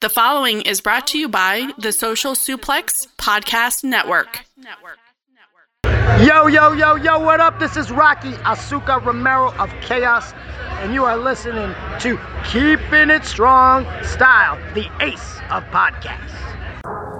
The following is brought to you by the Social Suplex Podcast Network. Yo, yo, yo, yo, what up? This is Rocky Azucar Romero of Chaos, and you are listening to Keeping It Strong Style, the ace of podcasts.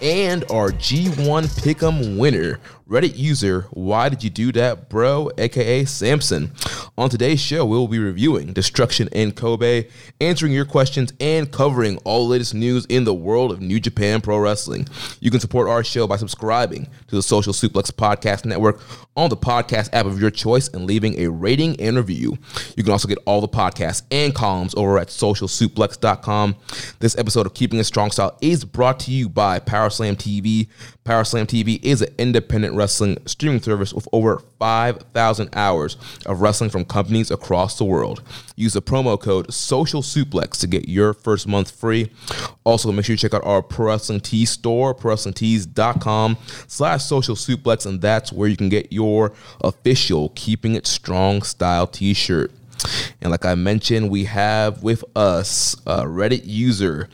and our G1 Pick'em winner, Reddit user, Why Did You Do That, Bro, aka Samson. On today's show, we'll be reviewing Destruction in Kobe, answering your questions, and covering all the latest news in the world of New Japan Pro Wrestling. You can support our show by subscribing to the Social Suplex Podcast Network on the podcast app of your choice and leaving a rating and review. You can also get all the podcasts and columns over at socialsuplex.com. This episode of Keeping It Strong Style is brought to you by Powerslam TV. Powerslam TV is an independent wrestling streaming service with over 5,000 hours of wrestling from companies across the world. Use the promo code Social Suplex to get your first month free. Also, make sure you check out our Pro Wrestling Tees store, prowrestlingtees.com slash social suplex, and that's where you can get your official Keeping It Strong style t-shirt. And like I mentioned, we have with us a Reddit user.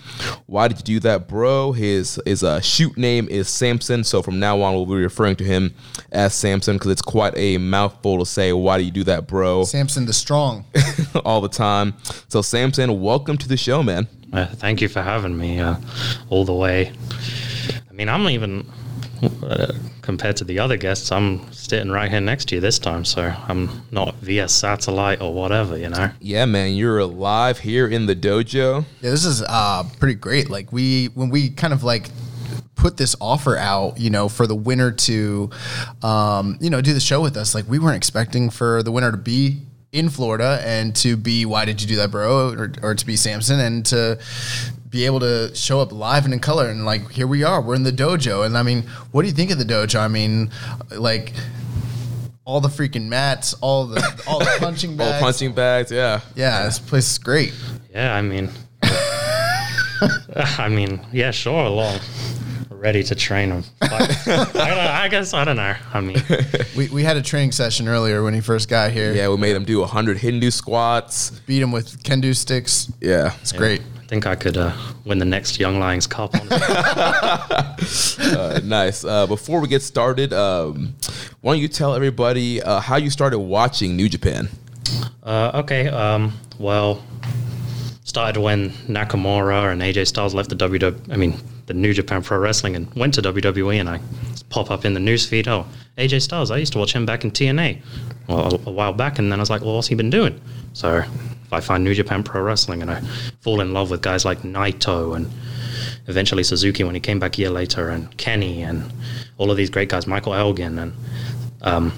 Why did you do that, bro? His his uh, shoot name is Samson. So from now on, we'll be referring to him as Samson because it's quite a mouthful to say. Why do you do that, bro? Samson the Strong. All the time. So Samson, welcome to the show, man. Uh, thank you for having me uh, all the way. I mean, I'm even uh, compared to the other guests. I'm sitting right here next to you this time, so I'm not via satellite or whatever, you know. Yeah, man, you're alive here in the dojo. Yeah, this is uh, pretty great. Like we when we kind of like put this offer out, you know, for the winner to, um, you know, do the show with us. Like we weren't expecting for the winner to be in Florida and to be why did you do that, bro, or, or to be Samson and to be able to show up live and in color and like here we are, we're in the dojo. And I mean, what do you think of the dojo? I mean, like all the freaking mats, all the all the punching bags, All punching bags, yeah. Yeah, this place is great. Yeah, I mean, I mean, yeah, sure, long, ready to train him. I, don't, I guess I don't know. I mean, We, we had a training session earlier when he first got here. Yeah, we made him do 100 Hindu squats. Beat him with kendo sticks. Yeah. It's great. I think I could uh, win the next Young Lions Cup. On Uh, nice. Uh, before we get started, um, why don't you tell everybody uh, how you started watching New Japan? Uh, okay. Um, well, started when Nakamura and AJ Styles left the WWE. I mean, the New Japan Pro Wrestling and went to WWE, and I pop up in the newsfeed. Oh, AJ Styles. I used to watch him back in TNA, well, a, a while back, and then I was like, well, what's he been doing? So if I find New Japan Pro Wrestling, and I fall in love with guys like Naito and eventually Suzuki when he came back a year later, and Kenny and all of these great guys, Michael Elgin, and um,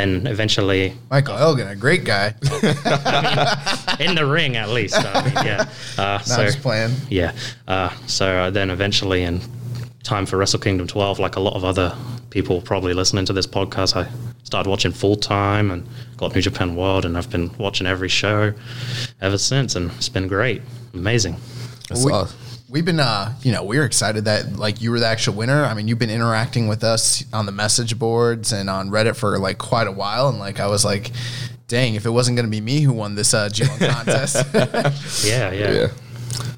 then eventually Michael Elgin, a great guy. in the ring at least. I mean, yeah. Uh, Not so just playing. yeah. Uh, so uh, then eventually, in time for Wrestle Kingdom 12, like a lot of other people probably listening to this podcast, I started watching full time and got New Japan World, and I've been watching every show ever since, and it's been great, amazing. That's We- awesome. We've been uh you know we were excited that like you were the actual winner i mean you've been interacting with us on the message boards and on reddit for like quite a while and like i was like dang if it wasn't going to be me who won this uh g1 contest Yeah, yeah. Yeah.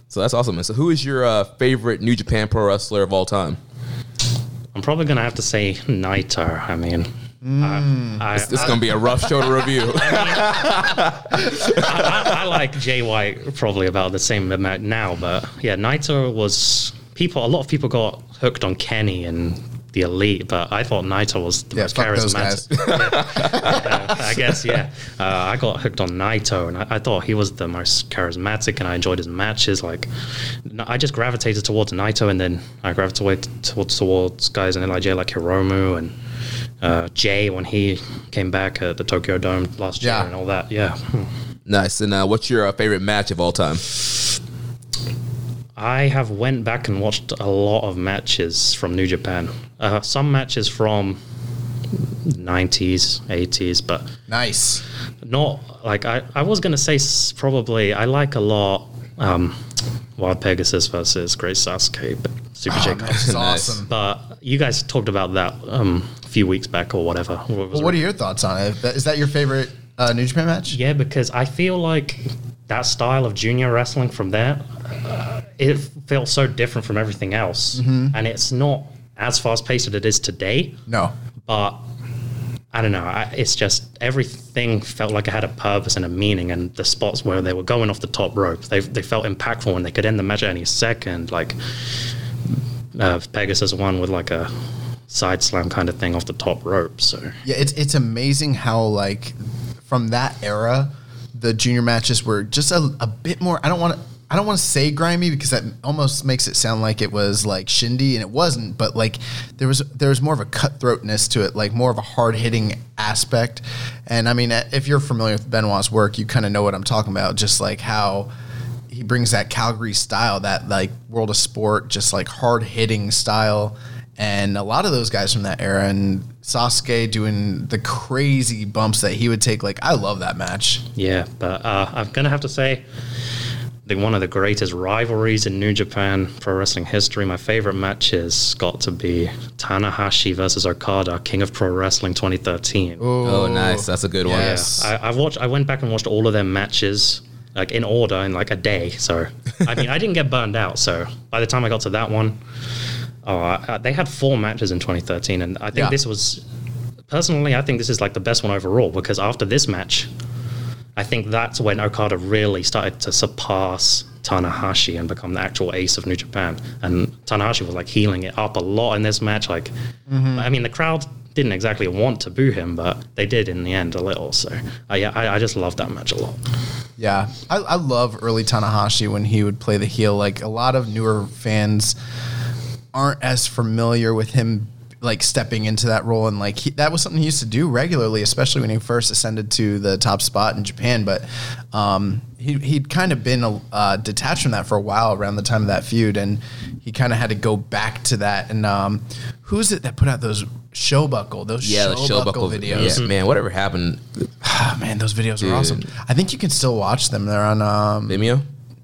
So that's awesome, man. So who is your uh, favorite New Japan Pro wrestler of all time? I'm probably gonna have to say Naito. I mean, I, I, This is gonna be a rough show to review. I, I like Jay White probably about the same amount now, but yeah, Naito was people. A lot of people got hooked on Kenny and the Elite, but I thought Naito was the Yeah, most fuck those charismatic. Uh, I guess yeah. Uh, I got hooked on Naito, and I, I thought he was the most charismatic, and I enjoyed his matches. Like, I just gravitated towards Naito, and then I gravitated towards towards guys in Lij like Hiromu and. Uh, Jay when he came back at the Tokyo Dome last year and all that, yeah. nice. And uh, what's your uh, favorite match of all time? I have went back and watched a lot of matches from New Japan. Uh, some matches from 90s, 80s, but nice not like I, I was gonna say s- probably I like a lot um, Wild Pegasus versus Great Sasuke, but Super oh, J. Nice. awesome But you guys talked about that um, few weeks back or whatever. What well, what are your thoughts on it is that your favorite uh, new japan match Yeah, because I feel like that style of junior wrestling from there, uh, it felt so different from everything else, and it's not as fast paced as it is today. no But I don't know. I, it's just everything felt like it had a purpose and a meaning, and the spots where they were going off the top rope, they they felt impactful, and they could end the match at any second. Like uh, Pegasus won with like a side slam kind of thing off the top rope. So Yeah, it's it's amazing how like from that era, the junior matches were just a, a bit more. I don't want to. I don't want to say grimy because that almost makes it sound like it was like shindy, and it wasn't. But like there was there was more of a cutthroatness to it, like more of a hard hitting aspect. And I mean, if you're familiar with Benoit's work, you kind of know what I'm talking about. Just like how he brings that Calgary style, that like world of sport, just like hard hitting style. And a lot of those guys from that era, and Sasuke doing the crazy bumps that he would take. Like, I love that match. Yeah, but uh, I'm gonna have to say, the one of the greatest rivalries in New Japan pro wrestling history. My favorite match has got to be Tanahashi versus Okada, King of Pro Wrestling 2013. Oh, nice. That's a good Yes. one. I, I've watched. I went back and watched all of their matches, like in order, in like a day. So I mean, I didn't get burned out. So by the time I got to that one, oh, I, I- they had four matches in 2013, and I think Yeah. this was personally, I think this is like the best one overall because after this match, I think that's when Okada really started to surpass Tanahashi and become the actual ace of New Japan. And Tanahashi was like healing it up a lot in this match. Like, I mean, the crowd didn't exactly want to boo him, but they did in the end a little. So, uh, yeah, I, I just love that match a lot. Yeah, I, I love early Tanahashi when he would play the heel. Like a lot of newer fans aren't as familiar with him like stepping into that role and like he, that was something he used to do regularly especially when he first ascended to the top spot in Japan but um, he, he'd kind of been uh, detached from that for a while around the time of that feud and he kind of had to go back to that and um, who's it that put out those show buckle those Yeah, the show showbuckle buckle videos Yeah, man, whatever happened? Ah, man those videos are awesome I think you can still watch them they're on um, Vimeo?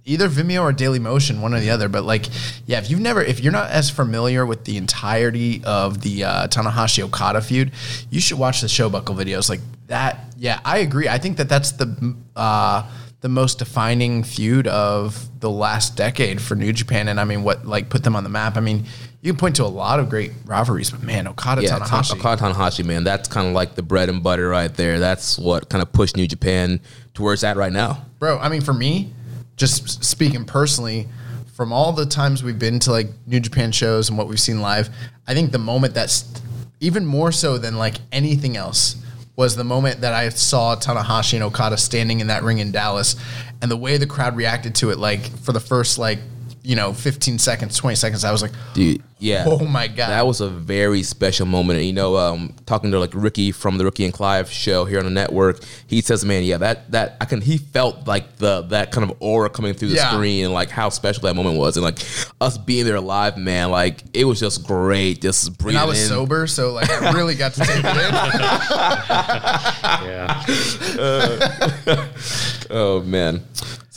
Either Vimeo or Daily Motion, one or the other. But like, yeah, if you've never, if you're not as familiar with the entirety of the uh, Tanahashi Okada feud, you should watch the Showbuckle videos. Like that, yeah, I agree. I think that that's the uh, the most defining feud of the last decade for New Japan, and I mean, what like put them on the map. I mean. You can point to a lot of great rivalries, but man, Okada Yeah, Tanahashi. Okada Tanahashi, man, that's kind of like the bread and butter right there. That's what kind of pushed New Japan to where it's at right now. bro i mean for me just speaking personally from all the times we've been to like new japan shows and what we've seen live i think the moment that's even more so than like anything else was the moment that i saw tanahashi and okada standing in that ring in dallas and the way the crowd reacted to it like for the first like you know 15 seconds 20 seconds i was like Dude, yeah. Oh my God. That was a very special moment. And, you know, um, talking to like Ricky from the Ricky and Clive show here on the network, he says, man, yeah, that that I can he felt like the that kind of aura coming through the Yeah. screen and like how special that moment was. And like us being there live, man, like it was just great. Just and i was in. sober so like i really got to take it in Yeah. Oh man.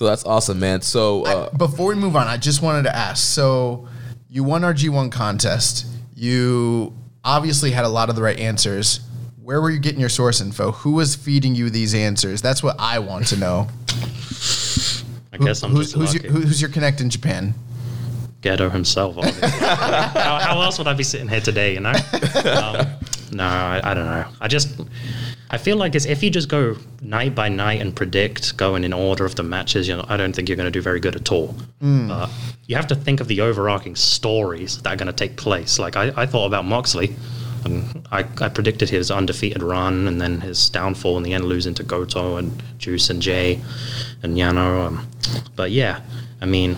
So that's awesome, man. So uh, Before we move on, I just wanted to ask. So you won our G1 contest. You obviously had a lot of the right answers. Where were you getting your source info? Who was feeding you these answers? That's what I want to know. I guess I'm who's, just who's lucky. your, who's your connect in Japan? Gedo himself. Obviously. how, how else would I be sitting here today? You know? Um, no, I, I don't know. I just I feel like it's if you just go night by night and predict going in order of the matches, you know, I don't think you're going to do very good at all. But you have to think of the overarching stories that are going to take place. Like I, I thought about Moxley. And I, I predicted his undefeated run and then his downfall in the end, losing to Goto and Juice and Jay and Yano. Um, but yeah, I mean,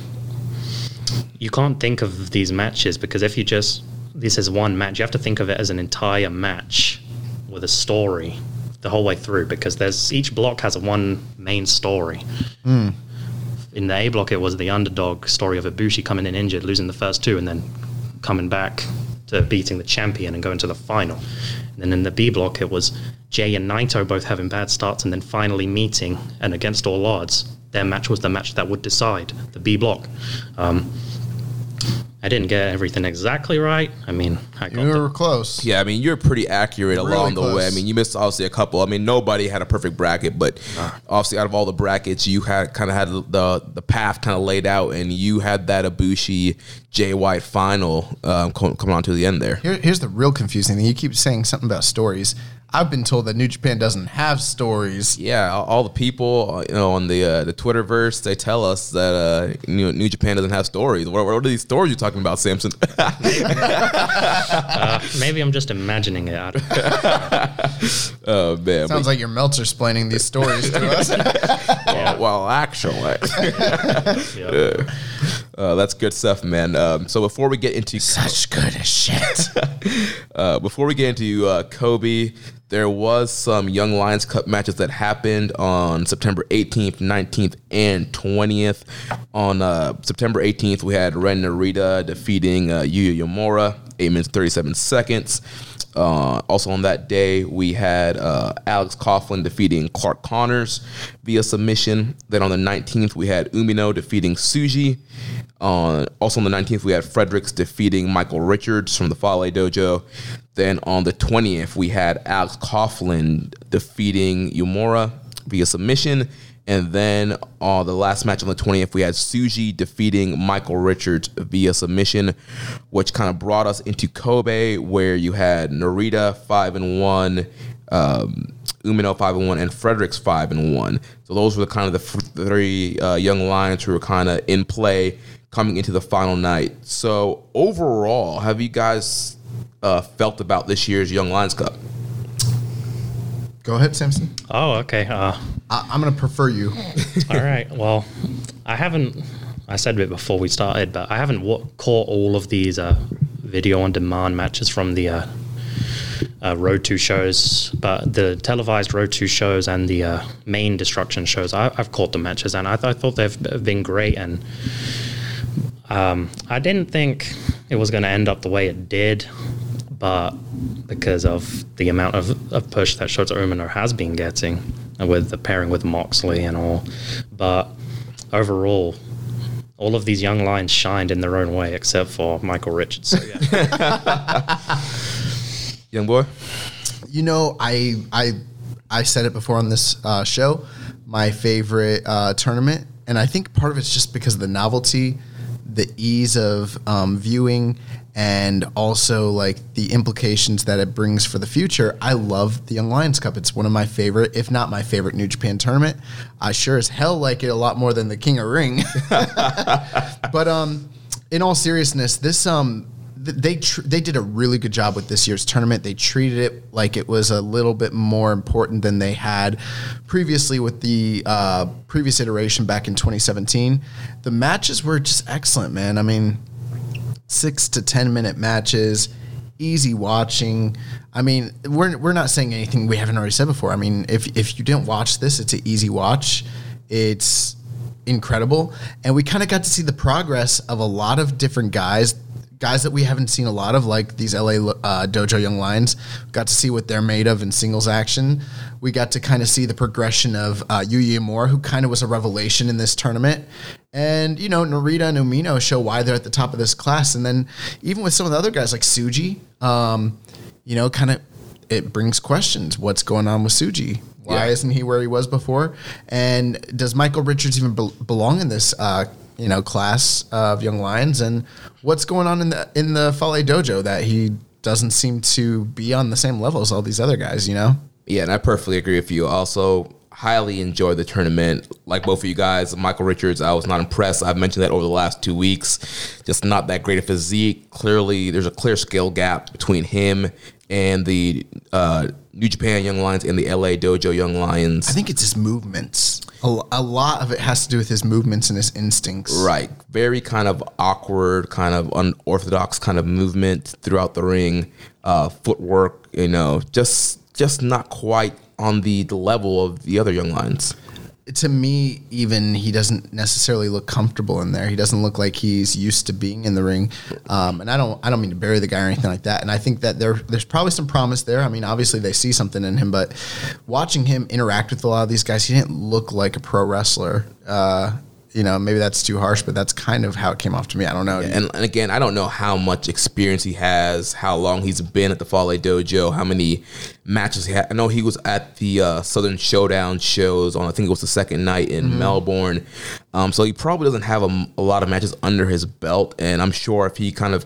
you can't think of these matches because if you just this is one match, you have to think of it as an entire match with a story the whole way through because there's each block has one main story. In the A block, it was the underdog story of Ibushi coming in injured, losing the first two, and then coming back to beating the champion and going to the final. And then in the B block, it was Jay and Naito both having bad starts and then finally meeting, and against all odds, their match was the match that would decide the B block. Um, I didn't get everything exactly right. I mean, I got You the- were close. Yeah, I mean you're pretty accurate Really along the way. I mean you missed obviously a couple. I mean nobody had a perfect bracket, but obviously out of all the brackets, you had kind of had the the path kind of laid out, and you had that Ibushi Jay White final um, coming on to the end there. Here, here's the real confusing thing. You keep saying something about stories. I've been told that New Japan doesn't have stories. Yeah, all, all the people uh, you know on the uh, the Twitterverse they tell us that uh, New, New Japan doesn't have stories. What, what are these stories you're talking about, Samson? uh, maybe I'm just imagining it. Oh man, Sounds but- like you're Meltzer explaining these stories to us. well, well, actually. yeah. Uh, that's good stuff, man. Um, so before we get into Such good as shit. uh, before we get into uh, Kobe, there was some Young Lions Cup matches that happened on September 18th, 19th, and 20th. On uh, September 18th, we had Ren Narita defeating uh, Yuya Uemura, 8 minutes 37 seconds. Uh, also on that day, we had uh, Alex Coughlin defeating Clark Connors via submission. Then on the 19th, we had Umino defeating Tsuji. On also on the 19th, we had Fredericks defeating Michael Richards from the Fale Dojo. Then on the 20th, we had Alex Coughlin defeating Uemura via submission. And then on the last match on the 20th, we had Tsuji defeating Michael Richards via submission, which kind of brought us into Kobe, where you had Narita 5 and 1, um, Umino 5 and 1, and Fredericks 5 and 1. So those were the kind of the three uh, young lions who were kind of in play coming into the final night. So overall, have you guys uh, felt about this year's Young Lions Cup? Go ahead, Simpson. Oh, okay. Uh, I, I'm going to prefer you. all right. Well, I haven't. I said it before we started, but I haven't wa- caught all of these uh, video on demand matches from the uh, uh, Road to shows. But the televised Road to shows and the uh, main Destruction shows, I, I've caught the matches, and I, th- I thought they've been great. And um, I didn't think it was going to end up the way it did, but because of the amount of, of push that Shota Umino has been getting with the pairing with Moxley and all. But overall, all of these young lions shined in their own way, except for Michael Richards. Yeah. Young boy? You know, I I I said it before on this uh, show. My favorite uh, tournament, and I think part of it's just because of the novelty, the ease of um, viewing, and also like the implications that it brings for the future. I love the Young Lions Cup. It's one of my favorite, if not my favorite, New Japan tournament. I sure as hell like it a lot more than the King of Ring. but um, in all seriousness, this um, th- they tr- they did a really good job with this year's tournament. They treated it like it was a little bit more important than they had previously with the uh, previous iteration back in 2017. The matches were just excellent, man. I mean, six to ten minute matches, easy watching. I mean, we're we're not saying anything we haven't already said before. I mean, if if you didn't watch this, it's an easy watch. It's incredible, and we kind of got to see the progress of a lot of different guys. Guys that we haven't seen a lot of, like these LA uh, Dojo Young Lions. Got to see what they're made of in singles action. We got to kind of see the progression of uh, Yuya Uemura, who kind of was a revelation in this tournament. And, you know, Narita and Umino show why they're at the top of this class. And then even with some of the other guys like Tsuji, um, you know, kind of it brings questions. What's going on with Tsuji? Why Yeah. isn't he where he was before? And does Michael Richards even bel belong in this, uh, you know, class of young lions? And what's going on in the in the Fale Dojo that he doesn't seem to be on the same level as all these other guys? You know, Yeah, and I perfectly agree with you. Also, highly enjoyed the tournament. Like both of you guys, Michael Richards, I was not impressed. I've mentioned that over the last two weeks. Just not that great a physique. Clearly, there's a clear skill gap between him and the uh, New Japan Young Lions and the LA Dojo Young Lions. I think it's his movements. A lot of it has to do with his movements and his instincts. Right. Very kind of awkward, kind of unorthodox kind of movement throughout the ring, uh, footwork, you know, just just not quite on the, the level of the other young lions. To me, even he doesn't necessarily look comfortable in there. He doesn't look like he's used to being in the ring. Um, and I don't, I don't mean to bury the guy or anything like that. And I think that there, there's probably some promise there. I mean, obviously they see something in him, but watching him interact with a lot of these guys, he didn't look like a pro wrestler. Uh, you know, maybe that's too harsh, but that's kind of how it came off to me. I don't know. And, and again, I don't know how much experience he has, how long he's been at the Fale Dojo, how many matches he had. I know he was at the uh, Southern Showdown shows on, I think it was the second night in Melbourne. Um, so he probably doesn't have a, a lot of matches under his belt. And I'm sure if he kind of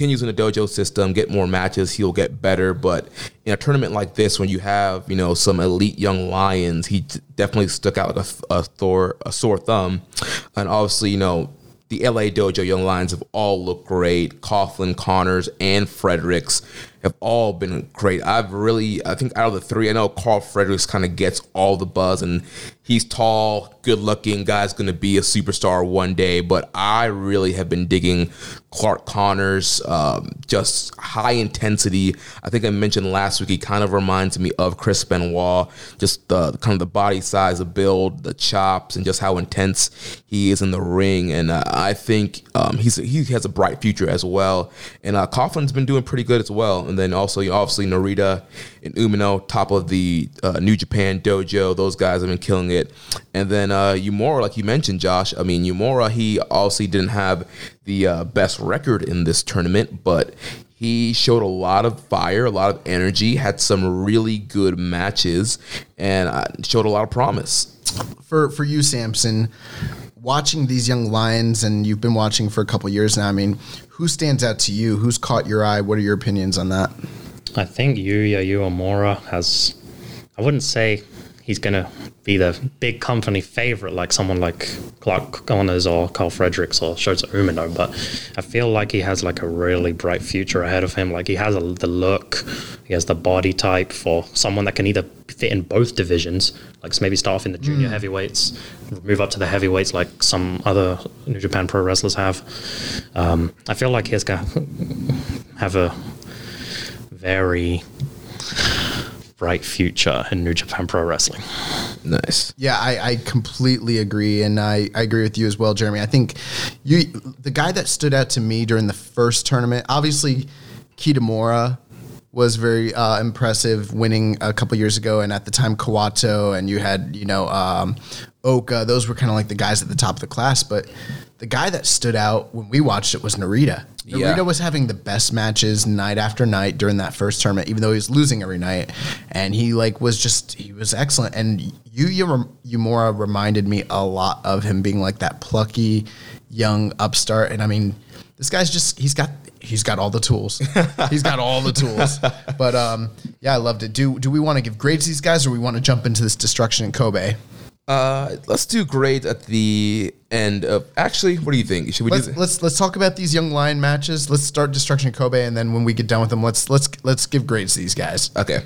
continues in the dojo system, get more matches, he'll get better. But in a tournament like this, when you have you know some elite young lions, he definitely stuck out like a, a Thor, a sore thumb. And obviously, you know the LA Dojo Young Lions have all looked great. Coughlin, Connors, and Fredericks have all been great. I've really, I think out of the three, I know Carl Fredericks kind of gets all the buzz, and he's tall, good looking, guy's going to be a superstar one day. But I really have been digging Clark Connors, um, just high intensity. I think I mentioned last week, he kind of reminds me of Chris Benoit, just the kind of the body size, the build, the chops, and just how intense he is in the ring. And uh, I think um, he's he has a bright future as well. And uh, Coughlin's been doing pretty good as well. And then also, obviously, Narita and Umino, top of the uh, New Japan dojo. Those guys have been killing it. And then uh, like you mentioned, Josh. I mean, Uemura, he obviously didn't have the uh, best record in this tournament, but he showed a lot of fire, a lot of energy, had some really good matches, and uh, showed a lot of promise. for for you, Samson, watching these young lions, and you've been watching for a couple years now. I mean, who stands out to you? Who's caught your eye? What are your opinions on that? I think Yuya Uemura has. I wouldn't say he's going to be the big company favorite like someone like Clark Connors or Carl Fredericks or Shota Umino, but I feel like he has like a really bright future ahead of him. Like he has a, the look, he has the body type for someone that can either fit in both divisions, like maybe start off in the junior heavyweights, move up to the heavyweights like some other New Japan Pro wrestlers have. Um, I feel like he's going to have a very bright future in New Japan Pro Wrestling. Nice. Yeah, I, I completely agree, and I, I agree with you as well, Jeremy. I think you the guy that stood out to me during the first tournament, obviously, Kitamura was very uh, impressive, winning a couple years ago, and at the time Kawato, and you had you know um, Oka. Those were kind of like the guys at the top of the class, but the guy that stood out when we watched it was Narita. Yeah. Narita was having the best matches night after night during that first tournament, even though he was losing every night. And he like was just he was excellent. And Yuya Uemura reminded me a lot of him being like that plucky young upstart. And I mean, this guy's just he's got he's got all the tools. he's got all the tools. But um, yeah, I loved it. Do do we want to give grades to these guys, or we want to jump into this destruction in Kobe? Uh, let's do grades at the end of. Actually, what do you think? Should we Let's do? let's let's talk about these young lion matches. Let's start destruction Kobe, and then when we get done with them, let's let's let's give grades to these guys. Okay.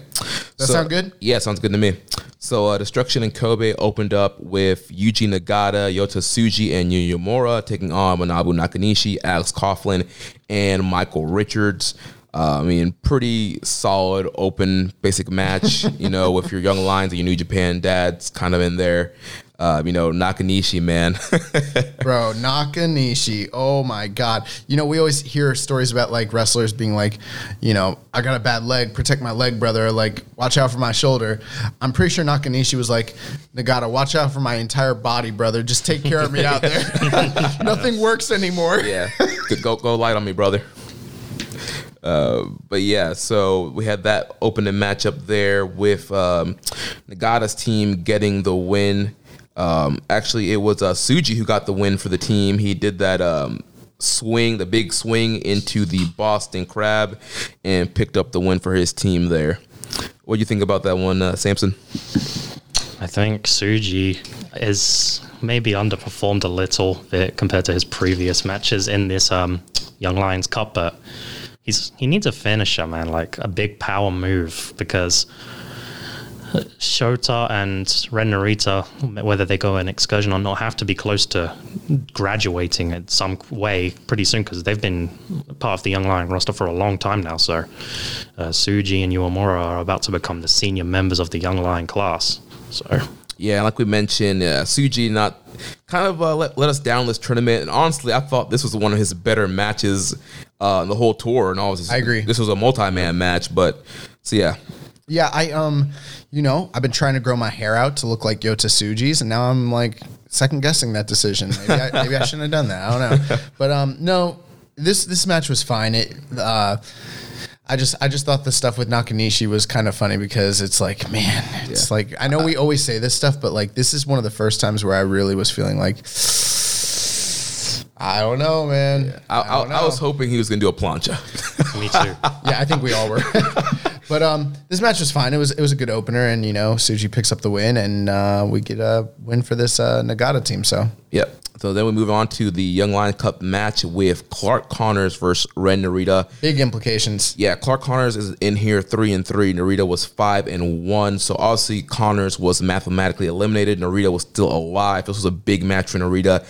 That sound good? Yeah, sounds good to me. So, uh, Destruction and Kobe opened up with Yuji Nagata, Yota Tsuji, and Yuya Uemura taking on Manabu Nakanishi, Alex Coughlin, and Michael Richards. Uh, I mean, pretty solid, open, basic match, you know, with your young lions and your New Japan dads kind of in there. Uh, you know, Nakanishi, man. Bro, Nakanishi. Oh my God. You know, we always hear stories about like wrestlers being like, you know, I got a bad leg, protect my leg, brother. Like, watch out for my shoulder. I'm pretty sure Nakanishi was like, Nagata, watch out for my entire body, brother. Just take care of me out there. Nothing works anymore. yeah, go go light on me, brother. Uh, but yeah, so we had that opening matchup there with um, Nagata's team getting the win. Um, actually, it was uh, Tsuji who got the win for the team. He did that um, swing, the big swing into the Boston Crab, and picked up the win for his team there. What do you think about that one, uh, Samson? I think Tsuji is maybe underperformed a little bit compared to his previous matches in this um, Young Lions Cup, but he's he needs a finisher, man, like a big power move because Shota and Ren Narita, whether they go an excursion or not, have to be close to graduating in some way pretty soon because they've been part of the Young Lion roster for a long time now. So uh, Tsuji and Uemura are about to become the senior members of the Young Lion class. So Yeah, like we mentioned, uh, Tsuji not kind of uh, let, let us down this tournament. And honestly, I thought this was one of his better matches uh, the whole tour. And all this, I agree. This was a multi-man match, but so yeah, Yeah, I um, you know, I've been trying to grow my hair out to look like Yota Tsuji's, and now I'm like second guessing that decision. Maybe I, maybe I shouldn't have done that. I don't know, but um, no, this this match was fine. It uh. I just I just thought the stuff with Nakanishi was kind of funny because it's like, man, it's like I know we always say this stuff, but like this is one of the first times where I really was feeling like I don't know, man. I, I, don't I was hoping he was gonna do a plancha. me too. yeah, I think we all were. but um, this match was fine. It was it was a good opener, and you know, Tsuji picks up the win, and uh, we get a win for this uh, Nagata team. So Yep. So then we move on to the Young Lion Cup match with Clark Connors versus Ren Narita. big implications. Yeah, Clark Connors is in here three and three. Narita was five and one. So obviously Connors was mathematically eliminated. Narita was still alive. This was a big match for Narita.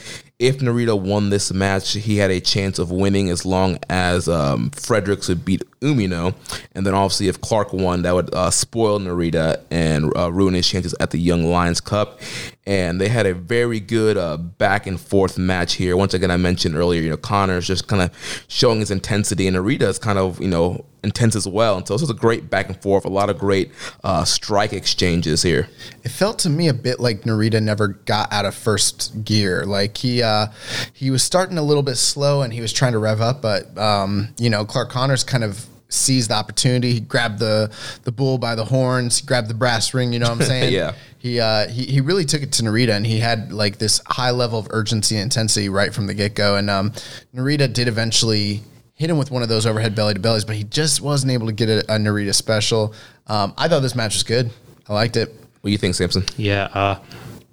If Narita won this match, he had a chance of winning as long as um, Fredericks would beat Umino. And then obviously, if Clark won, that would uh, spoil Narita and uh, ruin his chances at the Young Lions Cup. And they had a very good uh, back and forth match here. Once again, I mentioned earlier, you know, Connors just kind of showing his intensity, and Narita is kind of, you know, intense as well. And so this was a great back and forth, a lot of great uh, strike exchanges here. It felt to me a bit like Narita never got out of first gear. Like he uh, he was starting a little bit slow, and he was trying to rev up, but um, you know, Clark Connors kind of seized the opportunity. He grabbed the the bull by the horns, grabbed the brass ring. You know what I'm saying? Yeah. He, uh, he he really took it to Narita, and he had like this high level of urgency and intensity right from the get go. And um, Narita did eventually hit him with one of those overhead belly to bellies, but he just wasn't able to get a, a Narita special. Um, I thought this match was good. I liked it. What do you think, Samson? Yeah, uh,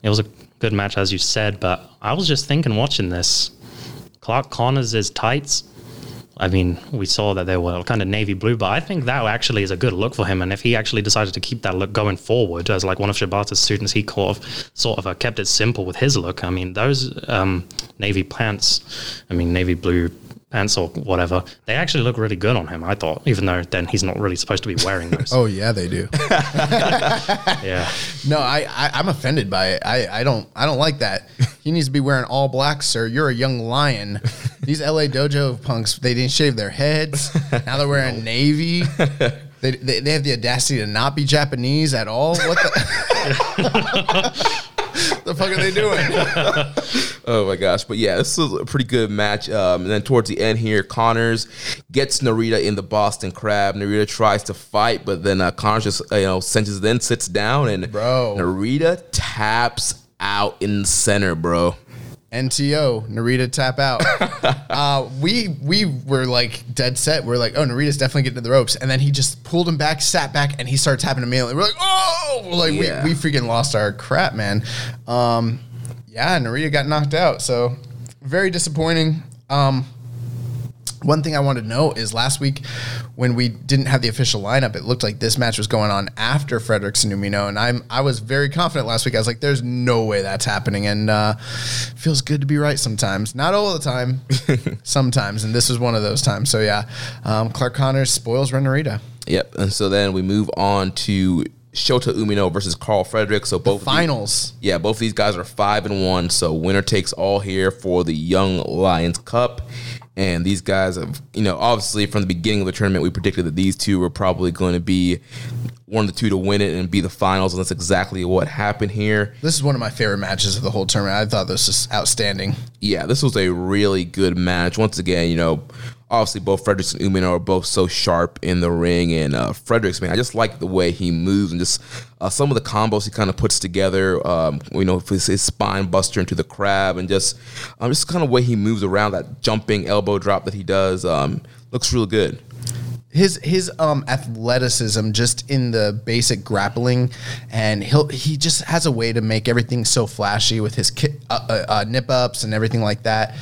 it was a good match, as you said, but I was just thinking watching this. Clark Connors' is tights. I mean, we saw that they were kind of navy blue, but I think that actually is a good look for him. And if he actually decided to keep that look going forward, as like one of Shibata's students, he of, sort of uh, kept it simple with his look. I mean, those um, navy pants, I mean, navy blue pants or whatever, they actually look really good on him, I thought, even though then he's not really supposed to be wearing those. Oh yeah, they do. yeah. No, I, I I'm offended by it. I, I don't I don't like that. He needs to be wearing all black, sir. You're a young lion. These LA dojo punks, they didn't shave their heads. Now they're wearing navy. They, they, they have the audacity to not be Japanese at all. What the, the fuck are they doing? Oh my gosh! But yeah, this is a pretty good match. Um, and then towards the end here, Connors gets Narita in the Boston Crab. Narita tries to fight, but then uh, Connors just uh, you know cinches, then sits down, and Bro. Narita taps out in the center, bro. NTO, Narita tap out. uh, we we were like dead set. We're like, oh, Narita's definitely getting to the ropes, and then he just pulled him back, sat back, and he started tapping immediately. We're like, oh, like Yeah. we, we freaking lost our crap, man. Um, yeah, Narita got knocked out, so very disappointing. Um, one thing I wanted to know is last week when we didn't have the official lineup, it looked like this match was going on after Fredericks and Umino, and I'm I was very confident last week. I was like, "There's no way that's happening," and uh, feels good to be right sometimes. Not all the time, sometimes, and this was one of those times. So yeah, um, Clark Connors spoils Ren Narita. Yep. And so then we move on to Shota Umino versus Carl Frederick. So both the- Finals. yeah, both these guys are five and one. So winner takes all here for the Young Lions Cup. And these guys have, you know, obviously from the beginning of the tournament, we predicted that these two were probably going to be one of the two to win it and be the finals. And that's exactly what happened here. This is one of my favorite matches of the whole tournament. I thought this was outstanding. Yeah, this was a really good match. Once again, you know, obviously both Fredericks and Umino are both so sharp in the ring, and uh, Fredericks, man, I just like the way he moves and just uh, some of the combos he kind of puts together. Um, you know, his, his spine buster into the crab, and just um, just kind of way he moves around that jumping elbow drop that he does um, looks real good. his his um athleticism just in the basic grappling and he'll he just has a way to make everything so flashy with his ki- uh, uh, uh, nip ups and everything like that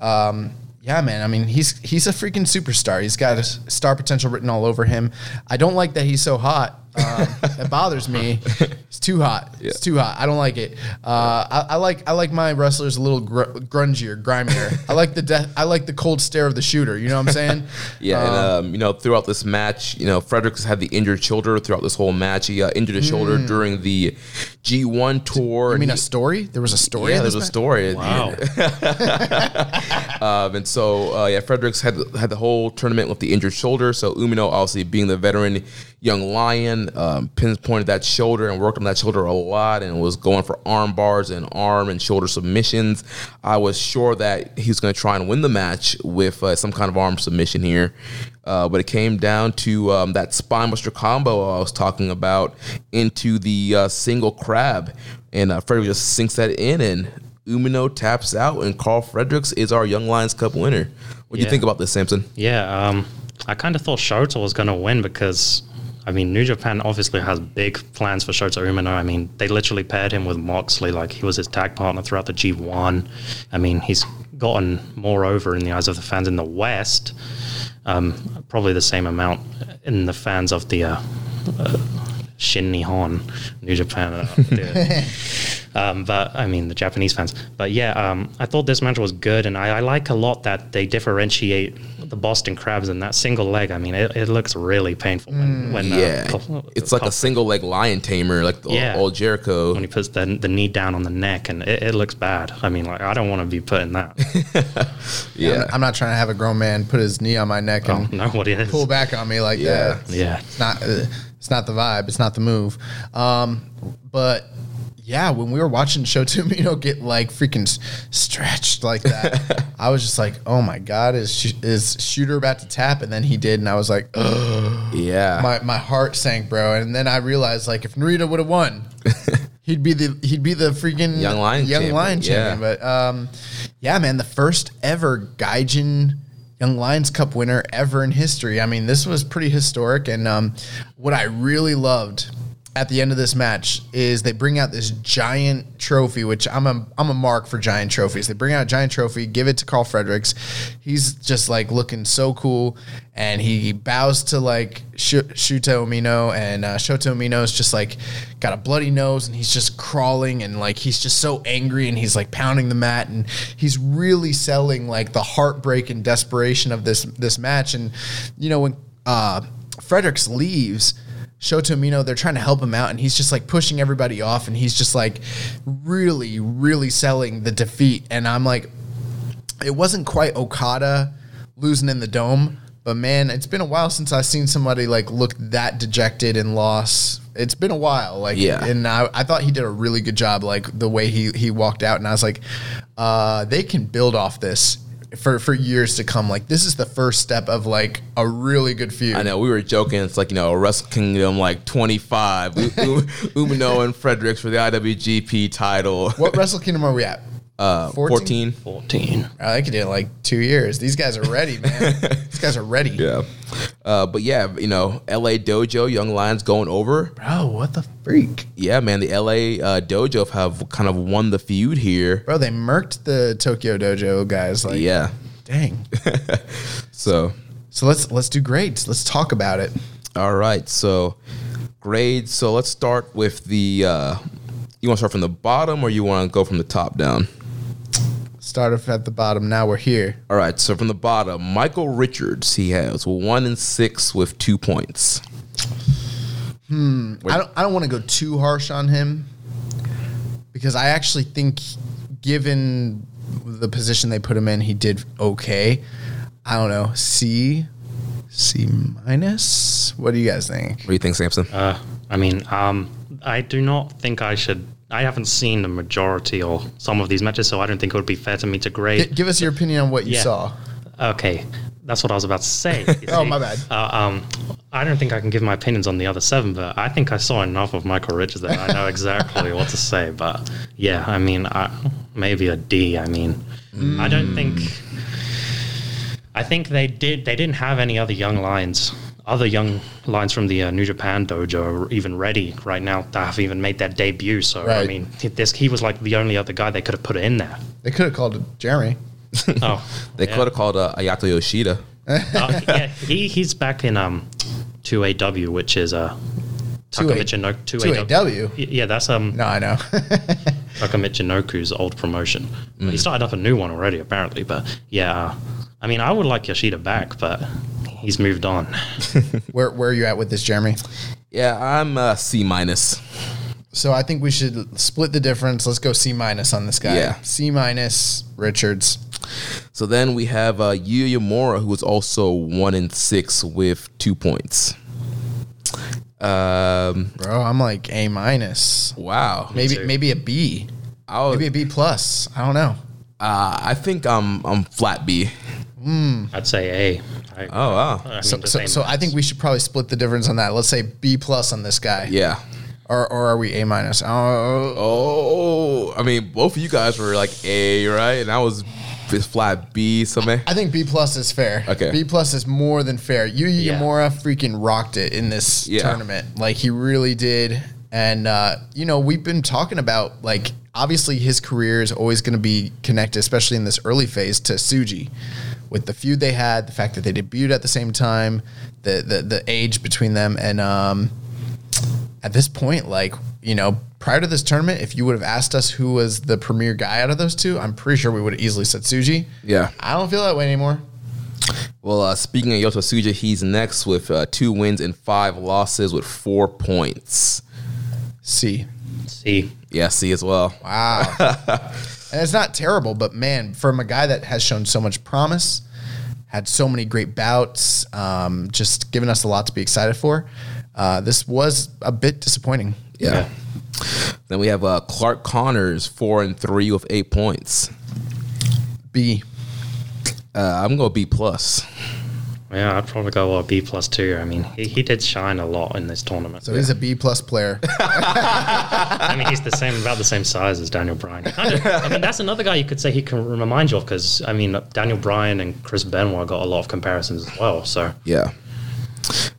um yeah man. I mean he's he's a freaking superstar. He's got star potential written all over him. I don't like that he's so hot um, it bothers me it's too hot it's too hot i don't like it uh, I, I like i like my wrestlers a little gr- grungier grimier i like the death i like the cold stare of the shooter you know what i'm saying Yeah, and um, you know, throughout this match, you know, Fredericks had the injured shoulder throughout this whole match. He uh, injured his shoulder during the G1 tour. I mean, he- a story? There was a story. Yeah, in there's this a story. Wow. Um, and so, uh, yeah, Fredericks had had the whole tournament with the injured shoulder. So Umino, obviously being the veteran young lion, um, pinpointed that shoulder and worked on that shoulder a lot, and was going for arm bars and arm and shoulder submissions. I was sure that he was going to try and win the match with uh, some kind of arm submission here. Uh, but it came down to um, that spinebuster combo I was talking about into the uh, single crab, and uh, Frederick just sinks that in, and Umino taps out, and Carl Fredericks is our Young Lions Cup winner. What do you think about this, Samson? Yeah, um, I kind of thought Shota was going to win because, I mean, New Japan obviously has big plans for Shota Umino. I mean, they literally paired him with Moxley, like he was his tag partner throughout the G1. I mean, he's gotten more over in the eyes of the fans in the West, um, probably the same amount in the fans of the uh, uh, Shin Nihon, New Japan. Uh, the- um, but I mean the Japanese fans. But yeah, um, I thought this match was good, and I, I like a lot that they differentiate the Boston Crabs in that single leg. I mean, it, it looks really painful when, when uh, Yeah, Col- it's like a single leg lion tamer, like the Yeah. old Jericho. when he puts the, the knee down on the neck, and it, it looks bad. I mean, like I don't want to be putting that. Yeah, I'm not trying to have a grown man put his knee on my neck oh, and no, what pull back on me like Yeah. that. Yeah. It's not. Uh, it's not the vibe. It's not the move. Um, but yeah, when we were watching Shota Umino get like freaking stretched like that, I was just like, oh my god, is Sh- is Shooter about to tap? And then he did, and I was like, yeah. my my heart sank, bro. And then I realized like if Narita would have won, he'd be the he'd be the freaking Young Lion young champion, lion yeah. champion. But um, yeah, man, the first ever Gaijin Young Lions Cup winner ever in history. I mean, this was pretty historic. And um, what I really loved at the end of this match is they bring out this giant trophy, which I'm a I'm a mark for giant trophies. They bring out a giant trophy, give it to Carl Fredericks. He's just like looking so cool, and he bows to like Sh- Shota Umino, and uh, Shota just like got a bloody nose, and he's just crawling, and like he's just so angry, and he's like pounding the mat, and he's really selling like the heartbreak and desperation of this this match, and you know when uh, Fredericks leaves. Shota Umino, they're trying to help him out, and he's just like pushing everybody off, and he's just like really, really selling the defeat. And I'm like, it wasn't quite Okada losing in the dome, but man, it's been a while since I've seen somebody like look that dejected and loss. It's been a while, like, Yeah. And I, I thought he did a really good job, like the way he he walked out, and I was like, uh, they can build off this. For, for years to come, like this is the first step of like a really good feud. I know we were joking. It's like you know, Wrestle Kingdom like 25. U- U- Umino and Fredericks for the IWGP title. What Wrestle Kingdom are we at? Uh, 14. 14. I think it did in like two years. These guys are ready, man. These guys are ready. Yeah. Uh, but yeah, you know, LA Dojo, Young Lions going over. Bro, what the freak? Yeah, man, the LA uh, Dojo have kind of won the feud here. Bro, they murked the Tokyo Dojo guys. Like, Yeah. dang. So, So let's let's do grades. Let's talk about it. all right. So, grades. So let's start with the. Uh, you want to start from the bottom or you want to go from the top down? Start off at the bottom. Now we're here. All right. So from the bottom, Michael Richards, he has one and six with two points. Hmm. I don't I don't want to go too harsh on him because I actually think given the position they put him in, he did okay. I don't know. C C minus? What do you guys think? What do you think, Samson? Uh, I mean, um, I do not think I should. I haven't seen the majority or some of these matches, so I don't think it would be fair to me to G- grade. give us your opinion on what you Yeah. saw. Okay, that's what I was about to say. Oh, my bad. Uh, um, I don't think I can give my opinions on the other seven, but I think I saw enough of Michael Richards that I know exactly what to say. But yeah, I mean, I, maybe a D. I mean, I don't think. I think they did. They didn't have any other young lions, other young lions from the uh, New Japan dojo, are even ready right now to have even made their debut. So I mean, this he was like the only other guy they could have put in there. They could have called Jeremy. Oh, They yeah. could have called uh, Ayato Yoshida. Uh, yeah, he, he's back in um, 2AW, which is uh, 2A Takamichi 2AW? Yeah, that's um, No, I know. Taka Michinoku's old promotion. Mm. He started up a new one already, apparently. But yeah, uh, I mean, I would like Yoshida back, but he's moved on. where where are you at with this, Jeremy? Yeah, I'm uh, C minus. So I think we should split the difference. Let's go C minus on this guy. Yeah. C minus Richards. So then we have uh, Yuya Uemura, who was also one in six with two points. Um, Bro, I'm like A minus. wow. Maybe maybe a B. I, was, Maybe a B plus. I don't know. uh, I think I'm I'm flat B. I'd say A. I, Oh wow. I mean, So, so, so I think we should probably split the difference on that. Let's say B plus on this guy. Yeah. Or, or are we A minus? Oh, Oh, I mean, both of you guys were like A, right? And I was just flat B. So man, I think B plus is fair. Okay. B plus is more than fair. Yuya Yeah. Uemura freaking rocked it in this Yeah. tournament. Like he really did. And uh, you know, we've been talking about like obviously his career is always going to be connected, especially in this early phase, to Tsuji. With the feud they had, the fact that they debuted at the same time, the the, the age between them, and um, at this point, like, you know, prior to this tournament, if you would have asked us who was the premier guy out of those two, I'm pretty sure we would have easily said Tsuji. Yeah. I don't feel that way anymore. well, uh, speaking of Yota Tsuji, he's next with uh, two wins and five losses with four points. C. C. Yeah, C as well. Wow. and it's not terrible, but man, from a guy that has shown so much promise, had so many great bouts, um, just given us a lot to be excited for, uh, this was a bit disappointing. Yeah. Then we have uh, Clark Connors, four and three with eight points. B. Uh, I'm going to B plus. Yeah, I'd probably go a B plus two. I mean, he, he did shine a lot in this tournament. So he's a B plus player. I mean, he's the same, about the same size as Daniel Bryan. Kind of, I mean, that's another guy you could say he can remind you of because I mean, Daniel Bryan and Chris Benoit got a lot of comparisons as well. So Yeah.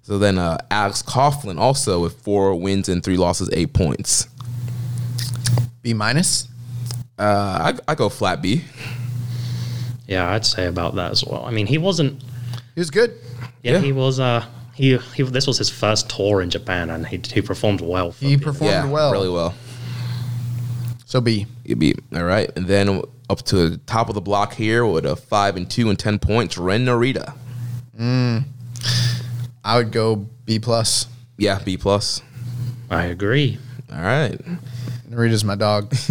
So then uh, Alex Coughlin also with four wins and three losses, eight points. B minus. Uh, I, I go flat B. yeah, I'd say about that as well. I mean, he wasn't. He was good. Yeah, Yeah. he was. Uh, he, he this was his first tour in Japan, and he he performed well. For He the- performed yeah, well. really well. So B. You beat all right, and then up to the top of the block here with a five and two and ten points. Ren Narita. Mm, I would go B plus. Yeah, B plus. I agree. All right. Narita's my dog.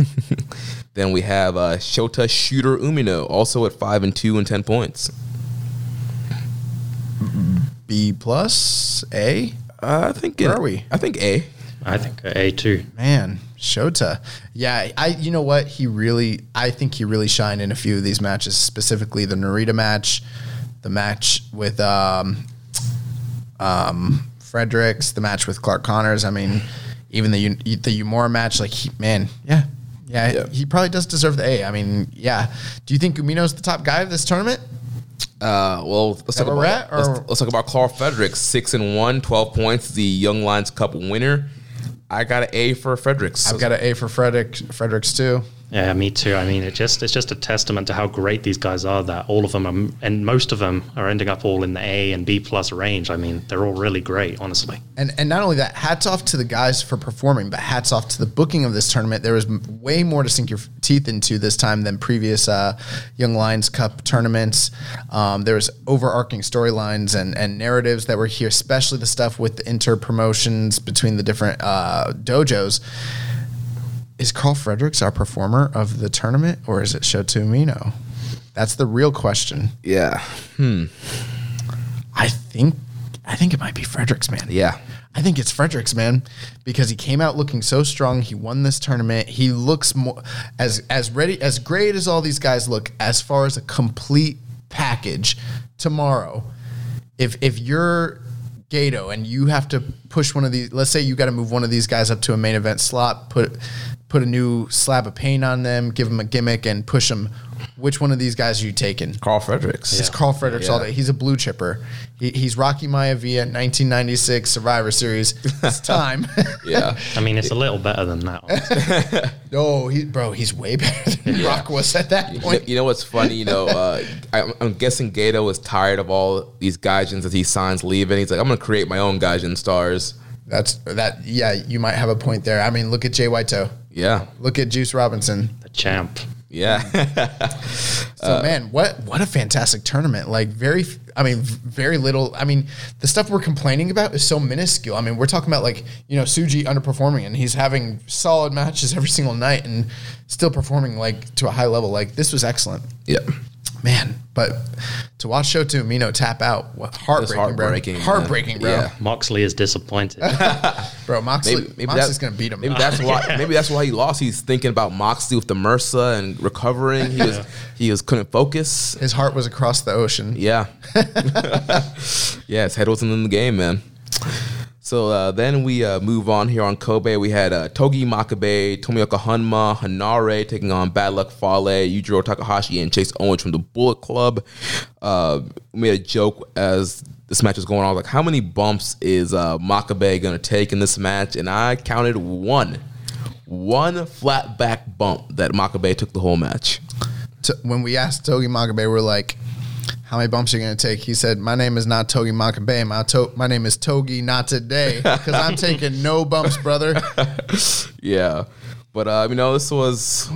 Then we have uh, Shota Shooter Umino, also at five and two and ten points. B plus. A. Uh, I think. Where it- are we? I think A. I think A too. Man, Shota. Yeah, I you know what? He really I think he really shined in a few of these matches, specifically the Narita match, the match with um um Fredericks, the match with Clark Connors. I mean, even the U- the Uemura match, like he, man, yeah. Yeah, Yeah. he probably does deserve the A. I mean, yeah. Do you think Umino's the top guy of this tournament? Uh, well, let's talk about let's, let's talk about Karl Fredericks, six and one, 12 points, the Young Lions Cup winner. I got an A for Fredericks. I've got an A for Frederick Fredericks too. Yeah, me too. I mean, it just it's just a testament to how great these guys are. That all of them are, and most of them are ending up all in the A and B plus range. I mean, they're all really great, honestly. And and not only that, hats off to the guys for performing, but hats off to the booking of this tournament. There was way more to sink your teeth into this time than previous uh, Young Lions Cup tournaments. Um, there was overarching storylines and and narratives that were here, especially the stuff with the inter promotions between the different uh, dojos. Is Karl Fredericks our performer of the tournament, or is it Shota Umino? That's the real question. Yeah. Hmm. I think I think it might be Fredericks, man. Yeah. I think it's Fredericks, man, because he came out looking so strong. He won this tournament. He looks more as as ready as great as all these guys look as far as a complete package tomorrow. If if you're Gedo and you have to push one of these, let's say you got to move one of these guys up to a main event slot, put put a new slab of paint on them, give them a gimmick, and push them. Which one of these guys are you taking? Karl Fredericks. It's Karl Fredericks all day. He's a blue chipper. He, he's Rocky Maivia, 1996 Survivor Series. It's time. Yeah. I mean, it's a little better than that. honestly. oh, he, bro, he's way better than Rock was at that You know, point. you know what's funny? You know, uh, I, I'm guessing Gedo was tired of all these Gaijins that he signs leaving. He's like, I'm going to create my own Gaijin stars. That's that. Yeah, you might have a point there. I mean, look at Jay Whiteo. Yeah. Look at Juice Robinson. the champ. Yeah. So uh, man, what what a fantastic tournament! Like very, I mean, very little. I mean, the stuff we're complaining about is so minuscule. I mean, we're talking about like you know Suji underperforming, and he's having solid matches every single night, and still performing like to a high level. Like this was excellent, yeah. man. But to watch Shota Umino tap out, what heartbreaking, heartbreaking, bro. Heartbreaking, bro. Yeah. Moxley is disappointed. Bro, Moxley, Maybe, maybe Moxley's that- gonna beat him. Maybe that's why. Maybe that's why he lost. He's thinking about Moxley with the MRSA and recovering. He was he was couldn't focus. His heart was across the ocean. Yeah. yeah, his head wasn't in the game, man. So uh, then we uh, move on here on Kobe. We had uh, Togi Makabe, Tomoaki Honma, Henare taking on Bad Luck Fale, Yujiro Takahashi, and Chase Owens from the Bullet Club. Uh, we made a joke as this match was going on. Like, how many bumps is uh, Makabe going to take in this match? And I counted one. One flat back bump that Makabe took the whole match. t- when we asked Togi Makabe, we're like, "How many bumps are you gonna take?" He said, "My name is not Togi Makabe. My to- my name is Togi not today because I'm taking no bumps, brother." Yeah, but uh, you know, this was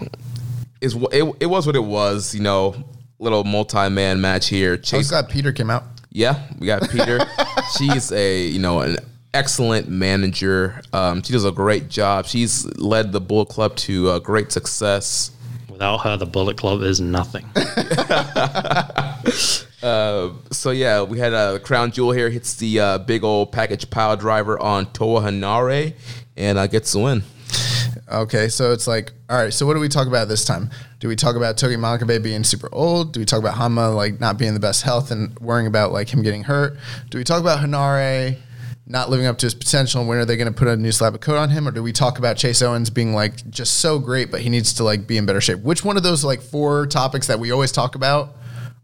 is it, it was what it was. You know, little multi man match here. I was Chase, glad Peter came out. yeah, we got Peter. She's a you know an excellent manager. Um, she does a great job. She's led the Bull Club to uh, great success. Without her, the Bullet Club is nothing. So yeah, we had a uh, crown jewel here hits the uh, big old package pile driver on Toa Henare and uh, gets the win. Okay, so it's like, all right. So what do we talk about this time? Do we talk about Togi Makabe being super old? Do we talk about Honma like not being the best health and worrying about like him getting hurt? Do we talk about Henare not living up to his potential and when are they going to put a new slab of coat on him? Or do we talk about Chase Owens being like just so great, but he needs to like be in better shape? Which one of those like four topics that we always talk about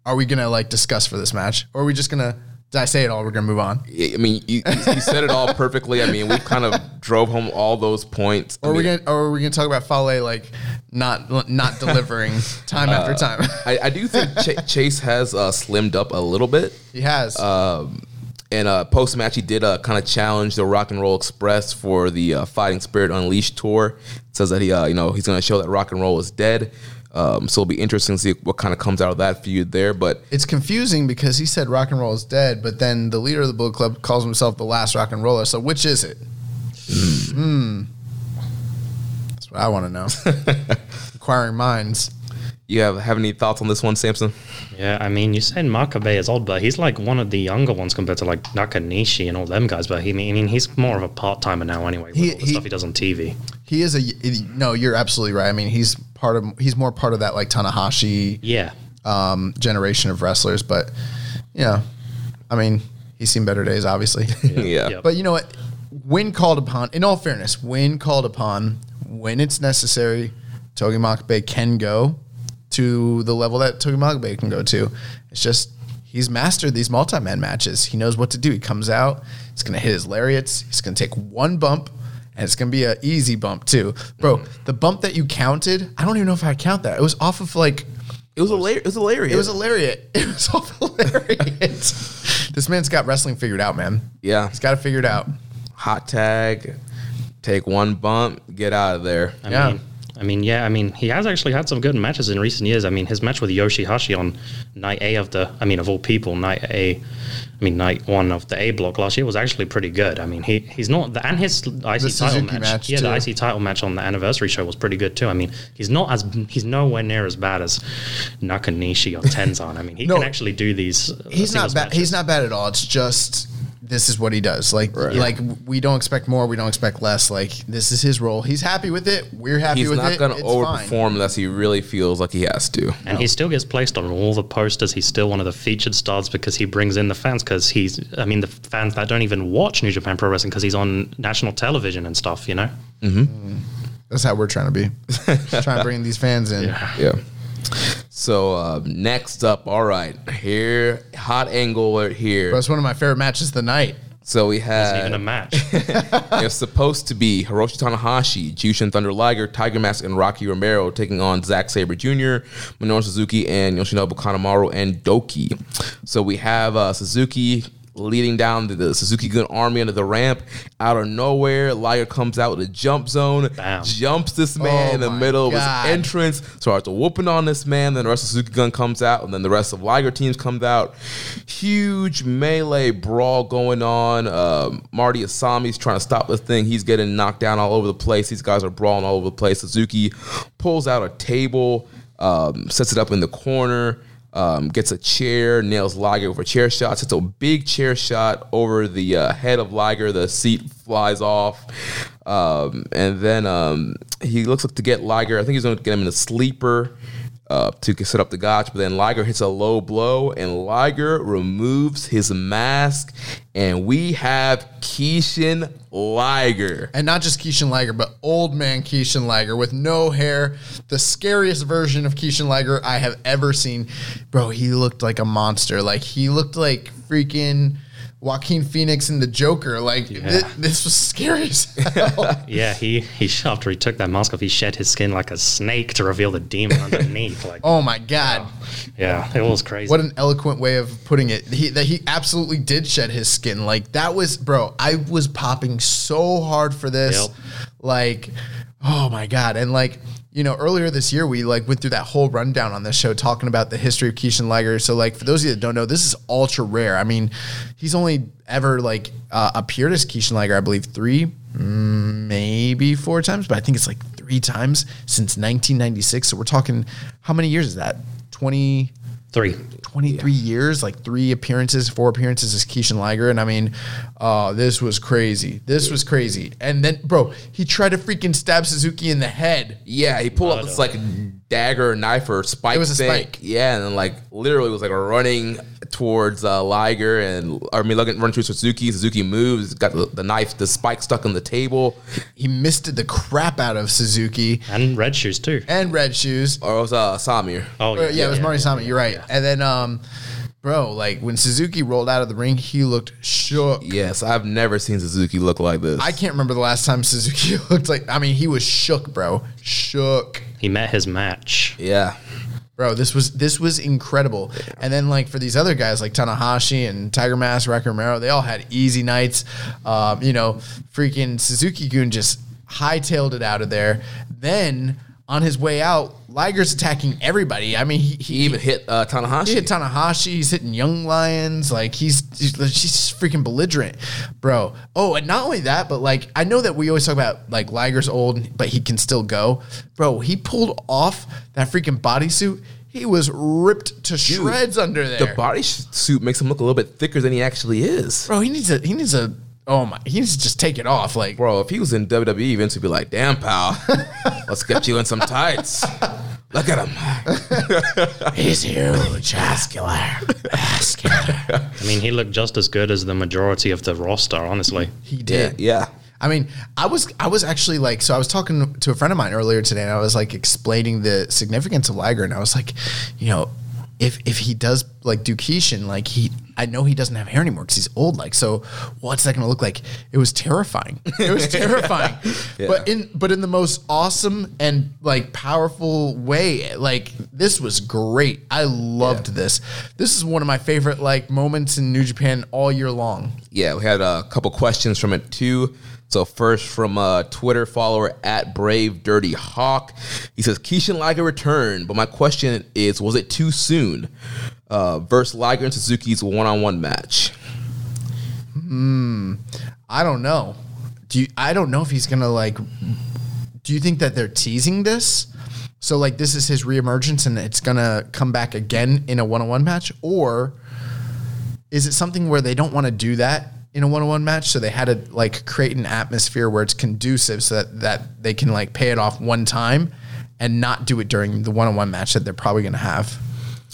are we going to like discuss for this match? Or are we just going to? Did I say it all? We're going to move on. I mean, you, you said it all perfectly. I mean, we kind of drove home all those points. I Or are we mean, gonna, or are we gonna talk about Fale like not not delivering time after time? I, I do think Ch- Chase has uh, slimmed up a little bit. he has. And uh, post match, he did uh, kind of challenge the Rock and Roll Express for the uh, Fighting Spirit Unleashed tour. Says that he, uh, you know, he's going to show that rock and roll is dead. Um, so it'll be interesting to see what kind of comes out of that feud there. But it's confusing because he said rock and roll is dead, but then the leader of the Bullet Club calls himself the last rock and roller. So which is it? Hmm. That's what I want to know. Inquiring minds. You have have any thoughts on this one, Samson? Yeah, I mean, you said Makabe is old, but he's like one of the younger ones compared to like Nakanishi and all them guys. But he, I mean, he's more of a part timer now anyway. With He- all the he- stuff he does on TV. He is a no. You're absolutely right. I mean, he's part of. He's more part of that like Tanahashi Yeah, um, generation of wrestlers. But yeah, I mean, he's seen better days, obviously. yeah. Yep. But you know what? When called upon, in all fairness, when called upon, when it's necessary, Togi Makabe can go to the level that Togi Makabe can go to. It's just he's mastered these multi-man matches. He knows what to do. He comes out, he's gonna hit his lariats, he's gonna take one bump, and it's gonna be an easy bump too, bro. Mm-hmm. The bump that you counted, I don't even know if I count that. It was off of like It was a la- it was a lariat. it was a lariat. It was off a lariat. this man's got wrestling figured out, man. yeah. He's got it figured out. Hot tag, take one bump, get out of there. I Yeah. mean, I mean, yeah, I mean, he has actually had some good matches in recent years. I mean, his match with Yoshihashi on night A of the, I mean, of all people, night A, I mean, night one of the A block last year was actually pretty good. I mean, he he's not, the, and his IC title Suzuki match, match, yeah, the. IC title match on the anniversary show was pretty good too. I mean, he's not as, he's nowhere near as bad as Nakanishi or Tenzan. I mean, he No. can actually do these. uh, He's not bad. matches. He's not bad at all. It's just this is what he does. Like like we don't expect more. We don't expect less. Like this is his role. He's happy with it. We're happy He's with not going to overperform fine. unless he really feels like he has to. And he still gets placed on all the posters. He's still one of the featured stars because he brings in the fans. Because he's, I mean, the fans that don't even watch New Japan Pro Wrestling because he's on national television and stuff. You know. Mm-hmm. That's how we're trying to be. trying to bring these fans in. Yeah. So uh, next up, all right, here hot angle right here. That's one of my favorite matches of the night. So we It's had even a match. it's supposed to be Hiroshi Tanahashi, Jushin Thunder Liger, Tiger Mask, and Rocky Romero taking on Zack Sabre Jr., Minoru Suzuki, and Yoshinobu Kanemaru and Douki. So we have uh, Suzuki leading down the, the Suzuki Gun Army under the ramp. Out of nowhere, Liger comes out with a jump zone, Bam. jumps this man Oh in the my middle of God. his entrance, starts whooping on this man. Then the rest of Suzuki Gun comes out, and then the rest of Liger teams comes out. Huge melee brawl going on. Um, Marty Asami's trying to stop this thing. He's getting knocked down all over the place. These guys are brawling all over the place. Suzuki pulls out a table, um, sets it up in the corner. Um, gets a chair, nails Liger a chair shot, sets a big chair shot over the uh, head of Liger. The seat flies off. Um, and then um, he looks to get Liger. I think he's going to get him in a sleeper uh, to set up the gotch. But then Liger hits a low blow, and Liger removes his mask, and we have Kishin Liger. And not just Kishin Liger, but old man Kishin Liger with no hair. The scariest version of Kishin Liger I have ever seen. Bro, he looked like a monster. Like he looked like freaking Joaquin Phoenix in the Joker. Like thi- this was scary as hell. yeah, he he after he took that mask off, he shed his skin like a snake to reveal the demon underneath. Like, oh my god. yeah, it was crazy. What an eloquent way of putting it. He that he absolutely did shed his skin. Like that was, bro. I was popping so hard for this. Yep. Like, oh my god. And like, you know, earlier this year we like went through that whole rundown on this show talking about the history of Kishin Liger. So like, for those of you that don't know, this is ultra rare. I mean, he's only ever like uh, appeared as Kishin Liger, I believe, three, mm, maybe four times, but I think it's like three times since 1996. So we're talking, how many years is that? 20. Three. 23 years, like three appearances, four appearances as Kishin Liger. And I mean, uh, this was crazy. This was crazy. And then, bro, he tried to freaking stab Suzuki in the head. Yeah, he pulled up this like dagger, knife, or spike. It was a thing. spike. Yeah, and then like literally was like running towards uh, Liger and or I mean looking running towards Suzuki. Suzuki moves, got the, the knife, the spike stuck in the table. He misted the crap out of Suzuki And red shoes too. and Red Shoes. Or it was uh, Samir. Oh Uh, yeah, it was Marty Asami. You're right. And then, um, bro, like when Suzuki rolled out of the ring, he looked shook. Yes, I've never seen Suzuki look like this. I can't remember the last time Suzuki looked like. I mean, he was shook, bro. Shook. He met his match. Yeah. Bro, this was this was incredible. And then like for these other guys like Tanahashi and Tiger Mask, Rocky Romero, they all had easy nights. Um, you know, freaking Suzuki Gun just hightailed it out of there. Then on his way out, Liger's attacking everybody. I mean, he, He even hit uh, Tanahashi. he hit Tanahashi. He's hitting Young Lions. Like he's, he's she's freaking belligerent, bro. Oh, and not only that, but like I know that we always talk about like Liger's old, but he can still go, bro. He pulled off that freaking bodysuit. He was ripped to shreds under there, the body sh- suit makes him look a little bit thicker than he actually is. bro. He needs a he needs a oh my he needs to just take it off. Like Bro, if he was in WWE, Vince would be like, damn, pal, let's get you in some tights. Look at him. he's huge, muscular, muscular. I mean, he looked just as good as the majority of the roster, honestly. He did. yeah. I mean, I was I was actually like, so I was talking to a friend of mine earlier today, and I was like explaining the significance of Liger, and I was like, you know, if if he does like do Kishin, like he I know he doesn't have hair anymore because he's old. Like, so what's that going to look like? It was terrifying. It was terrifying. But in but in the most awesome and like powerful way. Like this was great. I loved this. This is one of my favorite like moments in New Japan all year long. Yeah, we had a couple questions from it too. So first from a Twitter follower at Brave Dirty Hawk, he says Kishin Liger returned, but my question is, was it too soon? Uh, versus Liger and Suzuki's one-on-one match. Hmm. I don't know. Do you, I don't know if he's gonna like. Do you think that they're teasing this? So like this is his reemergence and it's gonna come back again in a one-on-one match, or is it something where they don't want to do that in a one-on-one match? So they had to like create an atmosphere where it's conducive so that that they can like pay it off one time and not do it during the one-on-one match that they're probably gonna have.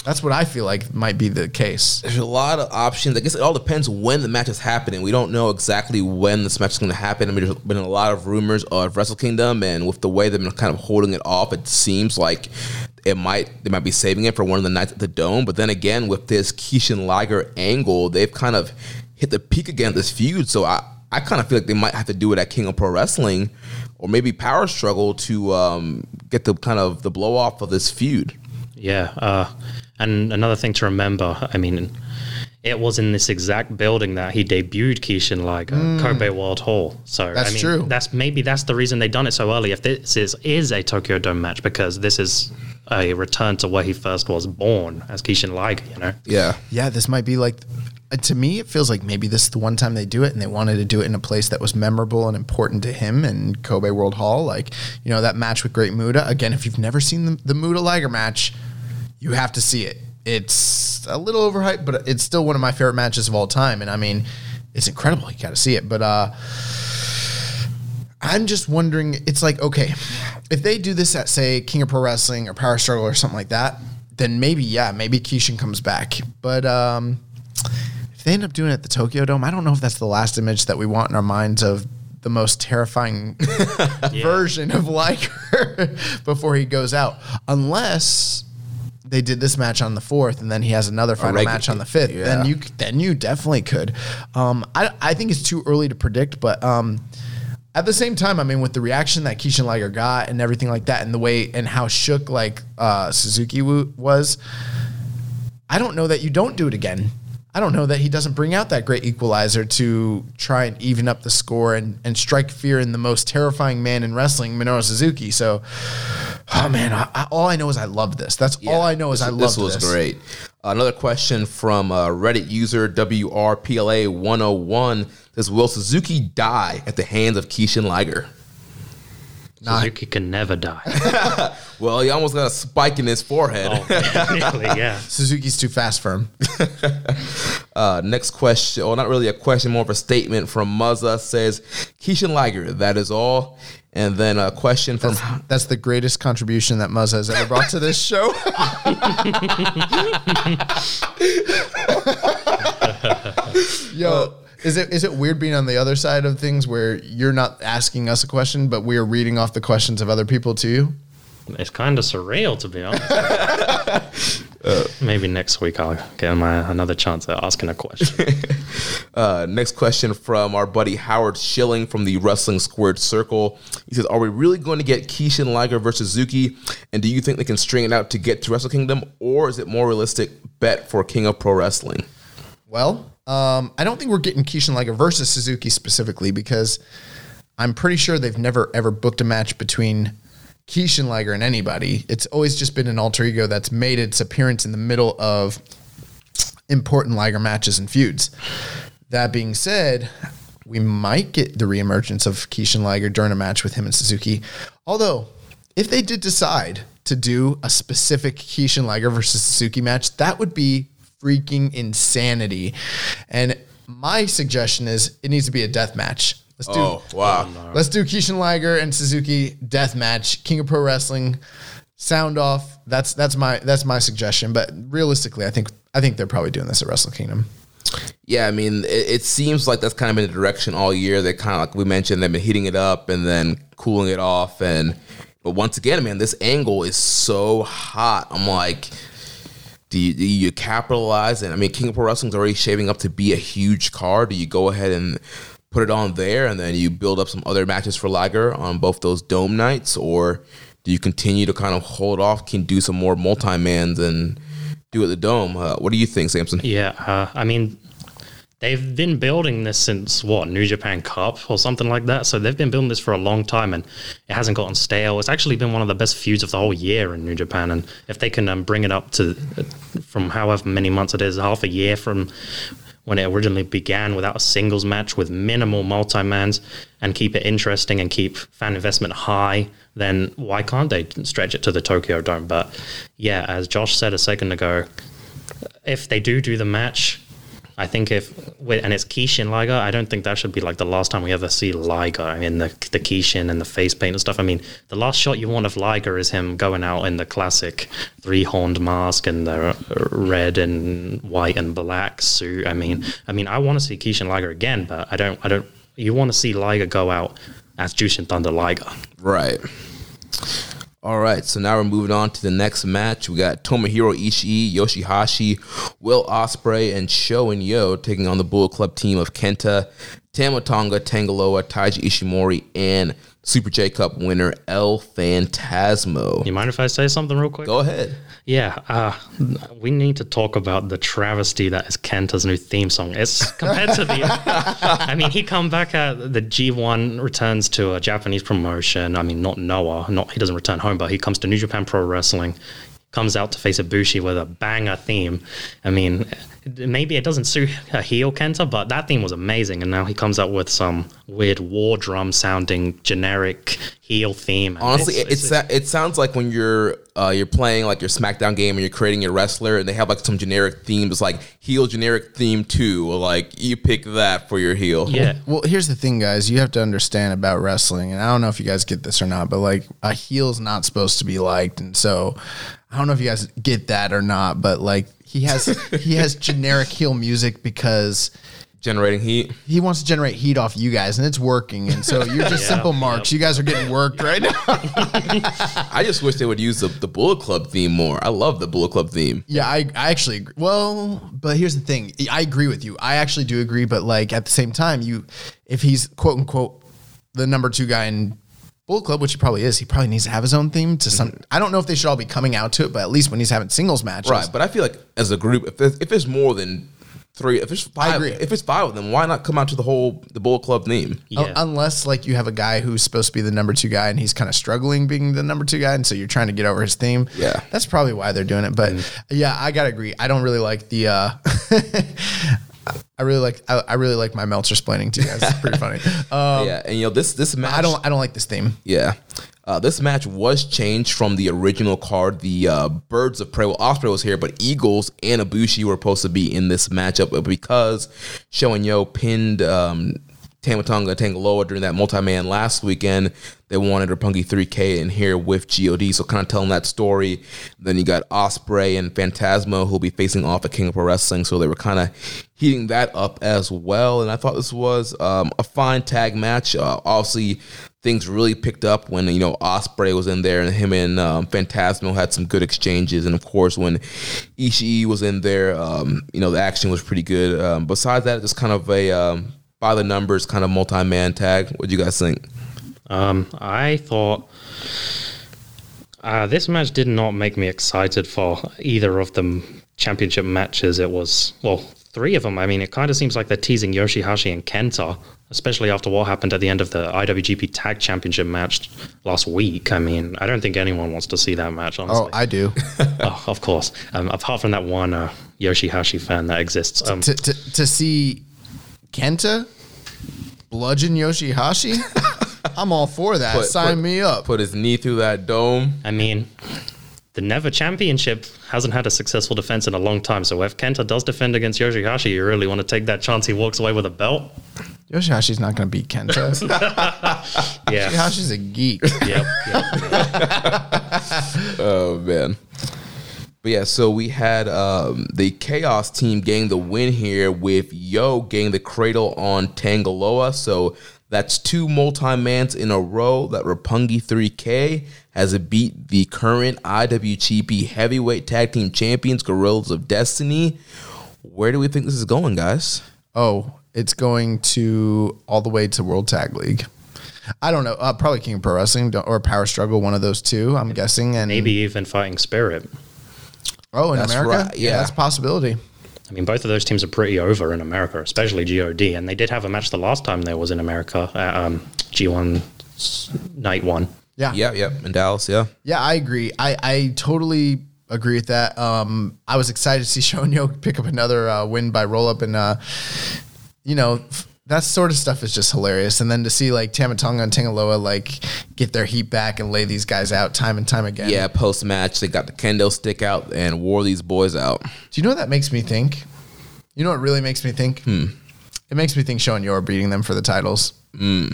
That's what I feel like might be the case. There's a lot of options. I guess it all depends when the match is happening. We don't know exactly when this match is going to happen. I mean, there's been a lot of rumors of Wrestle Kingdom, and with the way they've been kind of holding it off, it seems like it might they might be saving it for one of the nights at the Dome. But then again, with this Kishin Liger angle, they've kind of hit the peak again of this feud. So I, I kind of feel like they might have to do it at King of Pro Wrestling, or maybe Power Struggle to um, get the kind of the blow off of this feud. Yeah, uh, and another thing to remember, I mean, it was in this exact building that he debuted Kishin Liger, Kobe World Hall. So That's I mean, true. That's maybe that's the reason they done it so early. If this is is a Tokyo Dome match, because this is a return to where he first was born as Kishin Liger. You know, Yeah. Yeah, this might be like uh, to me it feels like maybe this is the one time they do it and they wanted to do it in a place that was memorable and important to him and Kobe World Hall like you know that match with Great Muta again if you've never seen the, the Muta Liger match you have to see it. It's a little overhyped but it's still one of my favorite matches of all time. And I mean it's incredible. You got to see it. But uh I'm just wondering. It's like okay, if they do this at say King of Pro Wrestling or Power Struggle or something like that, then maybe yeah, maybe Kishin comes back. But um, if they end up doing it at the Tokyo Dome, I don't know if that's the last image that we want in our minds of the most terrifying version of Liger before he goes out, unless they did this match on the fourth, and then he has another final regu- match on the fifth. yeah. Then you then you definitely could. Um, I I think it's too early to predict, but um, at the same time, I mean, with the reaction that Kishin Liger got and everything like that, and the way and how shook like uh, Suzuki was, I don't know that you don't do it again. I don't know that he doesn't bring out that great equalizer to try and even up the score and, and strike fear in the most terrifying man in wrestling, Minoru Suzuki. So, oh man, I, I, all I know is I love this. That's all I know is I love this this. was great. Another question from uh, Reddit user WRPLA101 Does Will Suzuki die at the hands of Kishin Liger? Suzuki can never die. Well, he almost got a spike in his forehead. oh, really, yeah. Suzuki's too fast for him. Uh, next question, or not really a question, more of a statement from Muzza says, Kishin Liger, that is all. And then a question from That's the greatest contribution that Muzza has ever brought to this show. Yo, is it is it weird being on the other side of things where you're not asking us a question, but we are reading off the questions of other people to you? It's kind of surreal, to be honest. Maybe next week I'll get my another chance at asking a question. Uh, next question from our buddy Howard Schilling from the Wrestling Squared Circle. He says, Are we really going to get Kishin Liger versus Zuki? And do you think they can string it out to get to Wrestle Kingdom? Or is it more realistic bet for King of Pro Wrestling? Well, um, I don't think we're getting Kishin Liger versus Suzuki specifically because I'm pretty sure they've never ever booked a match between Kishin Liger and anybody. It's always just been an alter ego that's made its appearance in the middle of important Liger matches and feuds. That being said, we might get the reemergence of Kishin Liger during a match with him and Suzuki. Although, if they did decide to do a specific Kishin Liger versus Suzuki match, that would be freaking insanity. And my suggestion is it needs to be a death match. Let's do Oh, wow. Let's do Kishin Liger and Suzuki death match, King of Pro Wrestling. Sound off. That's that's my that's my suggestion. But realistically, I think I think they're probably doing this at Wrestle Kingdom. Yeah, I mean, it, it seems like that's kind of been the direction all year. They kind of, like we mentioned, they've been heating it up and then cooling it off. And, but once again, man, this angle is so hot. I'm like, do you, do you capitalize? And I mean, King of Pro Wrestling's already shaping up to be a huge card. Do you go ahead and put it on there, and then you build up some other matches for Liger on both those dome nights, or do you continue to kind of hold off, can do some more multi mans and do at the dome? Uh, what do you think, Samson? Yeah, uh, I mean, they've been building this since what New Japan Cup or something like that. So they've been building this for a long time, and it hasn't gotten stale. It's actually been one of the best feuds of the whole year in New Japan, and if they can um, bring it up to uh, from however many months it is, half a year from when it originally began without a singles match with minimal multi-mans and keep it interesting and keep fan investment high, then why can't they stretch it to the Tokyo Dome? But yeah, as Josh said a second ago, if they do do the match, I think if and it's Kishin Liger, I don't think that should be like the last time we ever see Liger. I mean the the Kishin and the face paint and stuff. I mean the last shot you want of Liger is him going out in the classic three horned mask and the red and white and black suit. I mean I mean I want to see Kishin Liger again, but I don't I don't. You want to see Liger go out as Jushin Thunder Liger, right? All right, so now we're moving on to the next match. We got Tomohiro Ishii, Yoshihashi, Will Ospreay, and Sho and Yo taking on the Bullet Club team of Kenta, Tamatonga, Tangaloa, Taiji Ishimori, and Super J Cup winner El Phantasmo. You mind if I say something real quick? Go ahead. Yeah, uh, we need to talk about the travesty that is Kenta's new theme song. It's compared to the. I mean, he come back at the G1 returns to a Japanese promotion. I mean, not Noah. Not he doesn't return home, but he comes to New Japan Pro Wrestling comes out to face Ibushi with a banger theme. I mean, maybe it doesn't suit a heel Kenta, but that theme was amazing. And now he comes out with some weird war drum sounding generic heel theme. Honestly, it's, it's, it's, it sounds like when you're uh, you're playing like your SmackDown game and you're creating your wrestler, and they have like some generic themes, like heel generic theme too. Like you pick that for your heel. Yeah. Well, here's the thing, guys. You have to understand about wrestling, and I don't know if you guys get this or not, but like a heel's not supposed to be liked, and so I don't know if you guys get that or not, but like he has he has generic heel music because generating heat. He wants to generate heat off you guys, and it's working. And so you're just yeah, simple marks. Yep. You guys are getting worked right now. I just wish they would use the, the Bullet Club theme more. I love the Bullet Club theme. Yeah, I, I actually agree. Well, but here's the thing. I agree with you. I actually do agree, but like at the same time, you if he's quote unquote the number two guy in Bullet Club, which he probably is, he probably needs to have his own theme to some. Mm-hmm. I don't know if they should all be coming out to it, but at least when he's having singles matches, right? But I feel like as a group, if there's, if there's more than three, if it's five, if it's five of them, why not come out to the whole the Bullet Club theme? Yeah. unless like you have a guy who's supposed to be the number two guy and he's kind of struggling being the number two guy, and so you're trying to get over his theme. Yeah, that's probably why they're doing it. But mm. yeah, I gotta agree. I don't really like the. uh I really like I, I, really like my Meltzer explaining to you guys. It's pretty funny. Um, yeah, and you know this this match. I don't I don't like this theme. Yeah, uh, this match was changed from the original card. The uh, Birds of Prey. Well, Ospreay was here, but Eagles and Ibushi were supposed to be in this matchup, but because Sho and Yo pinned um, Tama Tonga Tangaloa during that multi-man last weekend. They wanted Roppongi 3K in here with God, so kind of telling that story. Then you got Ospreay and Phantasmo who'll be facing off at King of Pro Wrestling, so they were kind of heating that up as well. And I thought this was um, a fine tag match. Uh, obviously, things really picked up when you know Ospreay was in there, and him and um, Phantasmo had some good exchanges. And of course, when Ishii was in there, um, you know the action was pretty good. Um, besides that, just kind of a um, by the numbers kind of multi man tag. What do you guys think? Um, I thought uh, this match did not make me excited for either of the championship matches. It was well, three of them. I mean, it kind of seems like they're teasing Yoshihashi and Kenta, especially after what happened at the end of the IWGP Tag Championship match last week. I mean, I don't think anyone wants to see that match. Honestly. Oh, I do. oh, of course. Um, apart from that one uh, Yoshihashi fan that exists, um, to, to, to see Kenta bludgeon Yoshihashi, I'm all for that. Put, Sign put, me up. Put his knee through that dome. I mean, the Never Championship hasn't had a successful defense in a long time. So if Kenta does defend against Yoshihashi, you really want to take that chance he walks away with a belt? Yoshihashi's not going to beat Kenta. yeah. Yoshihashi's a geek. Yep. yep. oh, man. But yeah, so we had um, the Chaos team getting the win here with Yo getting the cradle on Tangaloa. So That's two multi-mans in a row that Roppongi 3K has beat the current IWGP Heavyweight Tag Team Champions, Guerrillas of Destiny. Where do we think this is going, guys? Oh, it's going to all the way to World Tag League. I don't know. Uh, probably King of Pro Wrestling or Power Struggle, one of those two. I'm guessing. And Maybe even Fighting Spirit. Oh, in That's America, right, yeah. that's a possibility. I mean, both of those teams are pretty over in America, especially God. And they did have a match the last time there was in America at um, G1 Night 1. Yeah, Yeah, yeah, in Dallas, yeah. Yeah, I agree. I, I totally agree with that. Um, I was excited to see Shonyo pick up another uh, win by roll up, and uh, you know f- that sort of stuff is just hilarious. And then to see like Tamatonga and Tangaloa like get their heat back and lay these guys out time and time again. Yeah, post match, they got the kendo stick out and wore these boys out. Do you know what that makes me think? You know what really makes me think? Hmm. It makes me think Sho and Yo are beating them for the titles. Hmm.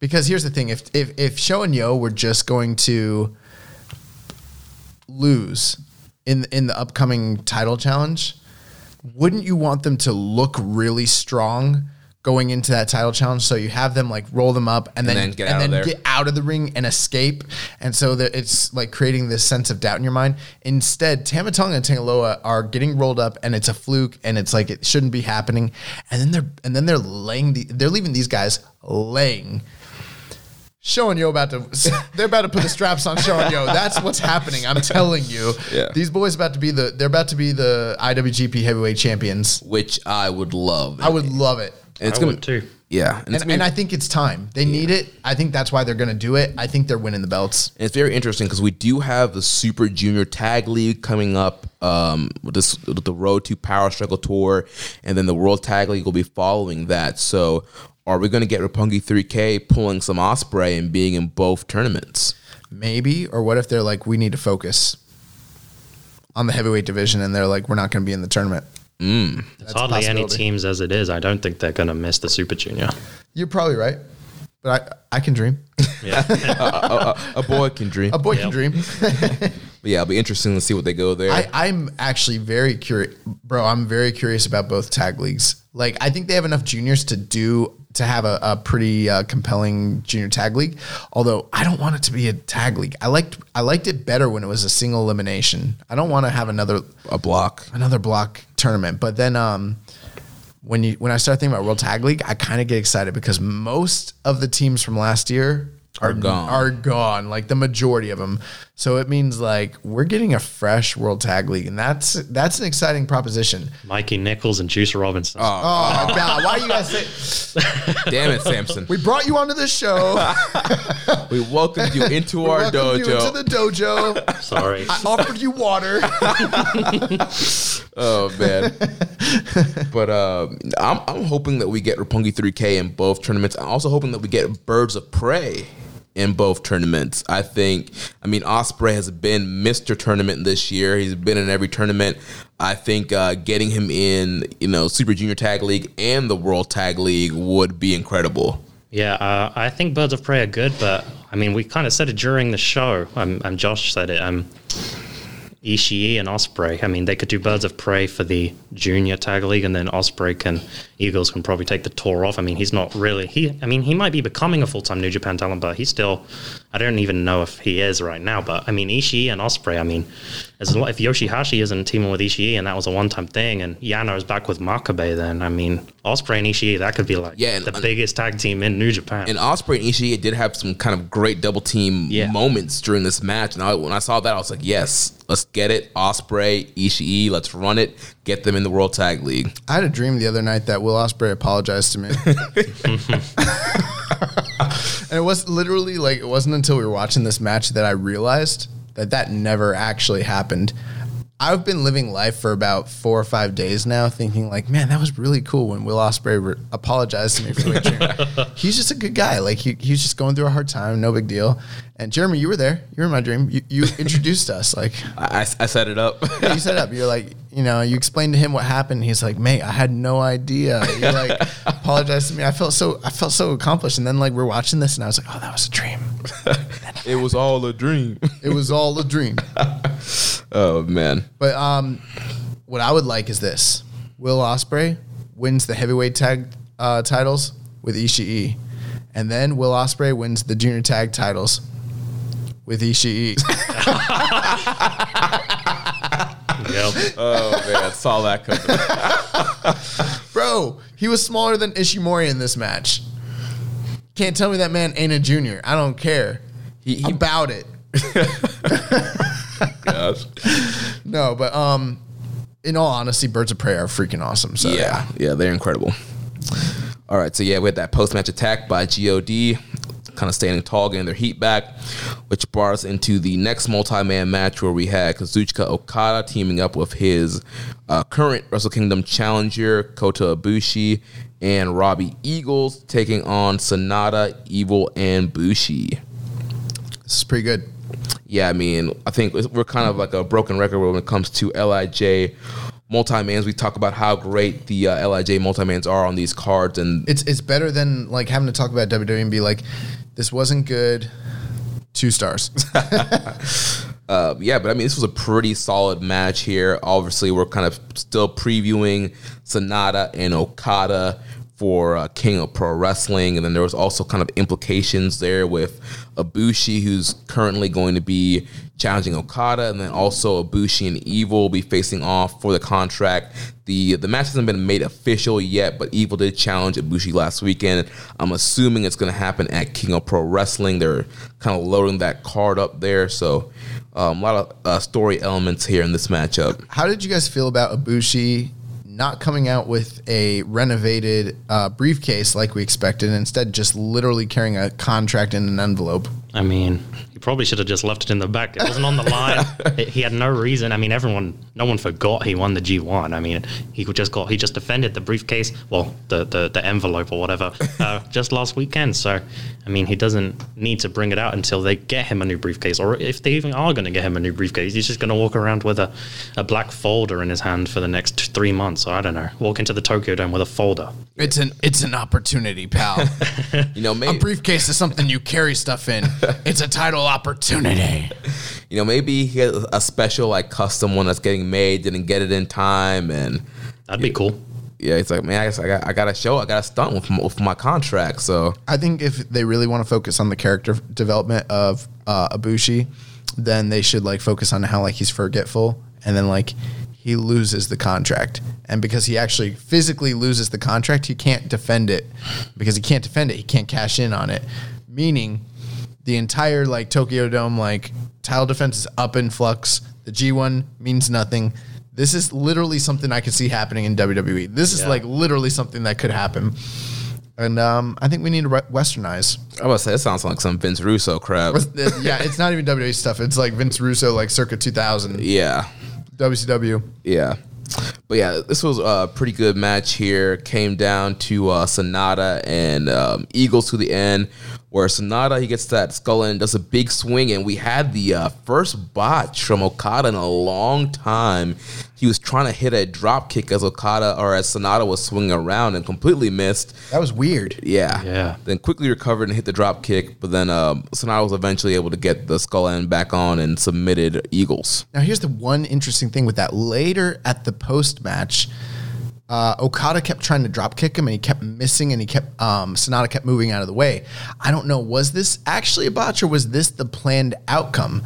Because here's the thing: if if if Sho and Yo were just going to lose in in the upcoming title challenge, wouldn't you want them to look really strong going into that title challenge? So you have them like roll them up and then then get and out of then get out of the ring and escape, and so that it's like creating this sense of doubt in your mind. Instead, Tamatonga and Tangaloa are getting rolled up, and it's a fluke, and it's like it shouldn't be happening. And then they're and then they're laying the, they're leaving these guys laying. Showing you about to, they're about to put the straps on showing yo. That's what's happening. I'm telling you. Yeah. These boys about to be the, they're about to be the IWGP Heavyweight Champions. Which I would love. I would love it. And it's I gonna would too. Yeah, and, And, gonna and I think it's time. They need it. I think that's why they're going to do it. I think they're winning the belts. And it's very interesting because we do have the Super Junior Tag League coming up um, with this with the Road to Power Struggle Tour, and then the World Tag League will be following that. So, are we going to get Roppongi 3K pulling some Ospreay and being in both tournaments? Maybe. Or what if they're like, we need to focus on the heavyweight division and they're like, we're not going to be in the tournament. Mm. There's hardly any teams as it is. I don't think they're going to miss the Super Junior. You're probably right. But I, I can dream. Yeah. A boy can dream. A boy can dream. But yeah, it'll be interesting to see what they go there. I, I'm actually very curious, bro. I'm very curious about both tag leagues. Like, I think they have enough juniors to do to have a, a pretty uh, compelling junior tag league. Although I don't want it to be a tag league. I liked I liked it better when it was a single elimination. I don't want to have another a block. another block tournament. But then um, when you when I start thinking about World Tag League, I kind of get excited because most of the teams from last year Are gone. Are gone, like the majority of them. So it means like we're getting a fresh World Tag League, and that's that's an exciting proposition. Mikey Nichols and Juice Robinson. Oh God, why you guys say Damn it, Samson. we brought you onto this show? We welcomed you into our Welcome dojo. you into the dojo. Sorry. I offered you water. Oh man. but uh, I'm I'm hoping that we get Roppongi 3K in both tournaments. I'm also hoping that we get Birds of Prey in both tournaments. I think I mean Ospreay has been Mr. Tournament this year. He's been in every tournament. I think uh, getting him in, you know, Super Junior Tag League and the World Tag League would be incredible. Yeah, uh, I think Birds of Prey are good, but I mean, we kind of said it during the show. Um, Josh said it. Um, Ishii and Ospreay. I mean, they could do Birds of Prey for the junior tag league, and then Ospreay can Eagles can probably take the tour off. I mean, he's not really he. I mean, he might be becoming a full time New Japan talent, but he's still. I don't even know if he is right now. But I mean, Ishii and Ospreay. I mean, as lo- if Yoshihashi isn't teaming with Ishii, and that was a one time thing, and Yano is back with Makabe, then I mean, Ospreay and Ishii that could be like Yeah, and- the biggest tag team in New Japan. And Ospreay and Ishii did have some kind of great double team Yeah. moments during this match. And I, when I saw that, I was like, yes, let's get it. Ospreay, Ishii, let's run it. Get them in the World Tag League. I had a dream the other night that Will Ospreay apologized to me. and it was literally like it wasn't until we were watching this match that I realized that that never actually happened. I've been living life for about four or five days now, thinking like, man, that was really cool when Will Ospreay re- apologized to me for the dream. He's just a good guy. Like he, he was just going through a hard time, no big deal. And Jeremy, you were there. You were in my dream. You, you introduced us. Like I, I set it up. yeah, you set it up. You're like, you know, you explained to him what happened. He's like, mate, I had no idea. You like apologized to me. I felt so, I felt so accomplished. And then like we're watching this, and I was like, oh, that was a dream. It was all a dream. It was all a dream. oh, man. But um, what I would like is this: Will Ospreay wins the heavyweight tag uh, titles with Ishii, and then Will Ospreay wins the junior tag titles with Ishii. Yep. Oh man, I saw that coming. Bro, he was smaller than Ishimori in this match. Can't tell me that man ain't a junior. I don't care. He, he About it. gosh. No, but um, in all honesty, Birds of Prey are freaking awesome. So yeah, yeah, they're incredible. All right, so yeah, we had that post match attack by God, kind of standing tall, getting their heat back, which brought us into the next multi man match where we had Kazuchika Okada teaming up with his uh, current Wrestle Kingdom challenger Kota Ibushi and Robbie Eagles taking on Sanada, Evil, and Bushi. This is pretty good. Yeah, I mean, I think we're kind of like a broken record when it comes to Lij multi-mans. We talk about how great the uh, Lij multi-mans are on these cards, and It's it's better than like having to talk about WWE and be like, this wasn't good. Two stars. uh, yeah, but I mean, this was a pretty solid match here. Obviously, we're kind of still previewing Sanada and Okada for uh, King of Pro Wrestling, and then there was also kind of implications there with Ibushi, who's currently going to be challenging Okada, and then also Ibushi and Evil will be facing off for the contract. the The match hasn't been made official yet, but Evil did challenge Ibushi last weekend. I'm assuming it's going to happen at King of Pro Wrestling. They're kind of loading that card up there, so um, a lot of uh, story elements here in this matchup. How did you guys feel about Ibushi not coming out with a renovated uh, briefcase like we expected, instead just literally carrying a contract in an envelope? I mean, he probably should have just left it in the back. It wasn't on the line. It- he had no reason. I mean, everyone, no one forgot he won the G1. I mean, he just got, he just defended the briefcase, well, the the, the envelope or whatever, uh, just last weekend. So, I mean, he doesn't need to bring it out until they get him a new briefcase, or if they even are going to get him a new briefcase, he's just going to walk around with a, a black folder in his hand for the next three months. Or I don't know, walk into the Tokyo Dome with a folder. It's an it's an opportunity, pal. You know, a briefcase is something you carry stuff in. It's a title opportunity. you know maybe he has a special like custom one that's getting made, didn't get it in time, and That'd be cool. yeah, it's like man, I guess I got I got to show, I got a stunt with my, with my contract. So I think if they really want to focus on the character development of uh, Ibushi, then they should like focus on how like he's forgetful, and then like he loses the contract, and because he actually physically loses the contract, he can't defend it. Because he can't defend it, he can't cash in on it. Meaning, the entire like Tokyo Dome like title defense is up in flux. The G1 means nothing. This is literally something I could see happening in WWE. This is Yeah. like literally something that could happen. And um, I think we need to westernize. I was say it sounds like some Vince Russo crap. yeah, it's not even WWE stuff. It's like Vince Russo, like circa 2000, Yeah, WCW. yeah. But yeah, this was a pretty good match here. Came down to uh, Sanada and um, Eagles to the end, where Sanada he gets that skull end does a big swing, and we had the uh, first botch from Okada in a long time. He was trying to hit a drop kick as Okada or as Sanada was swinging around and completely missed. That was weird. Yeah. Yeah. Then quickly recovered and hit the drop kick, but then um, Sanada was eventually able to get the skull end back on and submitted Eagles. Now, here's the one interesting thing with that. Later at the post match, uh, Okada kept trying to drop kick him and he kept missing and he kept, um, Sanada kept moving out of the way. I don't know, was this actually a botch or was this the planned outcome?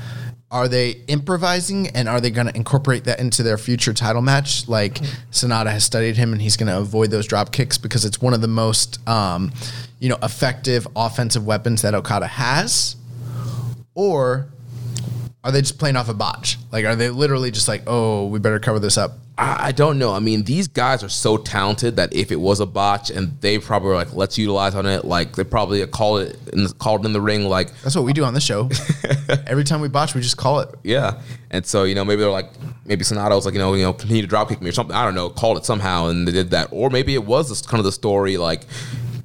Are they improvising and are they going to incorporate that into their future title match? Like Sanada has studied him and he's going to avoid those drop kicks because it's one of the most, um, you know, effective offensive weapons that Okada has. Or are they just playing off a botch? Like, are they literally just like, oh, we better cover this up? I, I don't know. I mean, these guys are so talented that if it was a botch and they probably were like, let's utilize on it, like they probably call it in, called in the ring, like, That's what we do on this show. Every time we botch, we just call it. yeah. And so, you know, maybe they're like, maybe Sanada was like, you know, you know, continue to drop kick me or something. I don't know, called it somehow and they did that. Or maybe it was just kind of the story, like,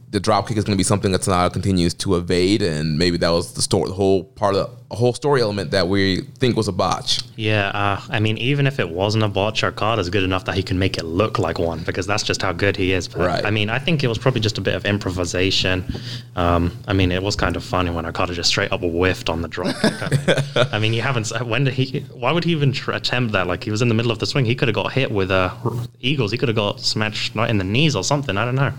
the drop kick is going to be something that Sanada continues to evade, and maybe that was the story, the whole part of the a whole story element that we think was a botch. Yeah, uh, I mean, even if it wasn't a botch, Okada's good enough that he can make it look like one because that's just how good he is. But Right. I mean, I think it was probably just a bit of improvisation. Um, I mean, it was kind of funny when Okada just straight up whiffed on the drop kick. I mean, I mean, you haven't. When did he? Why would he even tr- attempt that? Like he was in the middle of the swing. He could have got hit with uh, Eagles. He could have got smashed right in the knees or something. I don't know.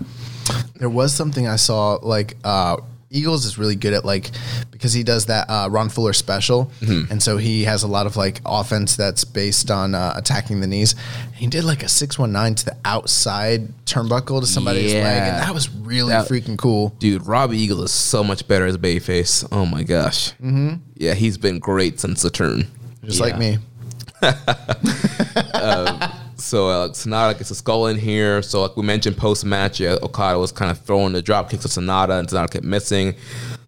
There was something I saw like uh, Eagles is really good at like because he does that uh, Ron Miller special, and so he has a lot of like offense that's based on uh, attacking the knees. He did like a six one nine to the outside turnbuckle to somebody's leg, and that was really That- freaking cool. Dude, Robbie Eagle is so much better as Bayface. Oh my gosh. Mm-hmm. Yeah, he's been great since the turn. Just Yeah. like me. So uh, Sanada gets a skull end here. So like we mentioned post match, yeah, Okada was kind of throwing the drop kicks to Sanada, and Sanada kept missing.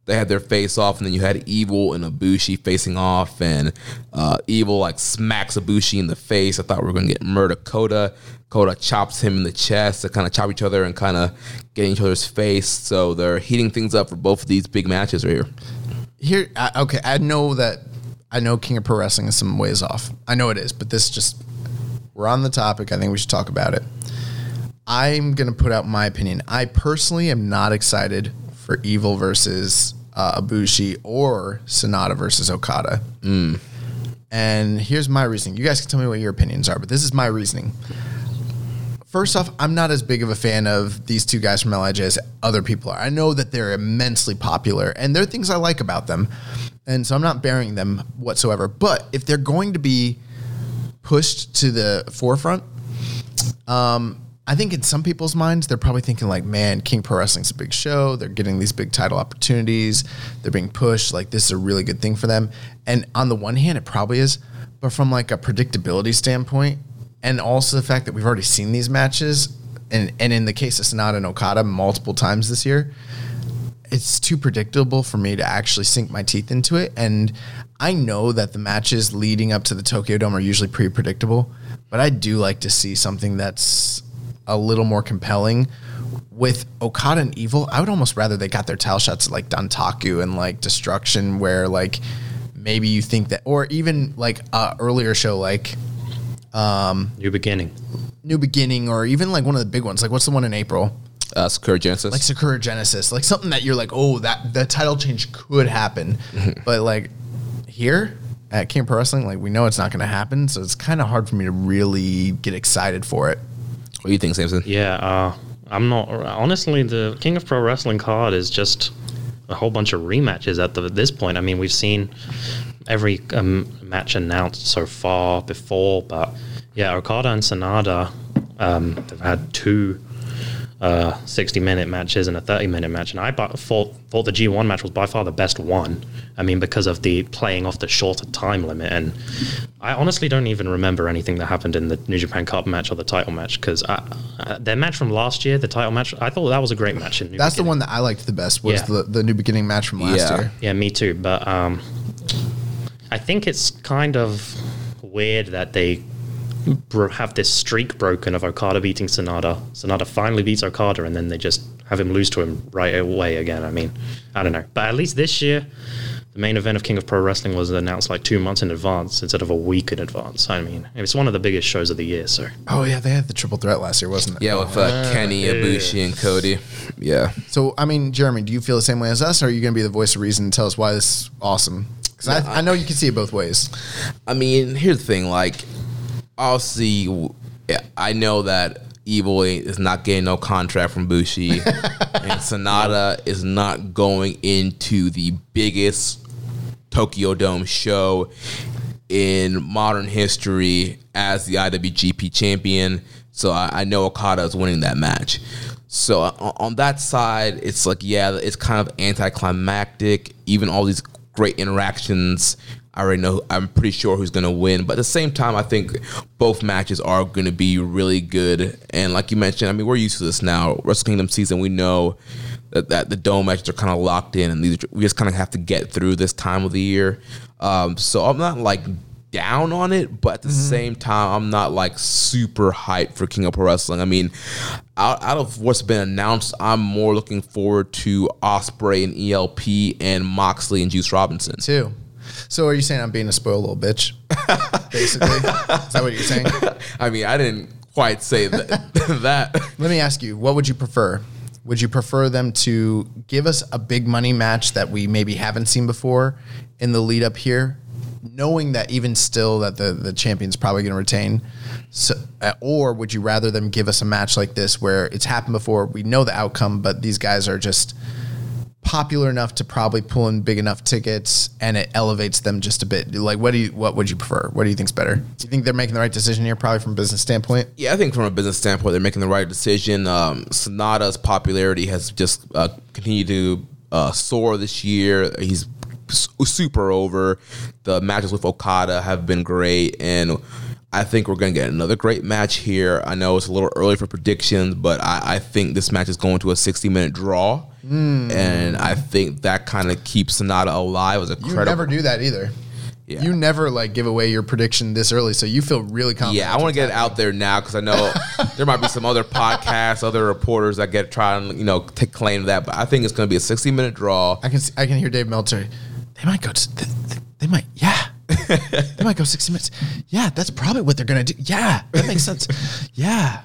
They had their face off, and then you had Evil and Abushi facing off, and uh, Evil like smacks Abushi in the face. I thought we were gonna get murder Kota. Kota chops him in the chest. They kind of chop each other and kind of get in each other's face. So they're heating things up for both of these big matches right here. Here, I, okay, I know that I know King of Pro Wrestling is some ways off. I know it is, but this just we're on the topic. I think we should talk about it. I'm gonna put out my opinion. I personally am not excited for Evil versus uh, Ibushi or Sanada versus Okada. And here's my reasoning. You guys can tell me what your opinions are, but this is my reasoning. First off, I'm not as big of a fan of these two guys from LIJ as other people are. I know that they're immensely popular, and there are things I like about them, and so I'm not burying them whatsoever. But if they're going to be pushed to the forefront, um, I think in some people's minds, they're probably thinking like, "Man, King Pro Wrestling's a big show. They're getting these big title opportunities. They're being pushed. Like this is a really good thing for them." And on the one hand, it probably is, but from like a predictability standpoint, and also the fact that we've already seen these matches, and and in the case of Sanada and Okada multiple times this year, it's too predictable for me to actually sink my teeth into it. And I know that the matches leading up to the Tokyo Dome are usually pretty predictable, but I do like to see something that's a little more compelling. With Okada and Evil, I would almost rather they got their title shots at like Dontaku and like Destruction, where like maybe you think that, or even like a earlier show like um, New beginning. New Beginning, or even like one of the big ones. Like what's the one in April? Uh, Sakura Genesis. like Sakura Genesis, like something that you're like, oh, that the title change could happen, but like here at King of Pro Wrestling, like we know it's not going to happen, so it's kind of hard for me to really get excited for it. what do you think, Samson? Yeah, uh, I'm not. Honestly, the King of Pro Wrestling card is just a whole bunch of rematches at the, this point. I mean, we've seen every um, match announced so far before, but yeah, Okada and Sanada, um, they've had two uh, 60 minute matches and a 30 minute match. And I thought, thought the G1 match was by far the best one. I mean, because of the playing off the shorter time limit. And I honestly don't even remember anything that happened in the New Japan Cup match or the title match because uh, their match from last year, the title match, I thought that was a great match. In New That's the one that I liked the best was Yeah. the the New Beginning match from last Yeah. year. Yeah, me too. But um, I think it's kind of weird that they bro- have this streak broken of Okada beating Sanada. Sanada finally beats Okada, and then they just have him lose to him right away again. I mean, I don't know. But at least this year, the main event of King of Pro Wrestling was announced like two months in advance instead of a week in advance. I mean, it's one of the biggest shows of the year. So Oh yeah, they had the triple threat last year, wasn't it? Yeah, with uh, Kenny, Ibushi, and Cody. Yeah. So I mean, Jeremy, do you feel the same way as us, or are you going to be the voice of reason and tell us why this is awesome? Because I, I know you can see it both ways. I mean, here's the thing. Like, obviously, w- yeah, I know that Evil is not getting no contract from Bushi, and Sanada is not going into the biggest Tokyo Dome show in modern history as the IWGP champion. So I, I know Okada is winning that match. So on, on that side, it's like yeah, it's kind of anticlimactic. Even all these great interactions, I already know. I'm pretty sure who's going to win. But at the same time, I think both matches are going to be really good. And like you mentioned, I mean, we're used to this now. Wrestle Kingdom season, we know that, that the dome matches are kind of locked in, and these we just kind of have to get through this time of the year. Um, so I'm not like down on it, but at the same time, I'm not like super hyped for King of Pro Wrestling. I mean, out, out of what's been announced, I'm more looking forward to Ospreay and ELP and Moxley and Juice Robinson. Too. So are you saying I'm being a spoiled little bitch? Basically, is that what you're saying? I mean, I didn't quite say that. that. Let me ask you, what would you prefer? Would you prefer them to give us a big money match that we maybe haven't seen before in the lead up here knowing that even still that the the champion's probably going to retain. So, uh, or would you rather them give us a match like this where it's happened before, we know the outcome, but these guys are just popular enough to probably pull in big enough tickets and it elevates them just a bit. Like what do you what would you prefer? What do you think's better? Do you think they're making the right decision here probably from a business standpoint? Yeah, I think from a business standpoint, they're making the right decision. Um, Sanada's popularity has just uh, continued to uh, soar this year. He's super over. The matches with Okada have been great, and I think we're going to get another great match here. I know it's a little early for predictions, but I, I think this match is going to a 60 minute draw. Hmm. And I think that kind of keeps Sanada alive as a You never do that either. Yeah. You never like give away your prediction this early, so you feel really confident. Yeah, I want to get it out there now because I know there might be some other podcasts, other reporters that get try and you know take claim to that. But I think it's going to be a sixty minute draw. I can see, I can hear Dave Meltzer. They might go. To, they, they might. Yeah. they might go sixty minutes. Yeah, that's probably what they're gonna do. Yeah, that makes sense. Yeah.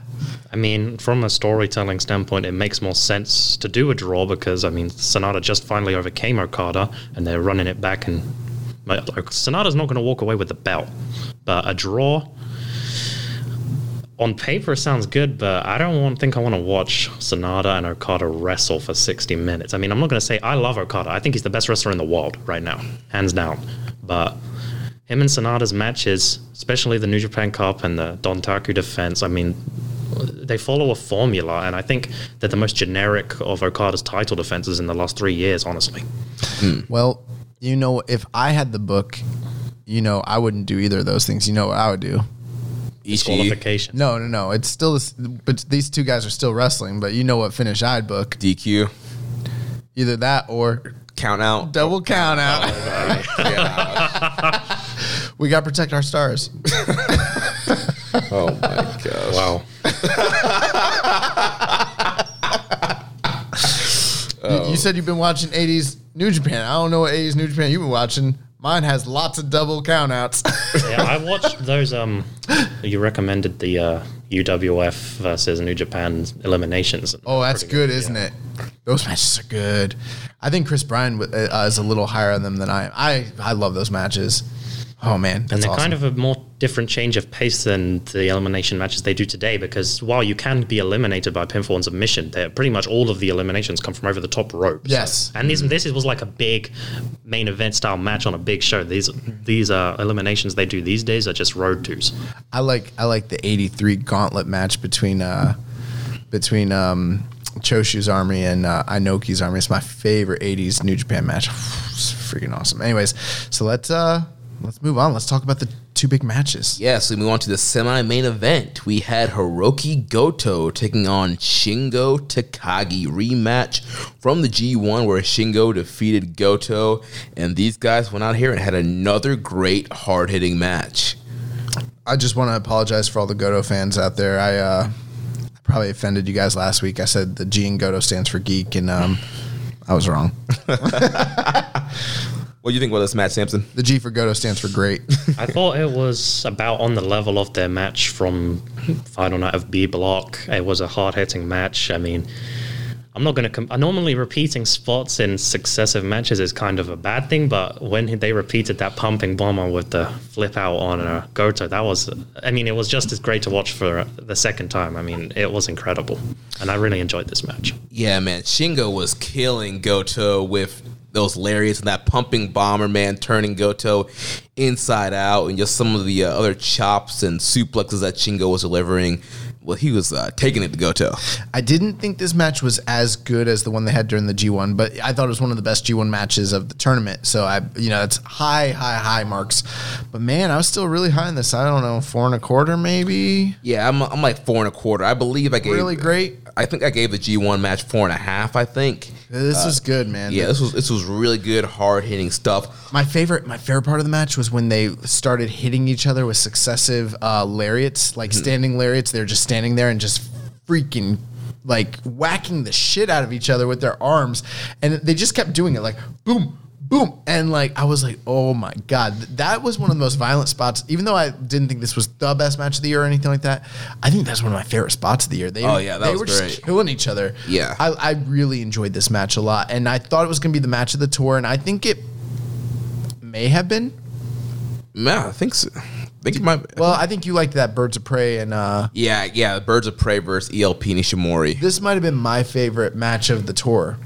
I mean, from a storytelling standpoint, it makes more sense to do a draw because I mean, Sanada just finally overcame Okada, and they're running it back. And like, Sanada's not going to walk away with the belt, but a draw on paper sounds good. But I don't want think I want to watch Sanada and Okada wrestle for sixty minutes. I mean, I'm not going to say I love Okada. I think he's the best wrestler in the world right now, hands down. But him and Sanada's matches, especially the New Japan Cup and the Dontaku defense, I mean, they follow a formula, and I think they're the most generic of Okada's title defenses in the last three years, honestly. Hmm. Well, you know, if I had the book, you know, I wouldn't do either of those things. You know what I would do? Disqualification. No, no, no. It's still, this, but these two guys are still wrestling. But you know what finish I'd book? DQ, Either that or count out. double count out. Yeah. we got to protect our stars. oh my gosh. Wow. You, you said you've been watching 80s New Japan. I don't know what 80s New Japan you've been watching. Mine has lots of double countouts. yeah, I watched those. Um, you recommended the uh, UWF versus New Japan eliminations. oh, that's Pretty good, isn't it? Those matches are good. I think Chris Bryan uh, is a little higher on them than I am. I, I love those matches. Oh, man. And they're awesome. kind of a more different change of pace than the elimination matches they do today because while you can be eliminated by pinfall and submission, they're pretty much all of the eliminations come from over the top ropes. Yes. And these this was like a big main event style match on a big show. These these uh, eliminations they do these days are just road twos. I like I like the '83 gauntlet match between uh, between um, Choshu's army and uh, Inoki's army. It's my favorite '80s New Japan match. It's freaking awesome. Anyways, so let's uh, let's move on. Let's talk about the two big matches. Yes, we move on to the semi-main event. We had Hiroki Goto taking on Shingo Takagi rematch from the G1 where Shingo defeated Goto, and these guys went out here and had another great hard-hitting match. I just want to apologize for all the Goto fans out there. I uh, probably offended you guys last week. I said the G in Goto stands for geek, and um, I was wrong. What do you think about this match, Samson? The G for Goto stands for great. I thought it was about on the level of their match from Final Night of B Block. It was a hard hitting match. I mean, I'm not going to. Com- normally, repeating spots in successive matches is kind of a bad thing, but when they repeated that pumping bomber with the flip out on uh, Goto, that was. I mean, it was just as great to watch for the second time. I mean, it was incredible, and I really enjoyed this match. Yeah, man, Shingo was killing Goto with those lariats and that pumping bomber, man, turning Goto inside out, and just some of the uh, other chops and suplexes that Shingo was delivering. Well, he was uh, taking it to Goto. I didn't think this match was as good as the one they had during the G1, but I thought it was one of the best G1 matches of the tournament. So I, you know, it's high, high, high marks. But man, I was still really high on this. I don't know, four and a quarter maybe. Yeah, I'm, I'm like four and a quarter. I believe I gave Really great. I think I gave the G1 match four and a half. I think. This was good, man. Yeah, this was this was really good, hard hitting stuff. My favorite, my favorite part of the match was when they started hitting each other with successive uh, lariats, like standing lariats. They're just standing there and just freaking like whacking the shit out of each other with their arms, and they just kept doing it, like boom, boom, and like I was like, oh my god, that was one of the most violent spots. Even though I didn't think this was the best match of the year or anything like that, I think that's one of my favorite spots of the year. They, Oh, yeah, that they was were great. just killing each other. Yeah. I, I really enjoyed this match a lot, and I thought it was going to be the match of the tour, and I think it may have been. yeah I think so. I think it might. Well, I think you liked that Birds of Prey, and uh, yeah, yeah. Birds of Prey versus ELP Nishimori. this might have been my favorite match of the tour.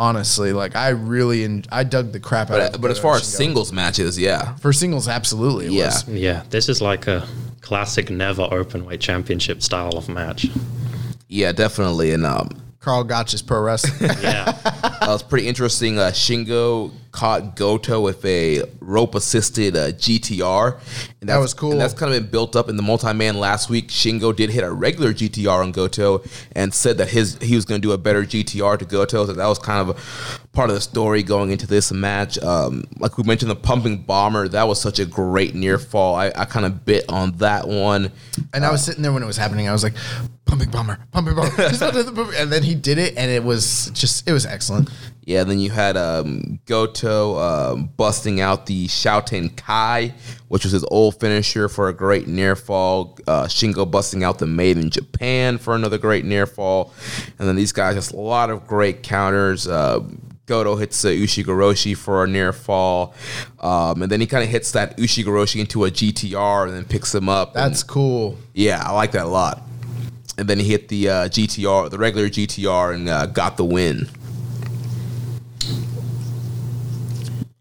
Honestly, like I really, en- I dug the crap out of. But, but as far as singles matches, yeah, for singles, absolutely, it Yeah. was. Yeah, this is like a classic never open weight championship style of match. yeah, definitely. And um, Karl Gotch's pro wrestling. Yeah, Uh, it was pretty interesting. Uh, Shingo caught Goto with a rope assisted uh, GTR. And that was cool. And that's kind of been built up in the multi man last week. Shingo did hit a regular GTR on Goto and said that his he was going to do a better GTR to Goto. So that was kind of a part of the story going into this match. Um, like we mentioned, the pumping bomber, that was such a great near fall. I, I kind of bit on that one. And I was sitting there when it was happening. I was like, pumping bomber, pumping bomber. He's about to do the pump- and then he did it, and it was just, it was excellent. Yeah, then you had um, Goto um, busting out the Shouten Kai, which was his old finisher for a great near fall. Uh, Shingo busting out the Made in Japan for another great near fall. And then these guys, just a lot of great counters. Uh, Goto hits uh, Ushigoroshi for a near fall. Um, and then he kind of hits that Ushigoroshi into a GTR and then picks him up. and- That's cool. yeah, I like that a lot. And then he hit the uh, GTR, the regular GTR, and uh, got the win.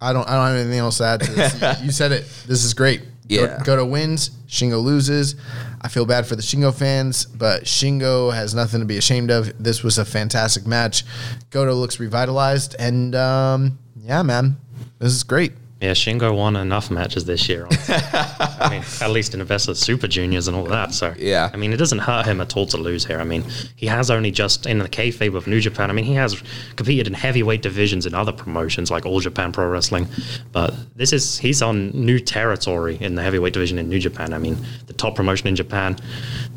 I don't, I don't have anything else to add to this. You- said it. This is great. Go- Yeah. Goto wins. Shingo loses. I feel bad for the Shingo fans, but Shingo has nothing to be ashamed of. This was a fantastic match. Goto looks revitalized, and um, yeah, man, this is great. Yeah. Shingo won enough matches this year. honestly. I mean, at least in the best of Super Juniors and all that. So Yeah. I mean, it doesn't hurt him at all to lose here. I mean, he has only just in the kayfabe of New Japan. I mean, he has competed in heavyweight divisions in other promotions like All Japan Pro Wrestling, but this is he's on new territory in the heavyweight division in New Japan. I mean, the top promotion in Japan,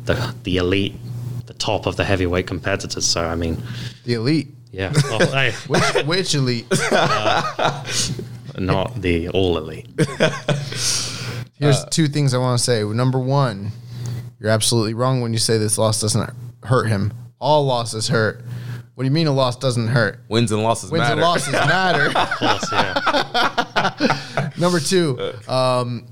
the the elite, the top of the heavyweight competitors. So I mean, The elite. yeah, well, hey, Which, which elite? Uh, not the all elite. Here's two things I want to say. Number one, you're absolutely wrong when you say this loss doesn't hurt him. All losses hurt. What do you mean a loss doesn't hurt? Wins and losses Wins matter. and losses matter. Of course, yeah. Number two, um,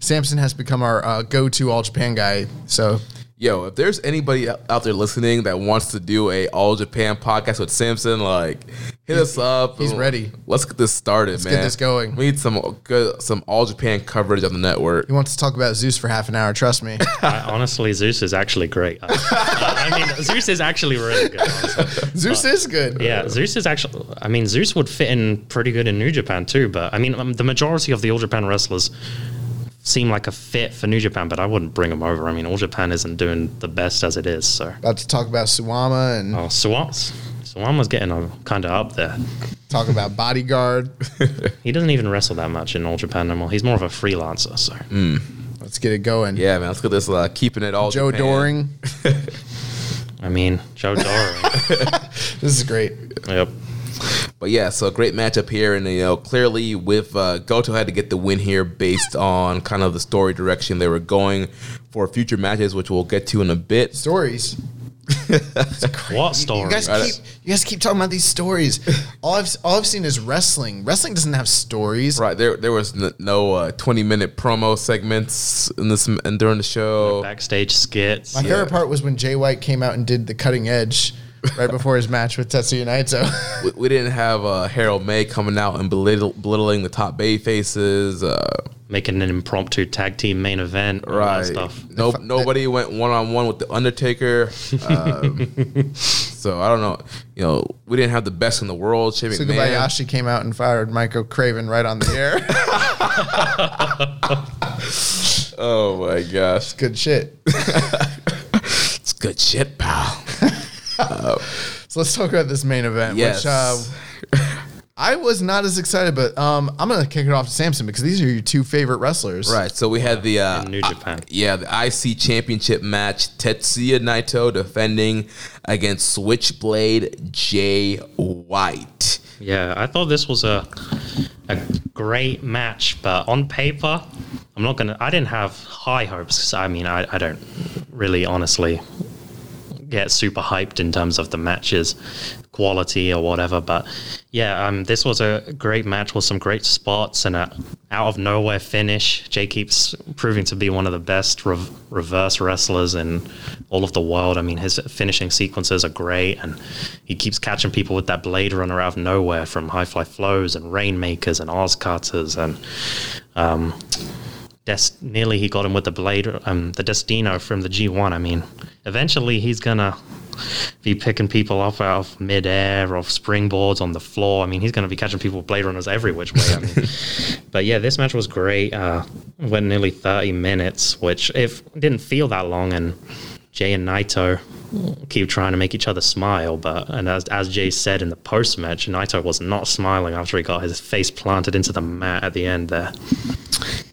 Samson has become our uh, go-to All Japan guy. So Yo, if there's anybody out there listening that wants to do a All Japan podcast with Samson, like hit us up. he's ready. Let's get this started, Let's man. get this going. We need some good, some All Japan coverage on the network. he wants to talk about Zeus for half an hour. Trust me. I, honestly, Zeus is actually great. I, I mean, Zeus is actually really good. Honestly. Zeus is good. Yeah, Zeus is actually. I mean, Zeus would fit in pretty good in New Japan too. But I mean, um, the majority of the All Japan wrestlers seem like a fit for New Japan, but I wouldn't bring them over. I mean, All Japan isn't doing the best as it is. So, About to talk about Suwama and oh, Suwam, Suwama's getting kind of up there. talk about Bodyguard. He doesn't even wrestle that much in All Japan anymore. He's more of a freelancer. So, Let's get it going. Yeah, man. Let's get this uh, keeping it all. Joe Japan. Doring. I mean, Joe Doering. This is great. yep. But yeah, so a great matchup here, and you know clearly with uh, Goto had to get the win here based on kind of the story direction they were going for future matches, which we'll get to in a bit. Stories. What story? You guys keep you guys keep talking about these stories. All I've all I've seen is wrestling. Wrestling doesn't have stories. Right there, there was n- no uh, twenty minute promo segments in this and during the show. Backstage skits. My favorite part was when Jay White came out and did the cutting edge right before his match with Tetsuya Naito. We, we didn't have uh, Harold May coming out and belittle, belittling the top bay faces. Uh, making an impromptu tag team main event, all that right. stuff. No, nobody went one on one with the Undertaker. Um, so I don't know. You know, we didn't have the best in the world. Shane so McMahon. Kobayashi came out and fired Michael Craven right on the air. Oh my gosh, Good shit. it's good shit, pal. So let's talk about this main event, Yes. which uh, I was not as excited, but um, I'm gonna kick it off to Samson because these are your two favorite wrestlers. Right. So we had the uh, New Japan. yeah, the IC Championship match. Tetsuya Naito defending against Switchblade Jay White. Yeah, I thought this was a a great match, but on paper, I'm not gonna. I didn't have high hopes. 'cause, I mean, I, I don't really honestly get super hyped in terms of the matches quality or whatever. But yeah, um, this was a great match with some great spots and a out of nowhere finish. Jay keeps proving to be one of the best rev- reverse wrestlers in all of the world. I mean, his finishing sequences are great, and he keeps catching people with that Blade Runner out of nowhere from high fly flows and rainmakers and Oz cutters and. Um, Des- nearly he got him with the blade, um, the Destino from the G1. I mean, eventually he's gonna be picking people off out of midair, off springboards on the floor. I mean, he's gonna be catching people with blade runners every which way. I mean, but yeah, this match was great. Uh, went nearly 30 minutes, which if didn't feel that long, and Jay and Naito keep trying to make each other smile. But and as, as Jay said in the post match, Naito was not smiling after he got his face planted into the mat at the end there.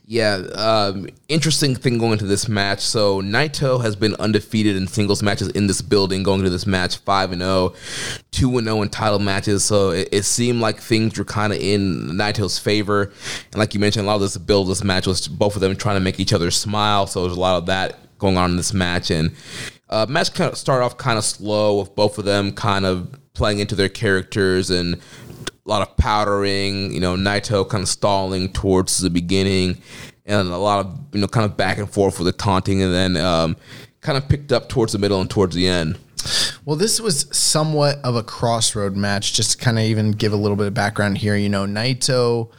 Yeah, um, interesting thing going into this match. So Naito has been undefeated in singles matches in this building, going into this match five and 0, 2 and zero in title matches. So it, it seemed like things were kind of in Naito's favor. And like you mentioned, a lot of this build, this match was both of them trying to make each other smile. So there's a lot of that going on in this match. And uh, match kind of started off kind of slow with both of them kind of playing into their characters and a lot of powdering, you know, Naito kind of stalling towards the beginning, and a lot of you know kind of back and forth with the taunting, and then um, kind of picked up towards the middle and towards the end. Well, this was somewhat of a crossroad match. Just to kind of even give a little bit of background here, you know, Naito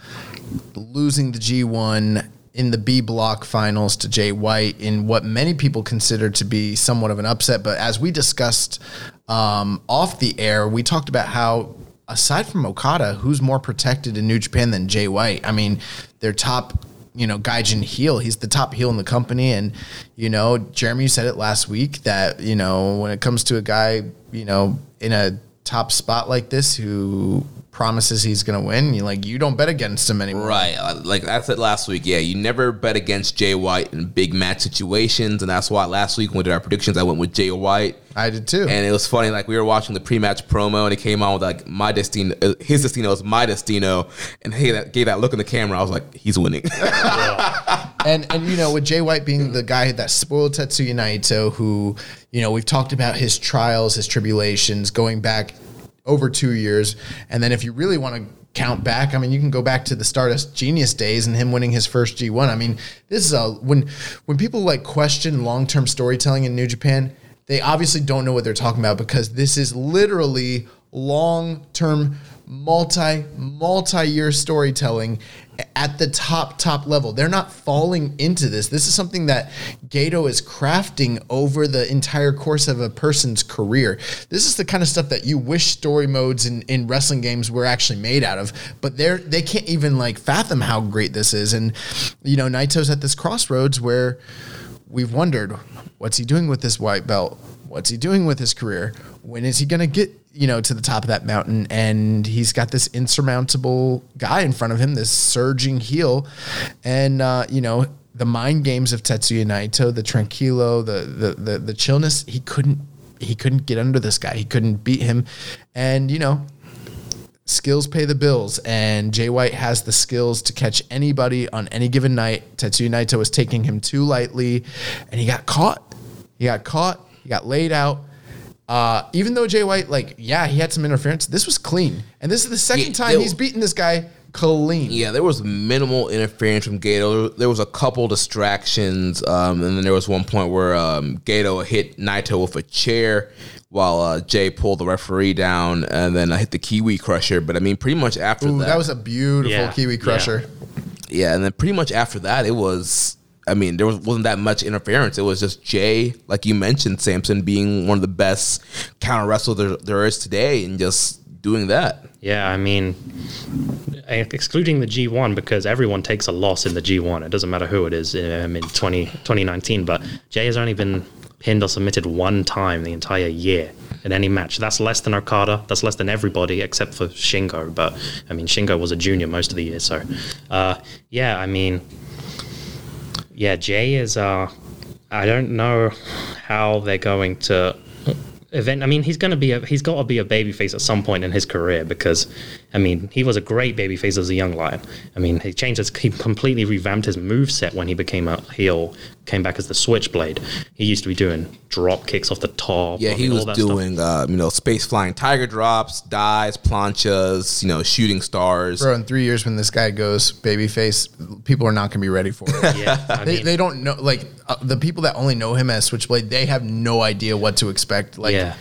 losing the G1 in the B block finals to Jay White in what many people consider to be somewhat of an upset. But as we discussed um, off the air, we talked about how aside from Okada, who's more protected in New Japan than Jay White? I mean, their top, you know, Gaijin heel. He's the top heel in the company. And, you know, Jeremy said it last week that, you know, when it comes to a guy, you know, in a top spot like this who promises he's going to win, you like you don't bet against him anymore. Right. Uh, Like I said last week, yeah, you never bet against Jay White in big match situations, and that's why last week when we did our predictions, I went with Jay White. I did too. And it was funny, like we were watching the pre-match promo, and it came on with like my destino, uh, his destino is my destino, and he that gave that look in the camera. I was like, he's winning. and and you know with Jay White being the guy that spoiled Tetsuya Naito, who you know we've talked about his trials, his tribulations, going back over two years, and then if you really want to count back, I mean you can go back to the Stardust Genius days and him winning his first G1. I mean this is a when when people like question long term storytelling in New Japan, they obviously don't know what they're talking about because this is literally long term multi multi year storytelling at the top top level. They're not falling into this. This is something that Gedo is crafting over the entire course of a person's career. This is the kind of stuff that you wish story modes in, in wrestling games were actually made out of but they're they can't even like fathom how great this is. And you know naito's at this crossroads where we've wondered what's he doing with this white belt what's he doing with his career when is he going to get you know to the top of that mountain and he's got this insurmountable guy in front of him this surging heel and uh, you know the mind games of Tetsuya Naito the tranquilo the, the the the chillness he couldn't he couldn't get under this guy he couldn't beat him and you know skills pay the bills, and Jay White has the skills to catch anybody on any given night. Tetsuya Naito was taking him too lightly, and he got caught. He got caught. He got laid out. Uh, even though Jay White, like, yeah, he had some interference, this was clean, and this is the second Yeah, time there- he's beaten this guy clean. Yeah, there was minimal interference from Gedo. There was a couple distractions, um, and then there was one point where um, Gedo hit Naito with a chair while uh, Jay pulled the referee down, and then I hit the Kiwi Crusher. But I mean, pretty much after Ooh, that, that was a beautiful Yeah, Kiwi yeah. crusher. yeah, and then pretty much after that, it was. I mean, there was, wasn't that much interference. It was just Jay, like you mentioned, Samson being one of the best counter wrestlers there, there is today, and just doing that. Yeah, I mean, excluding the G1 because everyone takes a loss in the G1. It doesn't matter who it is um, in 20, 2019. But Jay has only been pinned or submitted one time the entire year in any match. That's less than Okada. That's less than everybody except for Shingo. But I mean, Shingo was a junior most of the year. So, uh, yeah, I mean, yeah, Jay is. Uh, I don't know how they're going to event. I mean, he's going to be. A, he's got to be a babyface at some point in his career because I mean, he was a great babyface as a young lion. I mean, he changed his, he completely revamped his move set when he became a heel, came back as the Switchblade. He used to be doing drop kicks off the top. Yeah, I he mean, all was doing uh, you know space flying tiger drops, dives, planchas, you know shooting stars. Bro, in three years when this guy goes babyface, people are not going to be ready for it. Yeah, they, mean, they don't know like uh, the people that only know him as Switchblade. They have no idea what to expect. Like, yeah.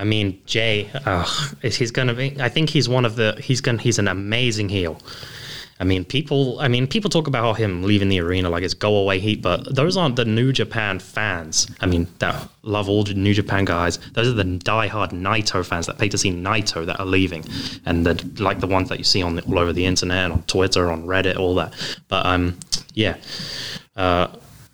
I mean, Jay, he's gonna be? I think he's one of the. He's gonna. He's an amazing heel. I mean, people. I mean, people talk about him leaving the arena like it's go away heat, but those aren't the New Japan fans. I mean, that love all New Japan guys. Those are the diehard Naito fans that pay to see Naito that are leaving, and the like the ones that you see on the, all over the internet, on Twitter, on Reddit, all that. But um, yeah. Uh,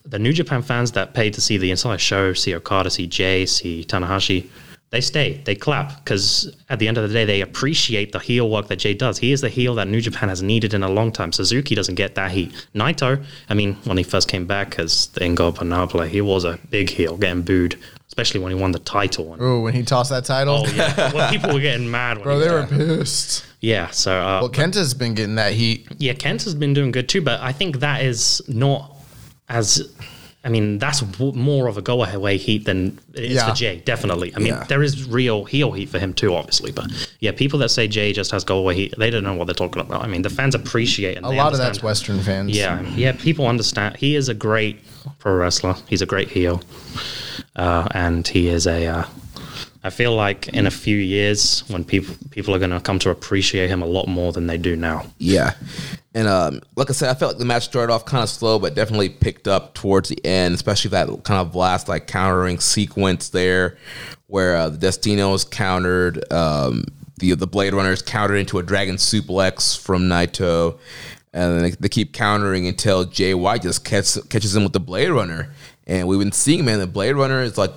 the New Japan fans that paid to see the entire show, see Okada, see Jay, see Tanahashi, they stay, they clap because at the end of the day, they appreciate the heel work that Jay does. He is the heel that New Japan has needed in a long time. Suzuki doesn't get that heat. Naito, I mean, when he first came back as the Ingobernable, he was a big heel, getting booed, especially when he won the title. Oh, when he tossed that title, oh yeah, well, people were getting mad. When bro, they were pissed. yeah. So uh, Well, Kenta's been getting that heat. yeah, Kenta's been doing good too, but I think that is not as. I mean, that's w- more of a go away heat than it is Yeah. for Jay, definitely. I mean, Yeah. there is real heel heat for him too, obviously. But yeah, people that say Jay just has go away heat, they don't know what they're talking about. I mean, the fans appreciate and A lot of that's. Western fans. Yeah, yeah, people understand. He is a great pro wrestler. He's a great heel, uh, and he is a. Uh, I feel like in a few years, when people people are going to come to appreciate him a lot more than they do now. Yeah. And um, like I said, I felt like the match started off kind of slow, but definitely picked up towards the end, especially that kind of last like countering sequence there, where uh, the Destinos countered um, the the Blade Runners countered into a Dragon Suplex from Naito, and they, they keep countering until Jay White just catches catches him with the Blade Runner, and we've been seeing man the Blade Runner is like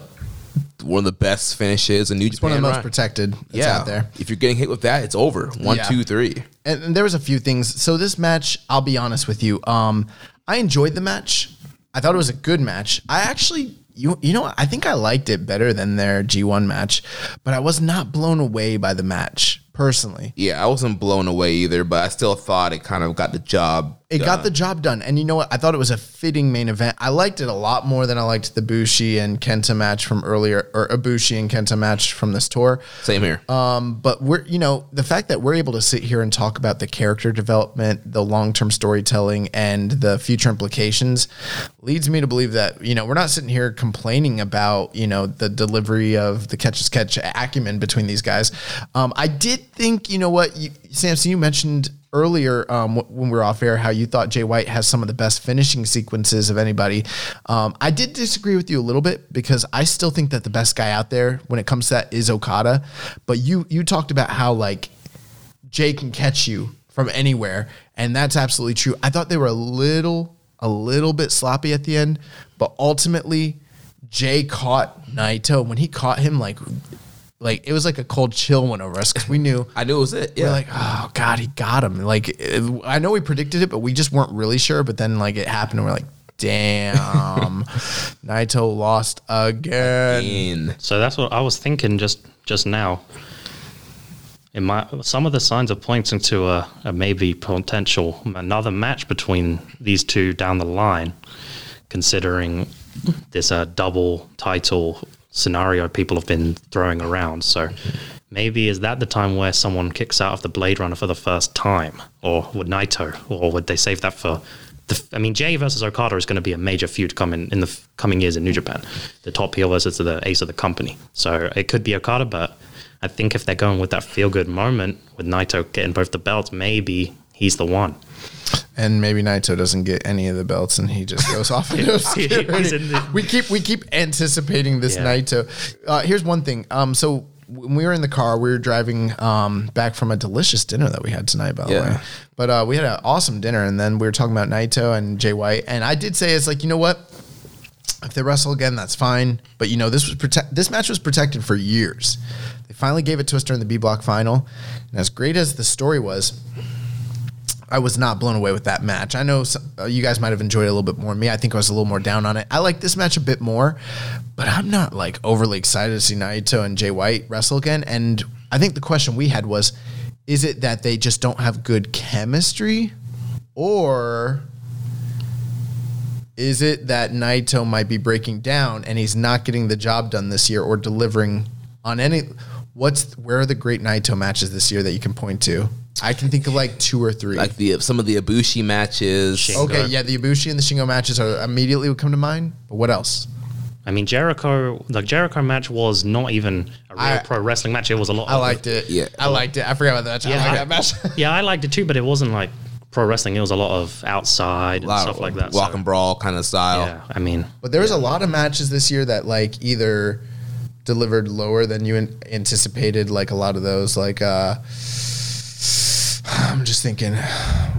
one of the best finishes in New It's one of the most right? protected that's yeah, out there. if you're getting hit with that, it's over. One, Yeah. two, three. and, and there was a few things. So this match, I'll be honest with you. Um, I enjoyed the match. I thought it was a good match. I actually, you you know. I think I liked it better than their G1 match, but I was not blown away by the match personally. Yeah, I wasn't blown away either, but I still thought it kind of got the job. It got the job done. And you know what? I thought it was a fitting main event. I liked it a lot more than I liked the Bushi and Kenta match from earlier, or Ibushi and Kenta match from this tour. same here. Um, but we're you know the fact that we're able to sit here and talk about the character development, the long term storytelling, and the future implications leads me to believe that you know we're not sitting here complaining about you know the delivery of the catch as catch acumen between these guys. Um, I did think you know what you, Samson you mentioned earlier um, when we were off air how you thought Jay White has some of the best finishing sequences of anybody. Um, I did disagree with you a little bit because I still think that the best guy out there when it comes to that is Okada. But you you talked about how like Jay can catch you from anywhere, and that's absolutely true. I thought they were a little a little bit sloppy at the end, but ultimately Jay caught Naito when he caught him like like it was like a cold chill went over us because we knew I knew it was it. we're Yeah, like, oh god, he got him. Like, it- I know we predicted it, but we just weren't really sure. But then, like, it happened, and we're like, damn, Naito lost again. In. So that's what I was thinking just just now. In my some of the signs are pointing to a, a maybe potential another match between these two down the line, considering this uh, double title scenario people have been throwing around. So maybe is that the time where someone kicks out of the Blade Runner for the first time, or would Naito, or would they save that for? The, I mean, Jay versus Okada is going to be a major feud coming in the f- coming years in New Japan. The top heel versus the ace of the company. So it could be Okada, but I think if they're going with that feel good moment with Naito getting both the belts, maybe he's the one. And maybe Naito doesn't get any of the belts, and he just goes off into He's obscurity. in the- we keep we keep anticipating this Yeah. Naito. Uh, here's one thing. Um, so when we were in the car, we were driving um, back from a delicious dinner that we had tonight, by the Yeah. way. But uh, we had an awesome dinner, and then we were talking about Naito and Jay White, and I did say it's like you know what. If they wrestle again, that's fine. But you know, this was protect. This match was protected for years. They finally gave it to us during the B block final, and as great as the story was, I was not blown away with that match. I know some, uh, you guys might have enjoyed it a little bit more than me. I think I was a little more down on it. I like this match a bit more, but I'm not like overly excited to see Naito and Jay White wrestle again. And I think the question we had was, is it that they just don't have good chemistry, or is it that Naito might be breaking down and he's not getting the job done this year or delivering on any? What's where are the great Naito matches this year that you can point to? I can think of like two or three. Like the some of the Ibushi matches. Shingo. okay, yeah, the Ibushi and the Shingo matches are immediately would come to mind. But what else? I mean, Jericho, the Jericho match was not even a real I- pro wrestling match. It was a lot. I of, liked it. Yeah. I liked it. I forgot about that. I Yeah, like I- that match. Yeah, I liked it too, but it wasn't like pro wrestling. It was a lot of outside and stuff of like that. Walk so, and brawl kind of style. yeah, I mean, But there was a lot of matches this year that like either delivered lower than you anticipated. Like a lot of those, like uh, I'm just thinking,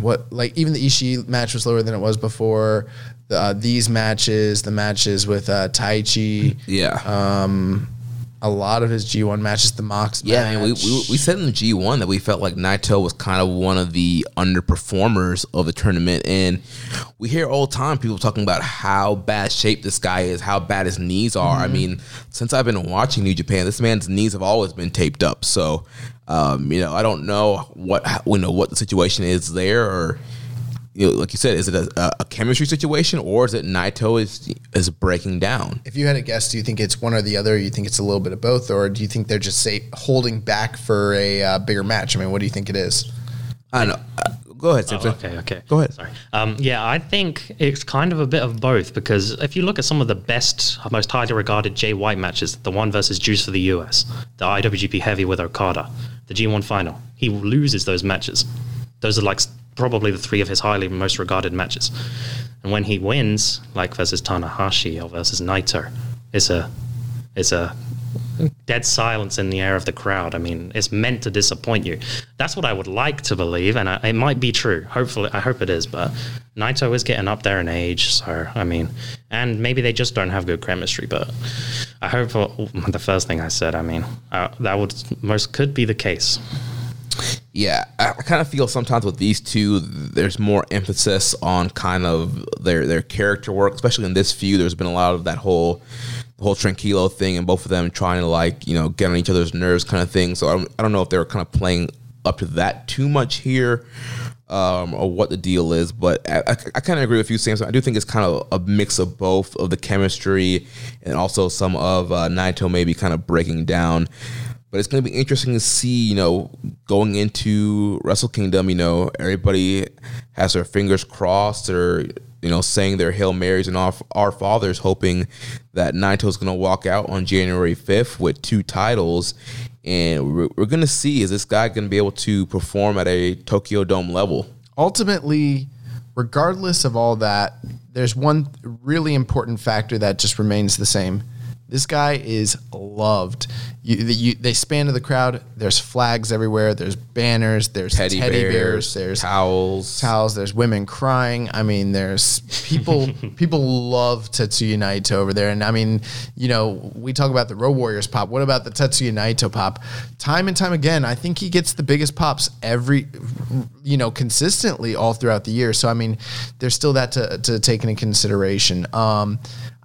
what like even the Ishii match was lower than it was before. The, uh, these matches, the matches with uh, Taichi, Yeah. A lot of his G1 matches, the Mox Yeah, I mean, we, we, we said in the G1 that we felt like Naito was kind of one of the underperformers of the tournament. And we hear all the time people talking about how bad shape this guy is, how bad his knees are. I mean, since I've been watching New Japan, this man's knees have always been taped up. So, um, you know, I don't know what, you know, what the situation is there or. You know, like you said, is it a, a chemistry situation or is it Naito is is breaking down? If you had a guess, do you think it's one or the other? You think it's a little bit of both, or do you think they're just say holding back for a uh, bigger match? I mean, what do you think it is? I don't know. Uh, go ahead, Samson. Oh, okay, okay. Go ahead. Sorry. Um, yeah, I think it's kind of a bit of both because if you look at some of the best, most highly regarded Jay White matches, the one versus Juice for the US, the IWGP Heavy with Okada, the G1 final, he loses those matches. Those are like s- probably the three of his highly most regarded matches. And when he wins, like versus Tanahashi or versus Naito, it's a it's a dead silence in the air of the crowd. I mean, it's meant to disappoint you. That's what I would like to believe, and I, it might be true. Hopefully, I hope it is. But Naito is getting up there in age, so I mean, and maybe they just don't have good chemistry. But I hope for the first thing I said. I mean, uh, that would most could be the case. Yeah, I, I kind of feel sometimes with these two, there's more emphasis on kind of their their character work, especially in this feud. There's been a lot of that whole whole tranquilo thing, and both of them trying to like you know get on each other's nerves, kind of thing. So I don't, I don't know if they're kind of playing up to that too much here. Um, or what the deal is, but I, I, I kind of agree with you, Samson. I do think it's kind of a mix of both of the chemistry and also some of uh, Naito maybe kind of breaking down but it's going to be interesting to see, you know, going into Wrestle Kingdom, you know, everybody has their fingers crossed or, you know, saying their Hail Marys and our, our fathers, hoping that Naito's going to walk out on January 5th with two titles. And we're, we're going to see, is this guy going to be able to perform at a Tokyo Dome level? ultimately, regardless of all that, there's one really important factor that just remains the same. This guy is loved. You, you, they span to the crowd. There's flags everywhere. There's banners. There's Teddy, teddy, bears, bears. There's towels. towels. There's women crying. I mean, there's people. people love Tetsuya Naito over there, and I mean, you know, we talk about the Road Warriors pop. What about the Tetsuya Naito pop? Time and time again, I think he gets the biggest pops every, you know, consistently all throughout the year. So I mean, there's still that to to take into consideration. Um,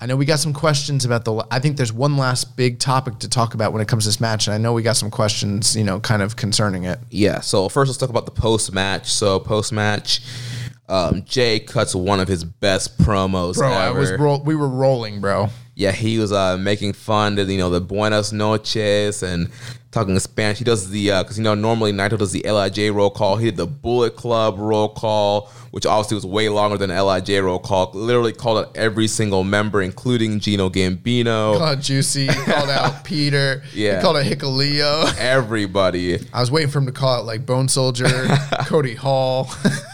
I know we got some questions about the. I think there's one last big topic to talk about when it comes to this match, and I know we got some questions, you know, kind of concerning it. Yeah. So first, let's talk about the post match. So post match, um, Jay cuts one of his best promos. Bro, I was roll- we were rolling, bro. Yeah, he was uh, making fun of you know the Buenos noches and talking Spanish. He does the because you know normally Naito does the Lij roll call. He did the Bullet Club roll call, which obviously was way longer than Lij roll call. Literally called out every single member, including Gino Gambino, called out Juicy, called out Peter, Yeah. he called out Hikuleo. everybody. I was waiting for him to call out like Bone Soldier, Cody Hall.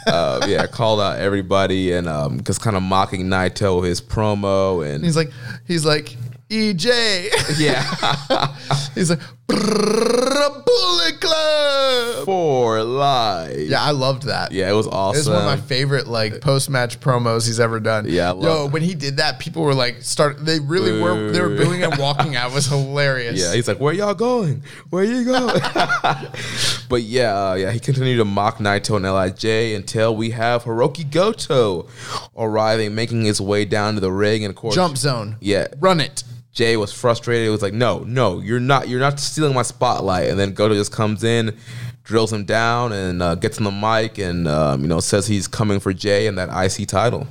Uh, yeah, called out everybody and um, just kind of mocking Naito his promo and he's like, he's like, EJ. yeah, he's like, "Brrrr, Bullet Club. for life. Yeah, I loved that. yeah, it was awesome. It's one of my favorite like post match promos he's ever done. Yeah, I yo, that. when he did that, people were like, start. They really were. They were Boo. booing and walking out. It was hilarious. Yeah, he's like, "Where y'all going? Where you going?" but yeah, uh, yeah, he continued to mock Naito and Lij until we have Hiroki Goto arriving, making his way down to the ring, and of course, jump zone. Yeah, run it. Jay was frustrated. He was like, "No, no, you're not. You're not stealing my spotlight." And then Goto just comes in, drills him down and uh, gets on the mic and um, you know says he's coming for Jay and that IC title.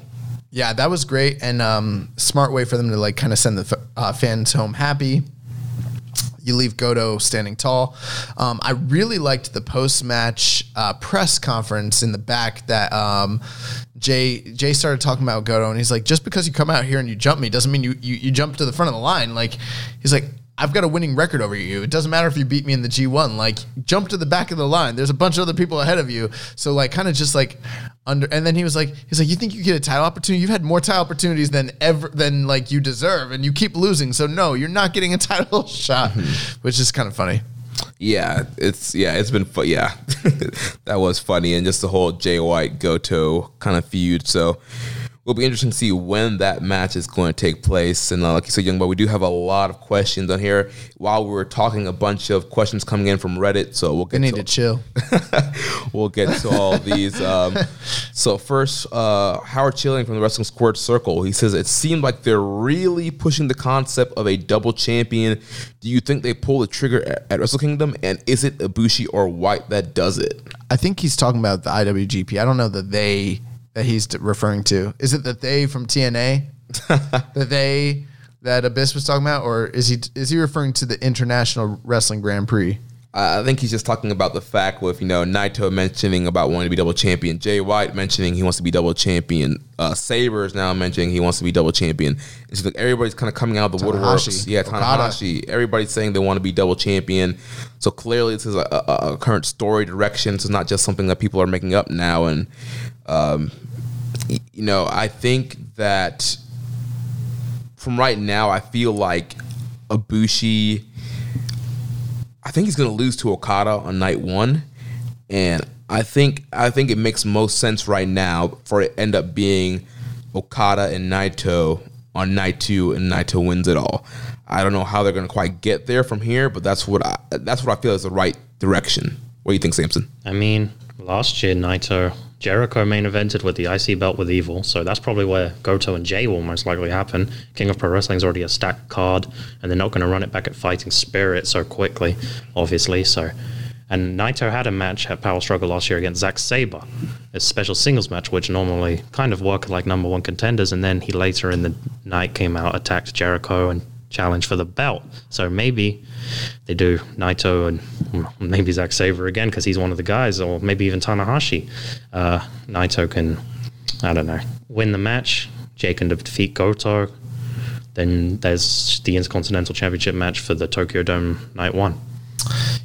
Yeah, that was great and um, smart way for them to like kind of send the f- uh, fans home happy. You leave Goto standing tall. Um, I really liked the post match uh, press conference in the back that um, Jay Jay started talking about Goto and he's like, just because you come out here and you jump me doesn't mean you you, you jump to the front of the line. Like he's like. I've got a winning record over you. It doesn't matter if you beat me in the G1. Like, jump to the back of the line. There's a bunch of other people ahead of you. So, like, kind of just like under. And then he was like, he's like, you think you get a title opportunity? You've had more title opportunities than ever than like you deserve, and you keep losing. So no, you're not getting a title shot, mm-hmm. which is kind of funny. Yeah, it's yeah, it's been fun. Yeah, that was funny, and just the whole Jay White Goto kind of feud. So it'll be interesting to see when that match is going to take place. And uh, like you said, young boy, we do have a lot of questions on here. While we were talking, a bunch of questions coming in from Reddit, so we'll get need to to chill. we'll get to all these. Um, so first, uh, Howard Chilling from the Wrestling Squared Circle. He says it seemed like they're really pushing the concept of a double champion. Do you think they pull the trigger at, at Wrestle Kingdom? And is it Ibushi or White that does it? I think he's talking about the IWGP. I don't know that they that he's referring to. Is it the they from TNA? the they that Abyss was talking about, or is he is he referring to the International Wrestling Grand Prix? I think he's just talking about the fact with you know Naito mentioning about wanting to be double champion, Jay White mentioning he wants to be double champion, uh, Sabre is now mentioning he wants to be double champion. It's like everybody's kind of coming out of the woodworks. Tanahashi, Yeah, Okada. Tanahashi. Everybody's saying they want to be double champion. So clearly, this is a, a, a current story direction. So it's not just something that people are making up now. And um, you know, I think that from right now, I feel like Ibushi. I think he's going to lose to Okada on night one, and I think I think it makes most sense right now for it end up being Okada and Naito on night two, and Naito wins it all. I don't know how they're going to quite get there from here, but that's what I, that's what I feel is the right direction. What do you think, Samson? I mean, last year Naito Jericho main evented with the IC belt with Evil, so that's probably where Goto and Jay will most likely happen. King of Pro Wrestling's already a stacked card, and they're not going to run it back at Fighting Spirit so quickly, obviously. So, and Naito had a match at Power Struggle last year against Zack Sabre, a special singles match, which normally kind of work like number one contenders, and then he later in the night came out, attacked Jericho, and challenged for the belt. So maybe they do Naito and maybe Zack Sabre again because he's one of the guys, or maybe even Tanahashi. Uh, Naito can, I don't know, win the match. Jay can defeat Goto. Then there's the Intercontinental Championship match for the Tokyo Dome night one.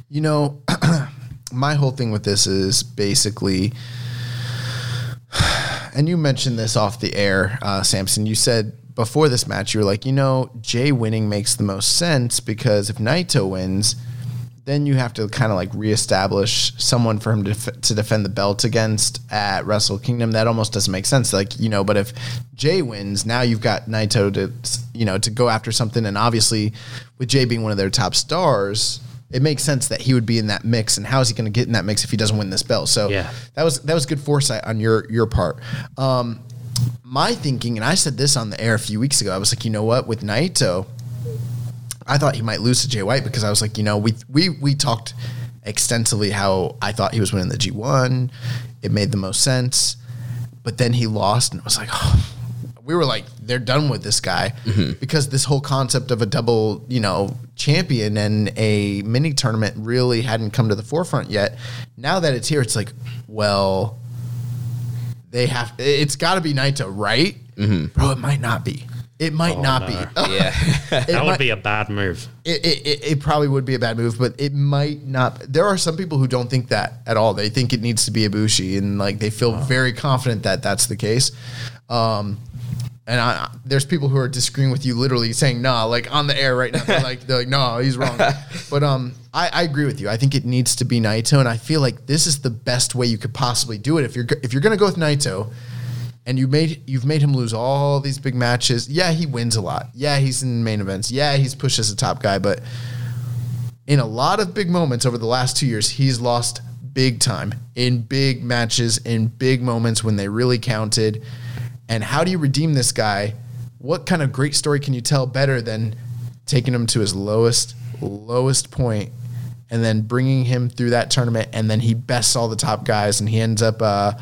You know, my whole thing with this is basically, and you mentioned this off the air, uh, Samson. You said before this match, you were like, you know, Jay winning makes the most sense because if Naito wins, then you have to kind of like reestablish someone for him to, def- to defend the belt against at Wrestle Kingdom. That almost doesn't make sense. Like, you know, but if Jay wins, now you've got Naito to, you know, to go after something. And obviously, with Jay being one of their top stars, it makes sense that he would be in that mix. And how is he going to get in that mix if he doesn't win this belt? So Yeah. that was that was good foresight on your your part. Um, my thinking, and I said this on the air a few weeks ago. I was like, you know what, with Naito, I thought he might lose to Jay White because I was like, you know, we we we talked extensively how I thought he was winning the G one. It made the most sense, but then he lost, and it was like, we were like, they're done with this guy mm-hmm. because this whole concept of a double, you know, champion and a mini tournament really hadn't come to the forefront yet. Now that it's here, it's like, well, they have. It's got to be Naito, right? Bro, it might not be. It might not no. be. Yeah, That might- would be a bad move. it, it, it, it probably would be a bad move, but it might not. There are some people who don't think that at all. They think it needs to be Ibushi, and like they feel very confident that that's the case. Um, and I, there's people who are disagreeing with you, literally saying nah, like on the air right now. They're like, they're like, no, he's wrong. but um, I, I agree with you. I think it needs to be Naito, and I feel like this is the best way you could possibly do it. If you're if you're gonna go with Naito, and you made you've made him lose all these big matches. Yeah, he wins a lot. Yeah, he's in main events. Yeah, he's pushed as a top guy, but in a lot of big moments over the last two years, he's lost big time in big matches, in big moments when they really counted. And how do you redeem this guy? What kind of great story can you tell better than taking him to his lowest, lowest point and then bringing him through that tournament, and then he bests all the top guys, and he ends up uh,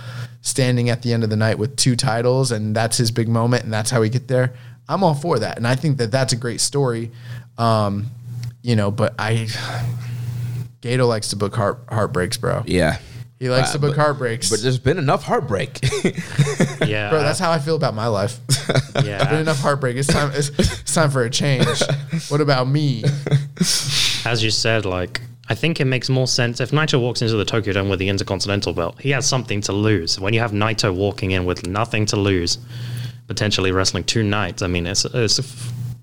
standing at the end of the night with two titles, and that's his big moment, and that's how he get there. I'm all for that, and I think that that's a great story. Um, you know, but I, Gedo likes to book heart heartbreaks, bro. Yeah. He likes Uh, to book but- heartbreaks. But there's been enough heartbreak. Yeah, Bro, that's how I feel about my life. yeah. Been enough heartbreak. It's time. It's, it's time for a change. What about me? as you said, like I think it makes more sense if Naito walks into the Tokyo Dome with the Intercontinental belt. He has something to lose. When you have Naito walking in with nothing to lose, potentially wrestling two nights, I mean, it's, it's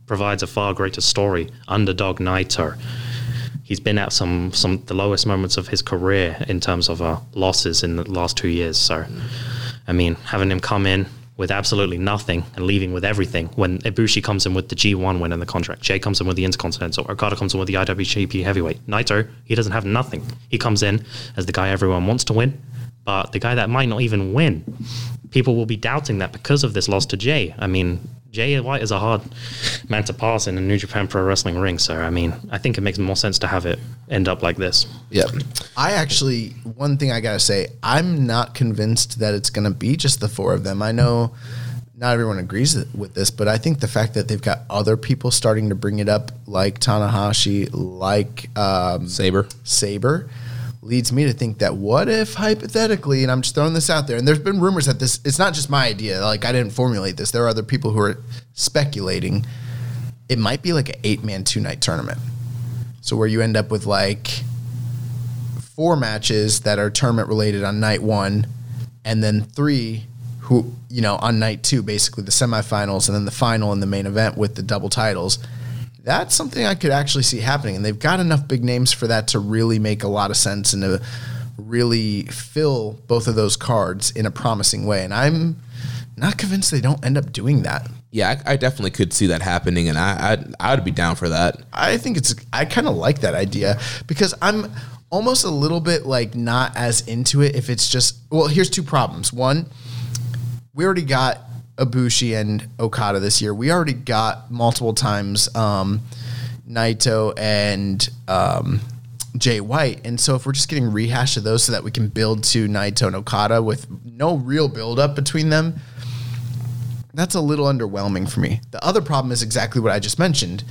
provides a far greater story. Underdog Naito. He's been at some some the lowest moments of his career in terms of uh, losses in the last two years. So, I mean, having him come in with absolutely nothing and leaving with everything when Ibushi comes in with the G1 win in the contract, Jay comes in with the Intercontinental, Okada comes in with the IWGP Heavyweight. Naito, he doesn't have nothing. He comes in as the guy everyone wants to win, but the guy that might not even win. People will be doubting that because of this loss to Jay. I mean, Jay White is a hard man to pass in a New Japan Pro Wrestling ring, so I mean, I think it makes more sense to have it end up like this. yep. I actually, one thing I gotta say, I'm not convinced that it's gonna be just the four of them. I know not everyone agrees with this, but I think the fact that they've got other people starting to bring it up, like Tanahashi, like um, Sabre. Sabre, leads me to think that what if hypothetically, and I'm just throwing this out there, and there's been rumors that this, it's not just my idea. Like I didn't formulate this. There are other people who are speculating. It might be like an eight man, two night tournament. So where you end up with like four matches that are tournament related on night one, and then three who you know on night two, basically the semifinals, and then the final and the main event with the double titles. That's something I could actually see happening, and they've got enough big names for that to really make a lot of sense and to really fill both of those cards in a promising way. And I'm not convinced they don't end up doing that. Yeah, I, I definitely could see that happening, and I I'd, I'd be down for that. I think it's I kind of like that idea because I'm almost a little bit like not as into it if it's just well here's two problems. One, we already got Ibushi and Okada this year. We already got multiple times um, Naito and um, Jay White, and so if we're just getting rehash of those so that we can build to Naito and Okada with no real build up between them, that's a little underwhelming for me. The other problem is exactly what I just mentioned.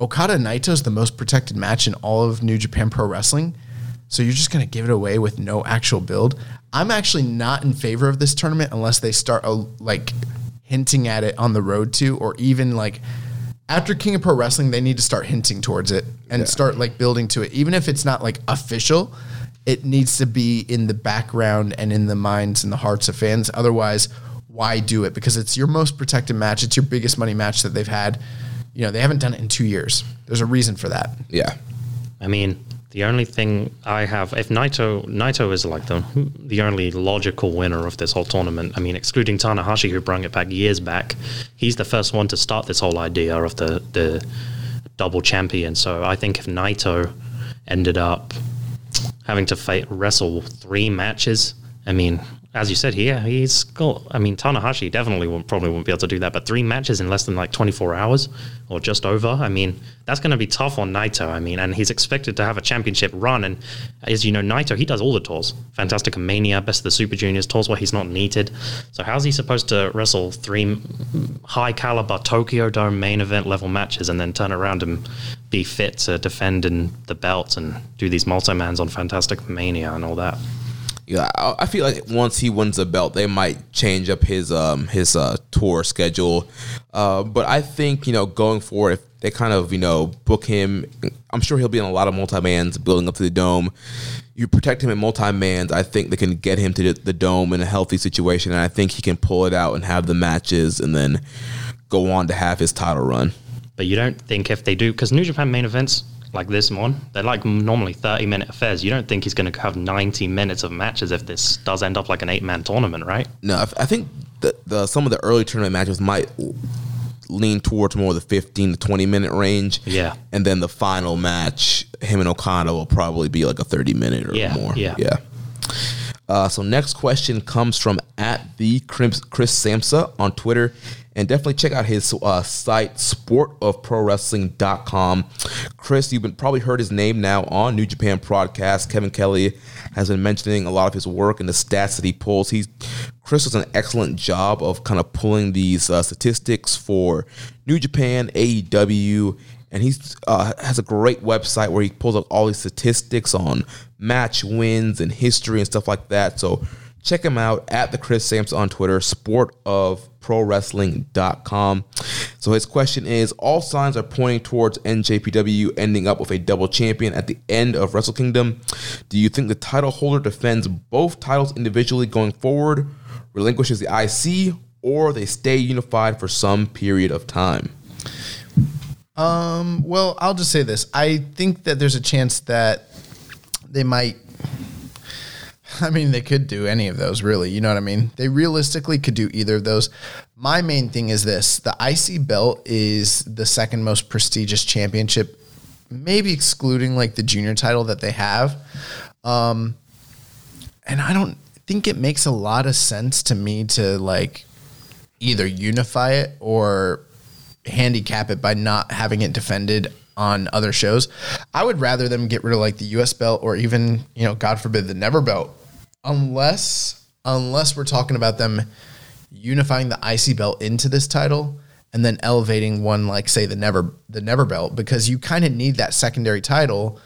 Okada Naito is the most protected match in all of New Japan Pro Wrestling. So you're just going to give it away with no actual build. I'm actually not in favor of this tournament unless they start uh, like hinting at it on the road to, or even like after King of Pro Wrestling, they need to start hinting towards it and start like building to it. Even if it's not like official, it needs to be in the background and in the minds and the hearts of fans. Otherwise, why do it? Because it's your most protected match. It's your biggest money match that they've had. You know, they haven't done it in two years. There's a reason for that. Yeah. I mean, the only thing I have, if Naito Naito is like the the only logical winner of this whole tournament. I mean, excluding Tanahashi, who brought it back years back, he's the first one to start this whole idea of the the double champion. So I think if Naito ended up having to fight wrestle three matches, I mean, as you said here, he's got. I mean, Tanahashi definitely won't, probably won't be able to do that, but three matches in less than like 24 hours or just over. I mean, that's going to be tough on Naito. I mean, and he's expected to have a championship run. And as you know, Naito, he does all the tours Fantastic Mania, Best of the Super Juniors, tours where he's not needed. So, how's he supposed to wrestle three high caliber Tokyo Dome main event level matches and then turn around and be fit to defend in the belt and do these multi mans on Fantastic Mania and all that? Yeah, I feel like once he wins the belt, they might change up his um his uh tour schedule. Uh, but I think you know going forward, if they kind of you know book him, I'm sure he'll be in a lot of multi mans building up to the dome. You protect him in multi mans, I think they can get him to the dome in a healthy situation, and I think he can pull it out and have the matches, and then go on to have his title run. But you don't think if they do, because New Japan main events like this one, they're like normally 30 minute affairs. You don't think he's going to have 90 minutes of matches if this does end up like an eight man tournament, right? No, I, I think the, the some of the early tournament matches might lean towards more of the 15 to 20 minute range. Yeah. And then the final match, him and Okada will probably be like a 30 minute or Yeah, more. yeah. Yeah. Uh, so next question comes from at the Chris, Chris Samsa on Twitter. And definitely check out his uh, site, sportofprowrestling.com. Chris, you've been, probably heard his name now on New Japan Podcast. Kevin Kelly has been mentioning a lot of his work and the stats that he pulls. He's Chris does an excellent job of kind of pulling these uh, statistics for New Japan, AEW, and he uh, has a great website where he pulls up all these statistics on match wins and history and stuff like that. So check him out at the Chris Samsa on Twitter, sport of prowrestling.com. So his question is all signs are pointing towards NJPW ending up with a double champion at the end of Wrestle Kingdom. Do you think the title holder defends both titles individually going forward, relinquishes the IC, or they stay unified for some period of time? Um, well, I'll just say this. I think that there's a chance that they might. I mean, they could do any of those, really. You know what I mean? They realistically could do either of those. My main thing is this the IC belt is the second most prestigious championship, maybe excluding like the junior title that they have. Um, and I don't think it makes a lot of sense to me to like either unify it or handicap it by not having it defended on other shows. I would rather them get rid of like the US belt or even, you know, God forbid the never belt. Unless unless we're talking about them unifying the IC belt into this title and then elevating one like say the never the never belt because you kind of need that secondary title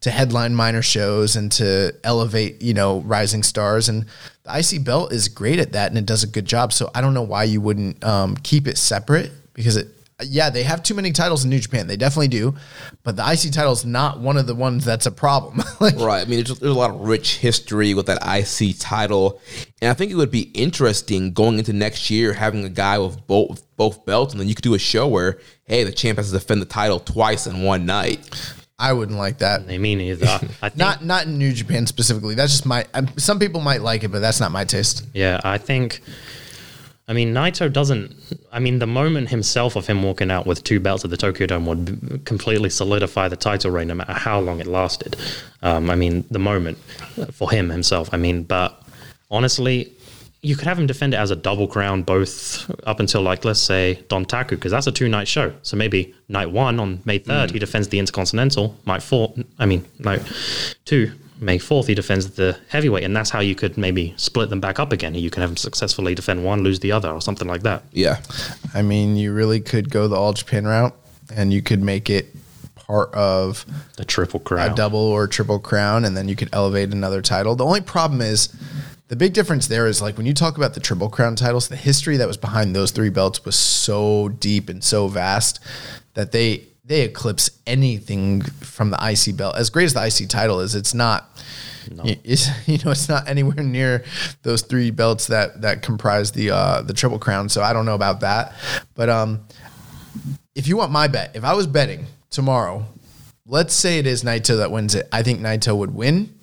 to headline minor shows and to elevate, you know, rising stars and the IC belt is great at that and it does a good job. So I don't know why you wouldn't um, keep it separate because it yeah, they have too many titles in New Japan. They definitely do, but the IC title is not one of the ones that's a problem. like, Right. I mean, there's, there's a lot of rich history with that IC title, and I think it would be interesting going into next year having a guy with both both belts, and then you could do a show where, hey, the champ has to defend the title twice in one night. I wouldn't like that. I mean, either. I think, Not not in New Japan specifically. That's just my. Um, some people might like it, but that's not my taste. yeah, I think. I mean, Naito doesn't. I mean, the moment himself of him walking out with two belts at the Tokyo Dome would completely solidify the title reign, no matter how long it lasted. Um, I mean, the moment for him himself. I mean, but honestly, you could have him defend it as a double crown, both up until like let's say Dontaku, because that's a two night show. So maybe night one on May third, he defends the Intercontinental. Night four, I mean, night two. May 4th, he defends the heavyweight, and that's how you could maybe split them back up again. You can have him successfully defend one, lose the other, or something like that. Yeah. I mean, you really could go the All Japan route, and you could make it part of The triple crown, a double or triple crown, and then you could elevate another title. The only problem is the big difference there is like when you talk about the triple crown titles, the history that was behind those three belts was so deep and so vast that they they eclipse anything from the IC belt. As great as the IC title is, it's not. It's, you know, it's not anywhere near those three belts that that comprise the uh, the triple crown. So I don't know about that, but um, if you want my bet, if I was betting tomorrow, let's say it is Naito that wins it. I think Naito would win.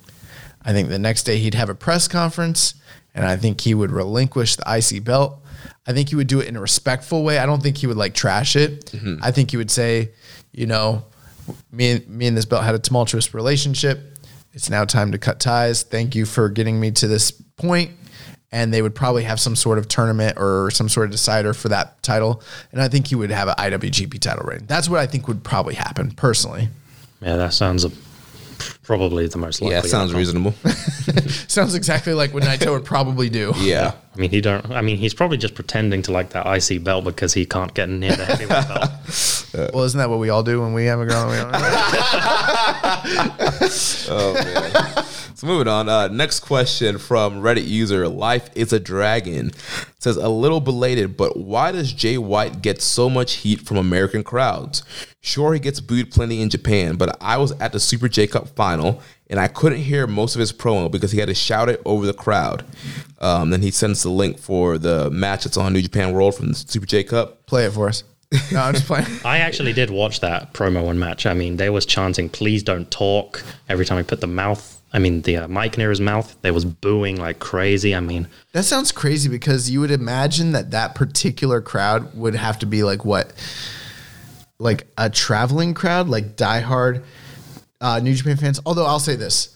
I think the next day he'd have a press conference and I think he would relinquish the IC belt. I think he would do it in a respectful way. I don't think he would like trash it. Mm-hmm. I think he would say, you know, me and me and this belt had a tumultuous relationship. It's now time to cut ties. Thank you for getting me to this point. And they would probably have some sort of tournament or some sort of decider for that title. And I think he would have an IWGP title reign. That's what I think would probably happen personally. Yeah, that sounds a, probably the most likely. Yeah, sounds outcome. reasonable. Sounds exactly like what Naito would probably do. yeah. I mean, he don't. I mean, he's probably just pretending to like that IC belt because he can't get near the heavyweight belt. Well, isn't that what we all do when we have a girl? that we don't- So moving on. Uh, next question from Reddit user Life is a Dragon says a little belated, but why does Jay White get so much heat from American crowds? Sure, he gets booed plenty in Japan, but I was at the Super J Cup final and I couldn't hear most of his promo because he had to shout it over the crowd. Um, then he sends the link for the match that's on New Japan World from the Super J Cup. Play it for us. No, I'm just playing. I actually did watch that promo and match. I mean, they was chanting, "Please don't talk." Every time he put the mouth, I mean, the uh, mic near his mouth, they was booing like crazy. I mean, That sounds crazy because you would imagine that that particular crowd would have to be like what, like a traveling crowd, like diehard uh, New Japan fans. Although I'll say this,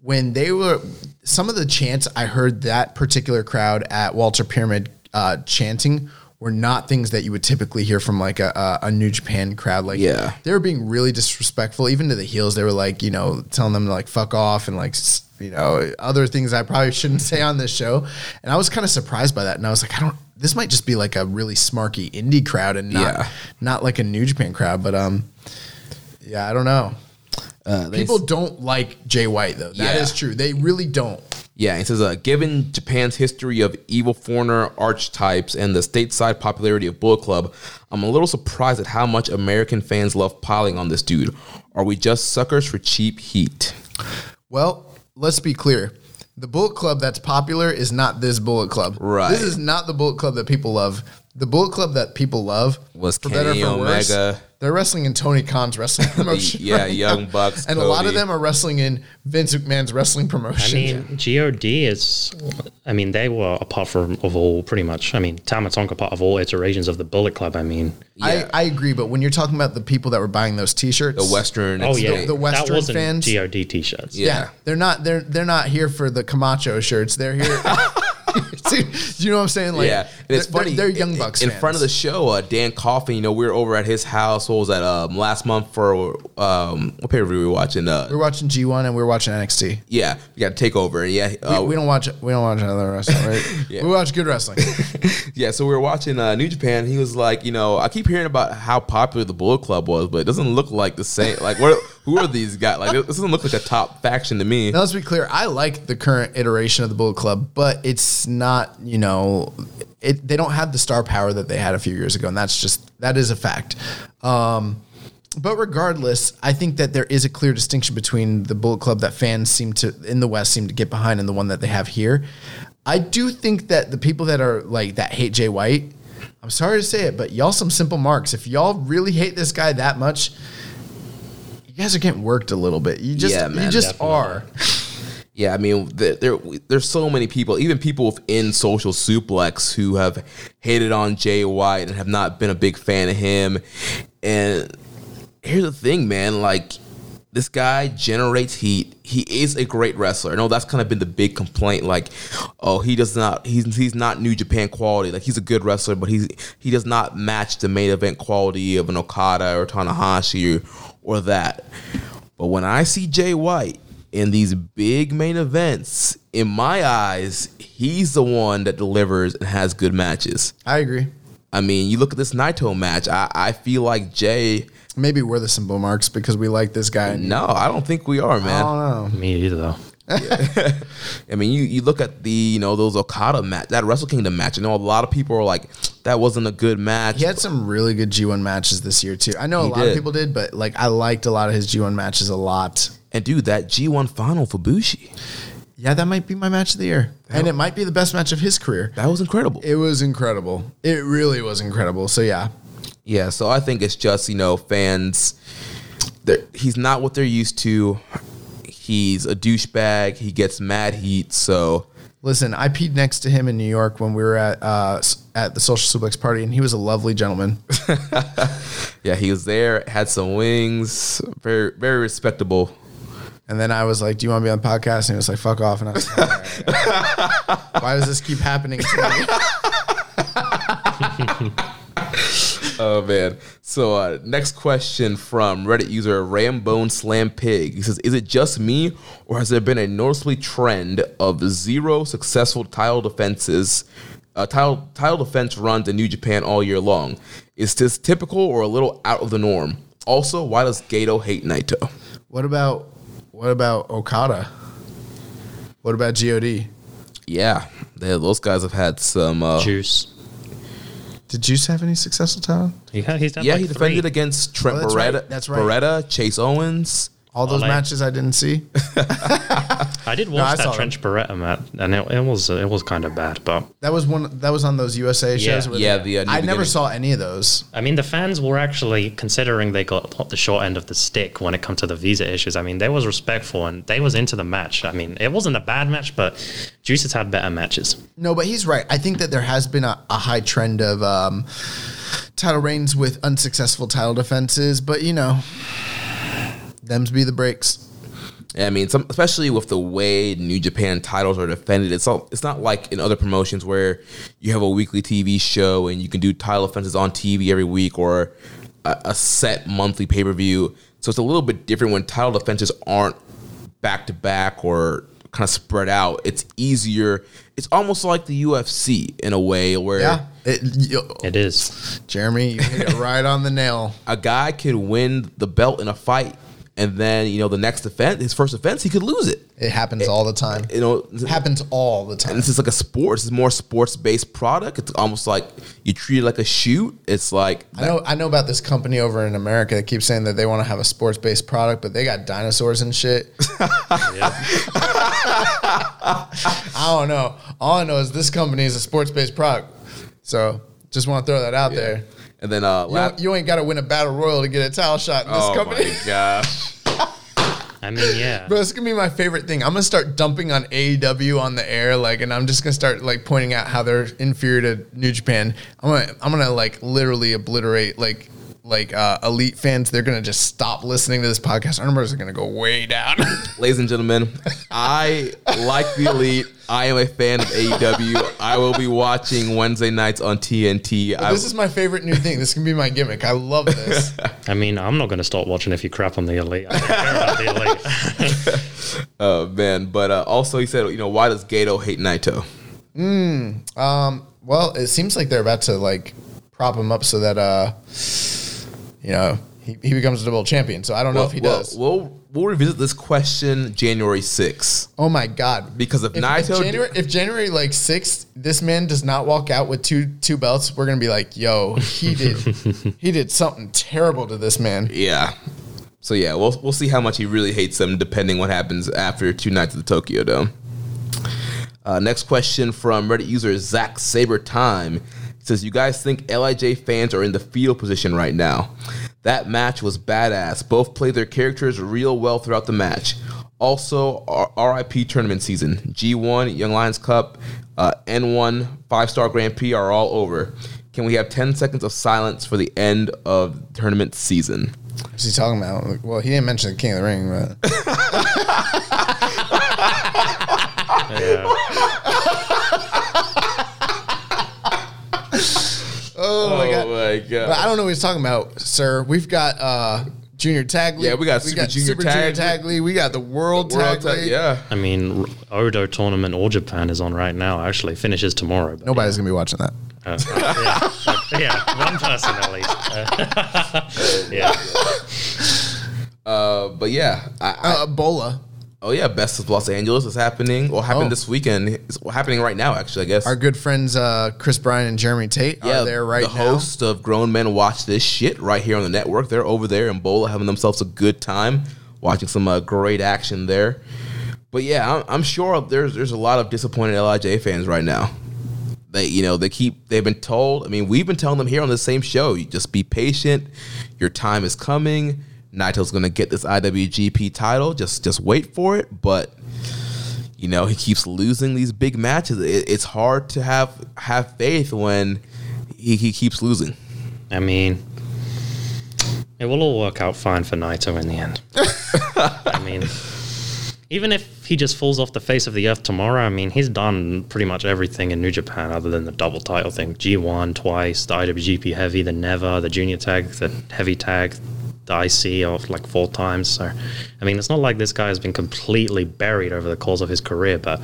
when they were some of the chants I heard that particular crowd at Walter Pyramid uh, chanting were not things that you would typically hear from like a, a, a New Japan crowd. Like, Yeah. they were being really disrespectful, even to the heels. They were like, you know, telling them to like fuck off and like, you know, other things I probably shouldn't say on this show. And I was kind of surprised by that. And I was like, I don't. This might just be like a really smarky indie crowd and not Yeah. not like a New Japan crowd. But um, yeah, I don't know. Uh, they People don't like Jay White though. That is Yeah. true. They really don't. Yeah, it says, uh, given Japan's history of evil foreigner archetypes and the stateside popularity of Bullet Club, I'm a little surprised at how much American fans love piling on this dude. Are we just suckers for cheap heat? Well, let's be clear. The Bullet Club that's popular is not this Bullet Club. Right. This is not the Bullet Club that people love. The Bullet Club that people love Was for better or Kenny for worse, They're wrestling in Tony Khan's wrestling promotion. yeah, right Young now. Bucks, and a lot of them are wrestling in Vince McMahon's wrestling promotion. I mean, God is. I mean, they were a part from of all pretty much. I mean, Tama Tonga part of all iterations of the Bullet Club. I mean, I, I agree, but when you're talking about the people that were buying those T-shirts, the Western. oh yeah, the- the Western that wasn't fans- God t-shirts. Yeah. yeah, they're not they're they're not here for the Camacho shirts. They're here. See, do you know what I'm saying? Like, yeah, and it's they're- funny. They're, Young Bucks in, fans. front of the show. Uh, Dan Coffin, you know, we were over at his house. What was that? Um, last month for um, what pay per view we were watching? Uh, We're watching G1 and we're watching NXT. yeah, we got to take over. And yeah, uh, we, we don't watch we don't watch another wrestling, right? Yeah. We watch good wrestling. Yeah, so we were watching uh, New Japan. He was like, you know, I keep hearing about how popular the Bullet Club was, but it doesn't look like the same. Like, what? Who are these guys? Like, this doesn't look like a top faction to me. now let's be clear. I like the current iteration of the Bullet Club, but it's not. You know, it, they don't have the star power that they had a few years ago, and that's just that is a fact. Um, but regardless, I think that there is a clear distinction between the Bullet Club that fans seem to in the West seem to get behind and the one that they have here. I do think that the people that are like that hate Jay White, I'm sorry to say it, but y'all some simple marks. If y'all really hate this guy that much, you guys are getting worked a little bit. You just Yeah, you just definitely. are. Yeah, I mean, there, there there's so many people, even people within Social Suplex, who have hated on Jay White and have not been a big fan of him. And here's the thing, man, like this guy generates heat. He is a great wrestler. I know that's kind of been the big complaint. Like, oh, he does not. He's he's not New Japan quality. Like he's a good wrestler, but he's he does not match the main event quality of an Okada or Tanahashi or, or that. But when I see Jay White in these big main events, in my eyes, he's the one that delivers and has good matches. I agree. I mean, you look at this Naito match. I, I feel like Jay. Maybe we're the symbol marks because we like this guy. No, I don't think we are, man. I don't know. Me either, though. I mean, you, you look at the you know those Okada match, that Wrestle Kingdom match. I know a lot of people are like, that wasn't a good match. He had some really good G1 matches this year too. I know a lot did. of people did, but like I liked a lot of his G1 matches a lot. and dude, that G1 final for Bushi, Yeah, that might be my match of the year, and it might be the best match of his career. that was incredible. It was incredible. It really was incredible. So yeah, Yeah, so I think it's just you know fans. they're- He's not what they're used to. He's a douchebag. He gets mad heat. So listen, I peed next to him in New York when we were at uh, at the Social Suplex party, and he was a lovely gentleman. yeah, he was there. Had some wings. Very very respectable. And then I was like, "Do you want to be on the podcast?" And he was like, "Fuck off." And I was like, "All right, all right." "Why does this keep happening to me?" Oh man. So uh, next question from Reddit user Rambone Slam Pig. He says, "Is it just me, or has there been a noticeably trend of zero successful title defenses, uh, title title defense runs in New Japan all year long? Is this typical or a little out of the norm? Also, why does Gedo hate Naito? What about what about Okada? What about God? Yeah, they, those guys have had some. Uh, Juice. Did Juice have any successful talent? He ha- he's done yeah, like he defended three. against oh, Trent Oh, that's right. Beretta. That's right. Beretta, Chase Owens. All those Ole. matches I didn't see. I did I watch saw that them. Trent Beretta match, and it, it was it was kind of bad. But That was one. That was on those USA shows. Yeah. where Yeah, the, uh, New I never saw any of those. I mean, the fans were actually considering they got the short end of the stick when it comes to the visa issues. I mean, they was respectful and they was into the match. I mean, it wasn't a bad match, but Juice has had better matches. No, but he's right. I think that there has been a, a high trend of um, title reigns with unsuccessful title defenses, but you know, them's be the breaks. I mean, some, especially with the way New Japan titles are defended, it's all, it's not like in other promotions where you have a weekly TV show and you can do title offenses on TV every week or a, a set monthly pay per view. So it's a little bit different when title defenses aren't back to back or kind of spread out. It's easier. It's almost like the UFC in a way where Yeah. It, you- It is. Jeremy, you hit it right on the nail. a guy could win the belt in a fight and then you know the next offense, his first offense, he could lose it. It happens all the time. You know, It happens all the and time. this is like a sport. This is more sports based product. It's almost like you treat it like a shoot. It's like I know I know about this company over in America that keeps saying that they want to have a sports based product, but they got dinosaurs and shit. I don't know. All I know is this company is a sports based product. So just want to throw that out there. And then uh, You, la- don't- you ain't got to win a battle royal to get a towel shot in this company. oh company. my gosh. I mean, yeah. Bro, it's gonna be my favorite thing. I'm gonna start dumping on AEW on the air, like, and I'm just gonna start like pointing out how they're inferior to New Japan. I'm gonna, I'm gonna like literally obliterate like, like uh, elite fans. They're gonna just stop listening to this podcast. Our numbers are gonna go way down. Ladies and gentlemen, I like the elite. I am a fan of AEW. I will be watching Wednesday nights on TNT. I, this is my favorite new thing. This can be my gimmick. I love this. I mean, I'm not going to stop watching if you crap on the elite. I don't care about the elite. uh, man, but uh, also he said, you know, why does Gedo hate Naito? well, it seems like they're about to like prop him up so that uh, you know, he, he becomes a double champion. So I don't know if he well, does. We'll we'll revisit this question January 6th. Oh my god! Because if if, Naito- if January, if January like sixth, this man does not walk out with two two belts, we're gonna be like, yo, he did he did something terrible to this man. Yeah. So yeah, we'll we'll see how much he really hates them, depending what happens after two nights at the Tokyo Dome. Uh, next question from Reddit user Zach Saber Time says, "You guys think Lij fans are in the fetal position right now? That match was badass. Both played their characters real well throughout the match. Also, R- RIP tournament season, G1, Young Lions Cup, uh, N1, Five Star Grand Prix are all over. Can we have 10 seconds of silence for the end of tournament season?" What's he talking about? Like, Well, he didn't mention the King of the Ring, but Yeah. Oh my god! my god! But I don't know what he's talking about, sir. We've got uh Junior Tag League. Yeah, we got Super Junior Super Tag Junior League. Tag League. We got the World, World Tag Tag- League. yeah. I mean, Odo tournament All Japan is on right now. Actually, finishes tomorrow. But Nobody's gonna be watching that. Uh, uh, yeah, yeah, one person at least. Uh, yeah, Uh, but yeah, I, I, Uh, Bola, oh yeah, Best of Los Angeles is happening. Or happened Oh. this weekend. It's happening right now, actually. I guess. our good friends uh, Chris Bryan and Jeremy Tate yeah, are there right the now. The host of Grown Men Watch This Shit right here on the network. They're over there in Bola having themselves a good time, watching some uh, great action there. But yeah, I'm, I'm sure there's there's a lot of disappointed Lij fans right now. They you know they keep they've been told. I mean, we've been telling them here on the same show. You just be patient. Your time is coming. Naito's gonna get this IWGP title. Just just wait for it. But you know he keeps losing these big matches. It, it's hard to have have faith when he, he keeps losing. I mean, it will all work out fine for Naito in the end. I mean, even if he just falls off the face of the earth tomorrow, I mean, he's done pretty much everything in New Japan other than the double title thing. G1 twice, the IWGP Heavy, the Never, the Junior Tag, the Heavy Tag, the IC of like four times. So, I mean, it's not like this guy has been completely buried over the course of his career, but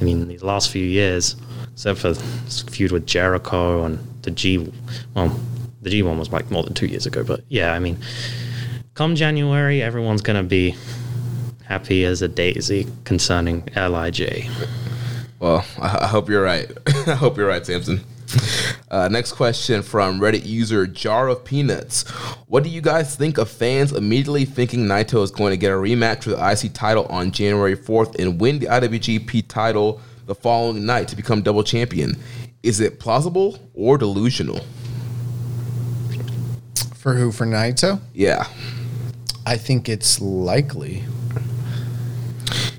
I mean, these last few years, except for this feud with Jericho and the G, well, the G1 was like more than two years ago, but yeah, I mean, come January, everyone's gonna be happy as a daisy concerning Lij. Well, I hope you're right. I hope you're right, Samson. Uh, next question from Reddit user Jar of Peanuts. What do you guys think of fans immediately thinking Naito is going to get a rematch for the IC title on January 4th and win the IWGP title the following night to become double champion? Is it plausible or delusional? For who? For Naito? Yeah. I think it's likely.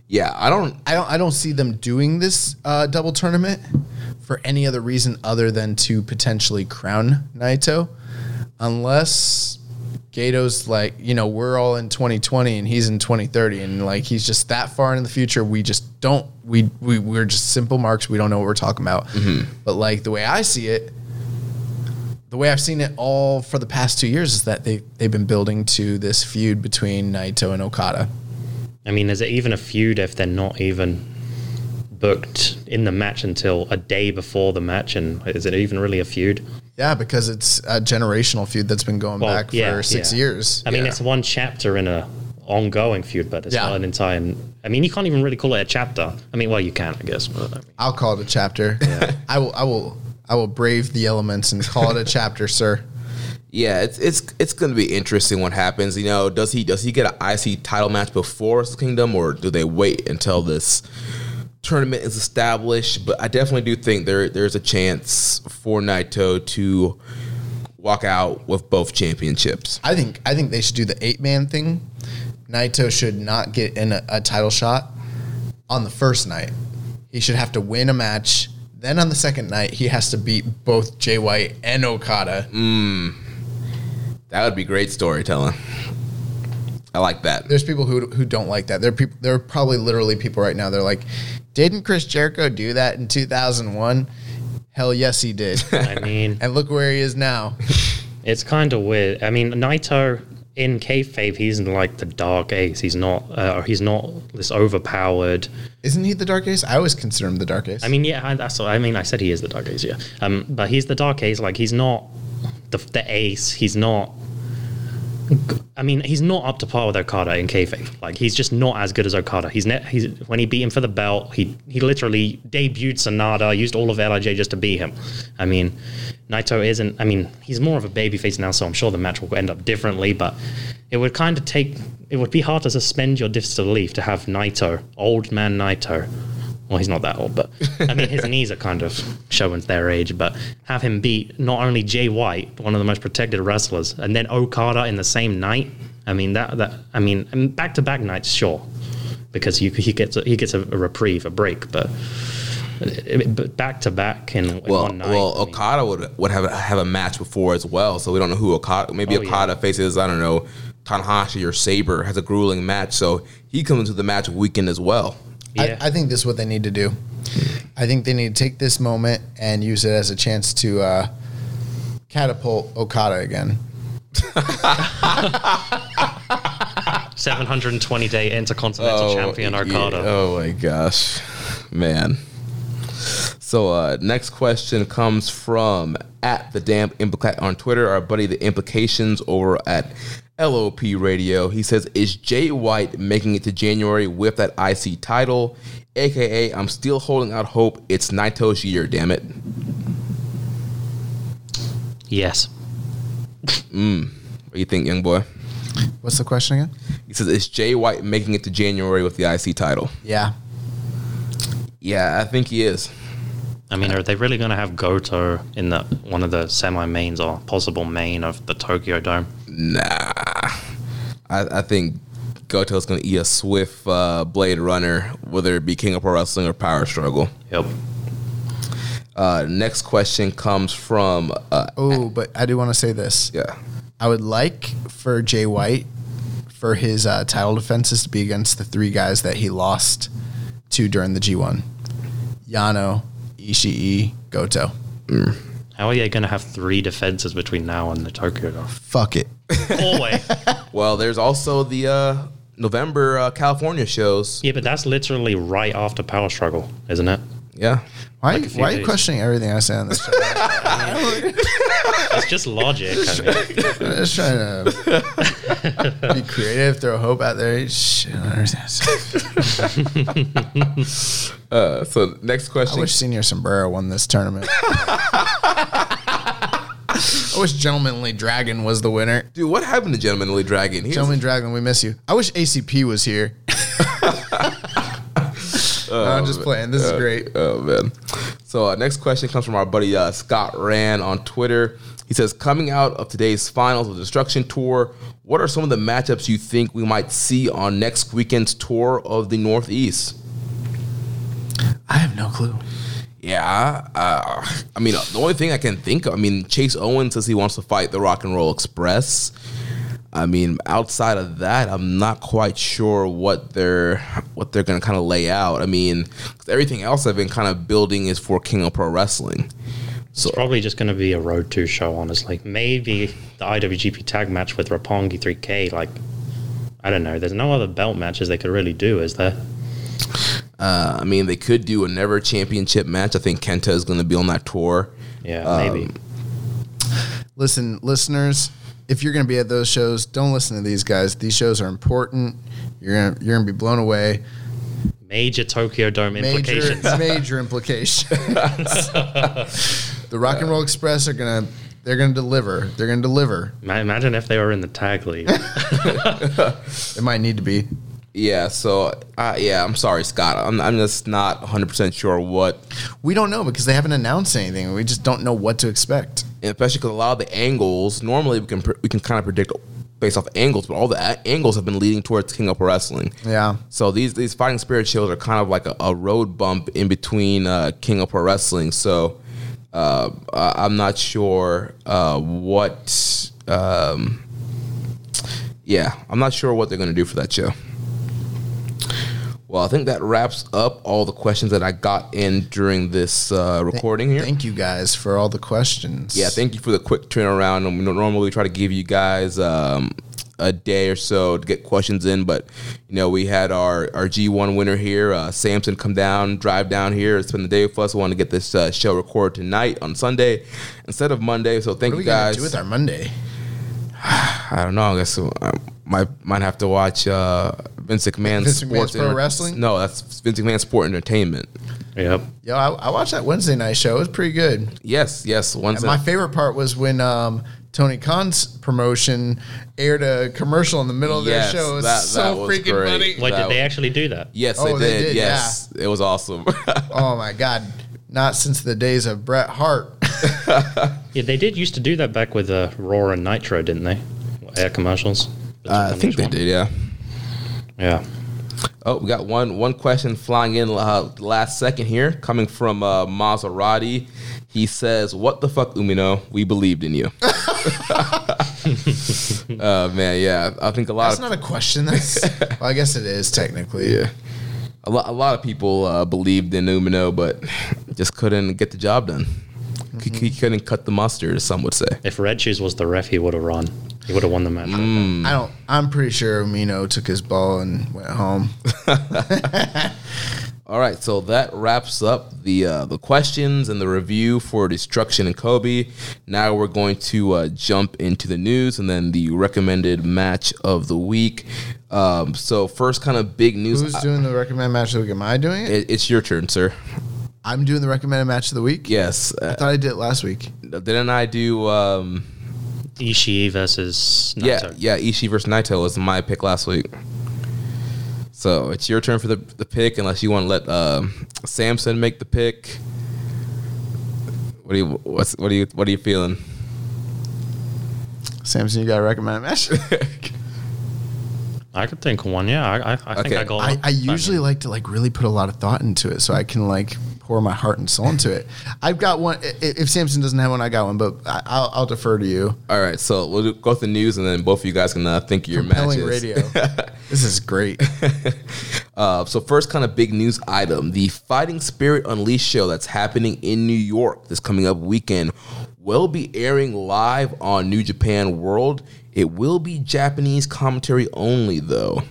Yeah, I don't. I don't. I don't see them doing this uh, double tournament for any other reason other than to potentially crown Naito, unless Gedo's like, you know, we're all in 2020 and he's in 2030 and like he's just that far in the future. We just don't we we we're just simple marks. We don't know what we're talking about. Mm-hmm. But like the way I see it, the way I've seen it all for the past two years is that they they've been building to this feud between Naito and Okada. I mean, is it even a feud if they're not even booked in the match until a day before the match? And is it even really a feud? Yeah, because it's a generational feud that's been going Well, back for six yeah. years. I mean, Yeah. it's one chapter in a ongoing feud, but it's Yeah. not an entire. I mean, you can't even really call it a chapter. I mean, well, you can, I guess. But I mean, I'll call it a chapter. I will. I will. I will brave the elements and call it a chapter, sir. Yeah, it's it's it's going to be interesting what happens. You know, does he does he get an IC title match before Wrestle Kingdom, or do they wait until this tournament is established? But I definitely do think there there's a chance for Naito to walk out with both championships. I think. I think they should do the eight man thing. Naito should not get in a, a title shot on the first night. He should have to win a match. Then on the second night, he has to beat both Jay White and Okada. Hmm. That would be great storytelling. I like that. There's people who who don't like that. There are people. There are probably literally people right now. They're like, didn't Chris Jericho do that in 2001? Hell yes, he did. I mean, and look where he is now. it's kind of weird. I mean, Naito in kayfabe, he's in like the dark ace. He's not. Uh, he's not this overpowered. Isn't he the Dark Ace? I always consider him the Dark Ace. I mean, yeah, I- that's. what- I mean, I said he is the dark ace, yeah. Um, but he's the dark ace. Like he's not the the ace. He's not. I mean, he's not up to par with Okada in kayfabe. Like he's just not as good as Okada. He's ne- he's when he beat him for the belt, he he literally debuted Sanada, used all of Lij just to beat him. I mean, Naito isn't. I mean, he's more of a babyface now, so I'm sure the match will end up differently. But it would kind of take. It would be hard to suspend your disbelief to have Naito, old man Naito. Well, he's not that old, but I mean, his knees are kind of showing their age. But have him beat not only Jay White, one of the most protected wrestlers, and then Okada in the same night. I mean that that I mean back to back nights, sure, because you, he gets a, he gets a, a reprieve, a break, but. Uh, but back to back in, Well, one night. well, I mean- Okada would would have have a match before as well, so we don't know who Okada. Maybe Oh, yeah. Okada faces I don't know Tanahashi or Sabre has a grueling match, so he comes into the match weekend as well. Yeah. I, I think this is what they need to do. I think they need to take this moment and use it as a chance to uh, catapult Okada again. 720 day intercontinental champion Okada. yeah. Oh my gosh, man. So uh, next question comes from at the damn implicat on Twitter. Our buddy the implications over at LOP Radio. He says, "Is Jay White making it to January with that IC title?" AKA, I'm still holding out hope. It's Naito's year. Damn it. Yes. Mm. What do you think, young boy? What's the question again? He says, "Is Jay White making it to January with the IC title?" Yeah. Yeah, I think he is. I mean, are they really going to have Goto in the one of the semi mains or possible main of the Tokyo Dome? Nah, I, I think Goto's gonna eat a swift uh, Blade Runner, whether it be King of Pro Wrestling or Power Struggle. Yep. Uh, next question comes from uh, Oh, but I do want to say this. yeah, I would like for Jay White for his uh, title defenses to be against the three guys that he lost to during the G1. Yano, Ishii, Goto. How are you going to have three defenses between now and the Tokyo Dome? Fuck it. Always. Well, there's also the uh, November uh, California shows. yeah, but that's literally right after Power Struggle, isn't it? Yeah, Why, Like why are you questioning everything I say on this show? It's just logic. I mean, I'm just trying to be creative, throw hope out there. Shit, I don't understand. Uh, so next question. I question. wish Senior Sombrero won this tournament. I wish Gentlemanly Dragon was the winner. Dude, what happened to Gentlemanly Dragon? He was- Gentleman Dragon, we miss you. I wish ACP was here. No, I'm just playing. This is great. Oh man. So uh, next question comes from our buddy uh, Scott Rand on Twitter. He says, coming out of today's finals of the Destruction Tour, what are some of the matchups you think we might see on next weekend's tour of the Northeast? I have no clue. Yeah, uh, I mean, the only thing I can think of, I mean, Chase Owens says he wants to fight the Rock and Roll Express. I mean, outside of that, I'm not quite sure what they're what they're going to kind of lay out. I mean, everything else I've been kind of building is for King of Pro Wrestling. So It's probably just going to be a Road 2 show, honestly. Maybe the IWGP tag match with Roppongi 3K. Like, I don't know. There's no other belt matches they could really do, is there? uh, I mean, they could do a never championship match. I think Kenta is going to be on that tour. Yeah, maybe. Um, Listen, listeners, if you're going to be at those shows, don't listen to these guys. These shows are important. You're gonna you're gonna be blown away. Major Tokyo Dome Major implications. major implications. the Rock and Roll Express are gonna they're gonna deliver. They're gonna deliver. Imagine if they were in the tag league. It might need to be. Yeah, so uh, yeah, I'm sorry, Scott. I'm, I'm just not 100 percent sure what, We don't know because they haven't announced anything. We just don't know what to expect. And especially because a lot of the angles normally we can we can kind of predict based off angles, but all the a- angles have been leading towards King of Pro Wrestling. Yeah. So these these fighting spirit shows are kind of like a, a road bump in between uh, King of Pro Wrestling. So uh, I- I'm not sure uh, what. Um, yeah, I'm not sure what they're going to do for that show. Well, I think that wraps up all the questions that I got in during this uh, recording here. Thank you guys for all the questions. Yeah, thank you for the quick turnaround. We normally try to give you guys um, a day or so to get questions in, but you know we had our our G1 winner here, uh, Samson, come down, drive down here, spend the day with us. We want to get this uh, show recorded tonight on Sunday instead of Monday. So thank What are you guys. do with our Monday? I don't know. I guess I might might have to watch uh, Vince McMahon's Vince McMahon's sports Pro Enter- Wrestling? No, that's Vince McMahon's Sport Entertainment. yep. Yo, I, I watched that Wednesday night show. It was pretty good. Yes, yes. Once And my favorite part was when um, Tony Khan's promotion aired a commercial in the middle of Yes, their show. It was that- so that was freaking great. funny. Wait, That- did they actually do that? yes, Oh, they they did. did, yes, it was awesome. Oh my god! Not since the days of Bret Hart. Yeah, they did used to do that back with uh, Raw and Nitro, didn't they? Air commercials. Uh, I think they one. did. Yeah. Yeah. Oh, we got one one question flying in uh, last second here, coming from uh, Maserati. He says, "What the fuck, Umino? We believed in you." uh, man, yeah, I think a lot That's of not a question. That's well, I guess it is technically. yeah, a lot a lot of people uh, believed in Umino, but just couldn't get the job done. He- He couldn't cut the mustard, as some would say. If Red Shoes was the ref, he would have run. He would have won the match. Mm. I don't. I'm pretty sure Mino took his ball and went home. All right, so that wraps up the uh, the questions and the review for Destruction and Kobe. Now we're going to uh, jump into the news and then the recommended match of the week. Um, so first, kind of big news. Who's doing the recommended match of the week? Am I doing it? It, it's your turn, sir. I'm doing the recommended match of the week. Yes. I Uh, thought I did it last week. didn't I do? Um, Ishii versus Naito. yeah, Naito. yeah. Ishii versus Naito was my pick last week. So it's your turn for the the pick, unless you want to let um Samson make the pick. What do you what's what are you what are you feeling? Samson, you got to recommend a match? I could think of one. Yeah, I, I, I think Okay. I got. I, I usually like to like really put a lot of thought into it, so I can like pour my heart and soul into it. I've got one. If Samson doesn't have one, I got one, but I- I'll, I'll defer to you. All right, so we'll go through the news, and then both of you guys can uh, think of your Compelling matches. radio. this is great. Uh, so first, kind of big news item: the Fighting Spirit Unleashed show that's happening in New York this coming up weekend will be airing live on New Japan World. It will be Japanese commentary only, though.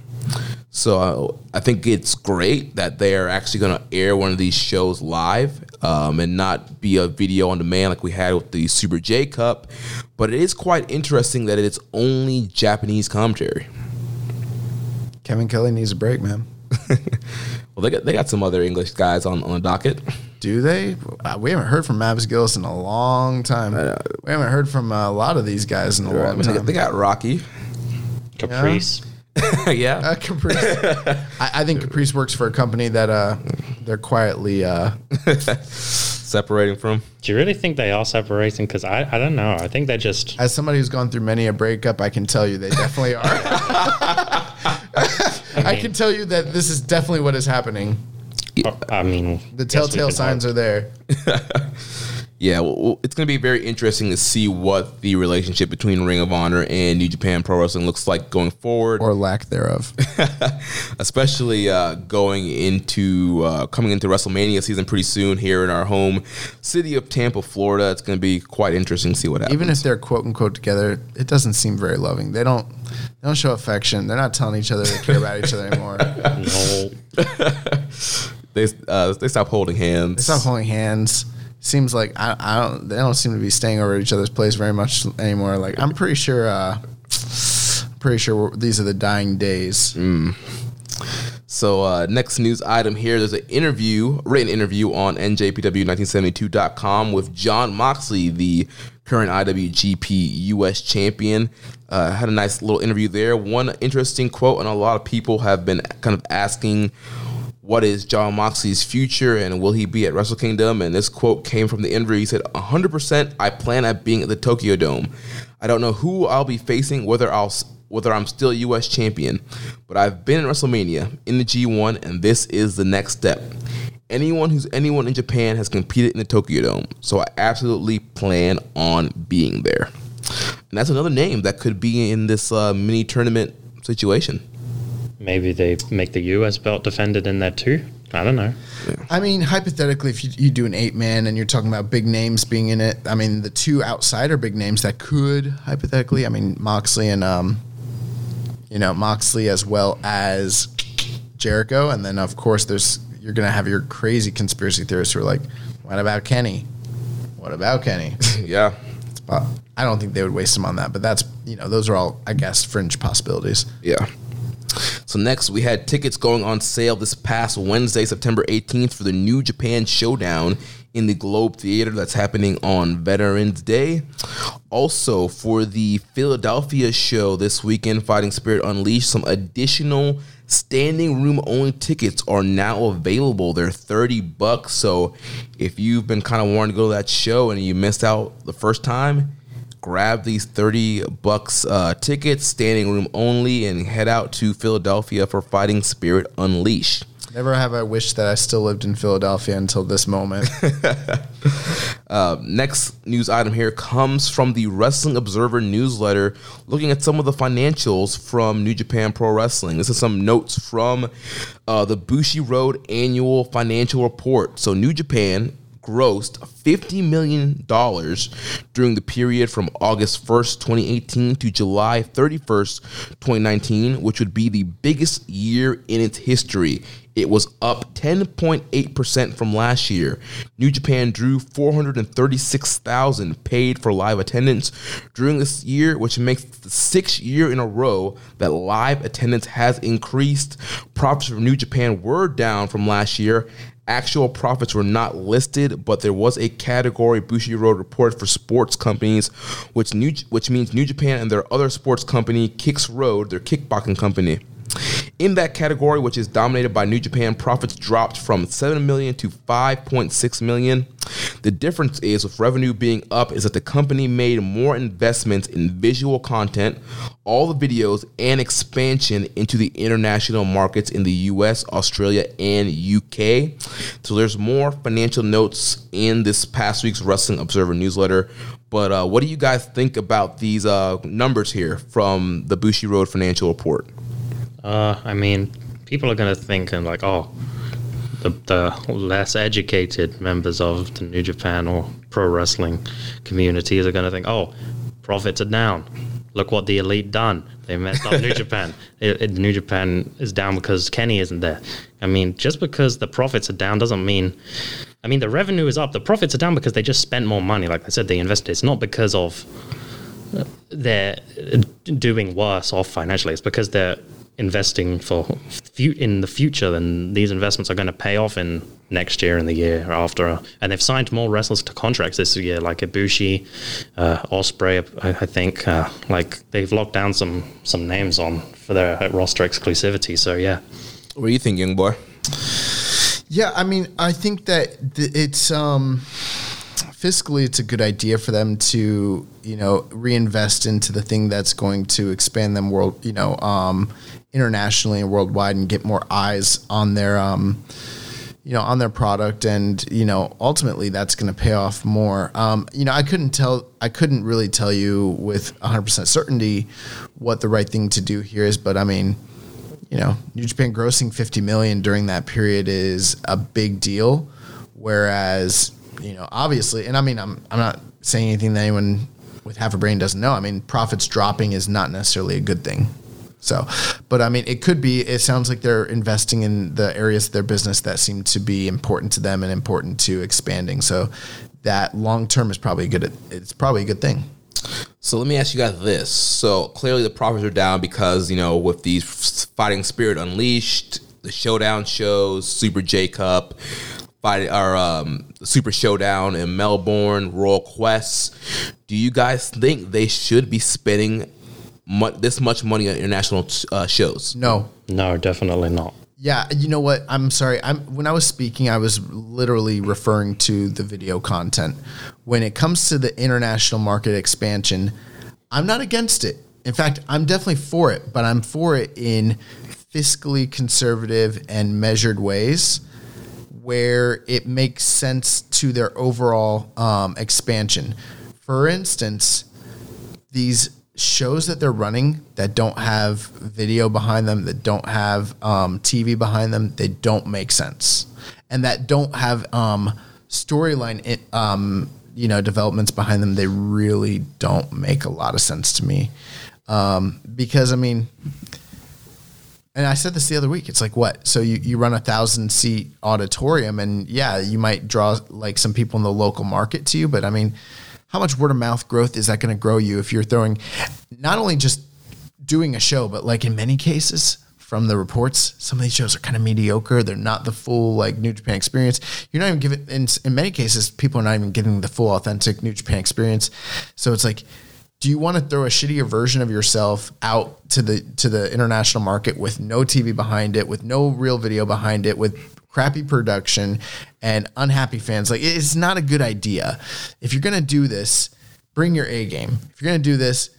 So I think it's great that they are actually going to air one of these shows live um, and not be a video on demand like we had with the Super J Cup. But it is quite interesting that it's only Japanese commentary. Kevin Kelly needs a break, man. Well, they got they got some other English guys on, on the docket. Do they? Uh, we haven't heard from Mavis Gillis in a long time. We haven't heard from uh, a lot of these guys in a long mean, time. they got Rocky. Caprice. yeah. Uh, Caprice. I, I think Caprice works for a company that uh, they're quietly. Uh, Separating from. Do you really think they are separating? Because I, I don't know. I think they're just. as somebody who's gone through many a breakup, I can tell you they definitely are. I can tell you that this is definitely what is happening. I mean, The telltale signs hope. are there. Yeah, well, it's going to be very interesting to see what the relationship between Ring of Honor and New Japan Pro Wrestling looks like going forward, or lack thereof. especially uh, going into uh, coming into WrestleMania season pretty soon here in our home city of Tampa, Florida. It's going to be quite interesting to see what happens. Even if they're quote unquote together, it doesn't seem very loving. They don't they don't show affection. They're not telling each other they care about each other anymore. No. they uh, they stop holding hands. They stop holding hands. Seems like I, I don't. They don't seem to be staying over at each other's place very much anymore. Like I'm pretty sure. Uh, pretty sure these are the dying days. So uh, next news item here, there's an interview, written interview on NJPW1972.com with John Moxley, the current IWGP US champion. Uh, had a nice little interview there. One interesting quote, and a lot of people have been kind of asking what is John Moxley's future and will he be at Wrestle Kingdom? And this quote came from the interview. He said, 100% I plan at being at the Tokyo Dome. I don't know who I'll be facing, whether I'll whether I'm still US champion, but I've been in WrestleMania in the G1 and this is the next step. Anyone who's anyone in Japan has competed in the Tokyo Dome, so I absolutely plan on being there. And that's another name that could be in this uh, mini tournament situation. Maybe they make the US belt defended in there too. I don't know. I mean, hypothetically, if you, you do an eight man and you're talking about big names being in it, I mean, the two outsider big names that could hypothetically, I mean, Moxley and um, you know, Moxley as well as Jericho, and then of course there's you're gonna have your crazy conspiracy theorists who are like, what about Kenny? What about Kenny? yeah. I don't think they would waste him on that, but that's you know, those are all I guess fringe possibilities. Yeah. So next, we had tickets going on sale this past Wednesday, September 18th, for the New Japan Showdown in the Globe Theater that's happening on Veterans Day. Also, for the Philadelphia show this weekend, Fighting Spirit Unleashed, some additional standing room only tickets are now available. They're 30 bucks. So if you've been kind of wanting to go to that show and you missed out the first time, grab these 30 bucks uh, tickets, standing room only, and head out to Philadelphia for Fighting Spirit Unleashed. Never have I wished that I still lived in Philadelphia until this moment. Uh, next news item here comes from the Wrestling Observer newsletter, looking at some of the financials from New Japan Pro Wrestling. This is some notes from uh, the Bushiroad annual financial report. So, New Japan grossed $50 million during the period from August 1st, 2018 to July 31st, 2019, which would be the biggest year in its history. It was up 10.8% from last year. New Japan drew 436,000 paid for live attendance during this year, which makes the sixth year in a row that live attendance has increased. Profits from New Japan were down from last year. Actual profits were not listed, but there was a category Bushiroad report for sports companies, which new which means New Japan and their other sports company, Kicks Road, their kickboxing company. In that category, which is dominated by New Japan, profits dropped from 7 million to 5.6 million. The difference is with revenue being up is that the company made more investments in visual content, all the videos, and expansion into the international markets in the US, Australia, and UK. So there's more financial notes in this past week's Wrestling Observer newsletter. But uh, what do you guys think about these uh, numbers here from the Bushiroad Financial Report? Uh, I mean, people are going to think and like, oh, the, the less educated members of the New Japan or pro wrestling communities are going to think, oh, profits are down. Look what the elite done. They messed up New Japan. It, it- New Japan is down because Kenny isn't there. I mean, just because the profits are down doesn't mean. I mean, the revenue is up. The profits are down because they just spent more money. Like I said, they invested. It's not because of they're doing worse off financially. It's because they're investing for fu- in the future, and these investments are going to pay off in next year and the year after. And they've signed more wrestlers to contracts this year, like Ibushi, uh, Ospreay. I, I think uh, like they've locked down some some names on for their roster exclusivity. So yeah. What do you think, young boy? Yeah, I mean, I think that th- it's um, fiscally it's a good idea for them to you know reinvest into the thing that's going to expand them world you know um, internationally and worldwide and get more eyes on their um, you know, on their product, and you know, ultimately that's going to pay off more. Um, you know, I couldn't tell, I couldn't really tell you with 100 percent certainty what the right thing to do here is, but I mean, you know, New Japan grossing 50 million during that period is a big deal, whereas you know, obviously, and I mean, I'm I'm not saying anything that anyone with half a brain doesn't know. I mean, profits dropping is not necessarily a good thing. So, but I mean, it could be. It sounds like they're investing in the areas of their business that seem to be important to them and important to expanding. So, that long term is probably a good. It's probably a good thing. So let me ask you guys this. So clearly the profits are down because, you know, with these Fighting Spirit Unleashed, the Showdown shows, Super J Cup, fight our um, Super Showdown in Melbourne, Royal Quest. Do you guys think they should be spending mu- this much money on international uh, shows? No, No, definitely not. Yeah, you know what? I'm sorry. I'm when I was speaking, I was literally referring to the video content. When it comes to the international market expansion, I'm not against it. In fact, I'm definitely for it, but I'm for it in fiscally conservative and measured ways where it makes sense to their overall um, expansion. For instance, these shows that they're running that don't have video behind them, that don't have um, TV behind them, they don't make sense, and that don't have um, storyline, um, you know, developments behind them. They really don't make a lot of sense to me, um, because I mean. And I said this the other week. It's like what? So you, you run a thousand seat auditorium, and yeah, you might draw like some people in the local market to you, but I mean, how much word of mouth growth is that going to grow you if you're throwing not only just doing a show, but like in many cases from the reports, some of these shows are kind of mediocre. They're not the full like New Japan experience. You're not even giving in in many cases people are not even getting the full authentic New Japan experience. So it's like do you want to throw a shittier version of yourself out to the to the international market with no TV behind it, with no real video behind it, with crappy production and unhappy fans? Like it's not a good idea. If you're gonna do this, bring your A game. If you're gonna do this,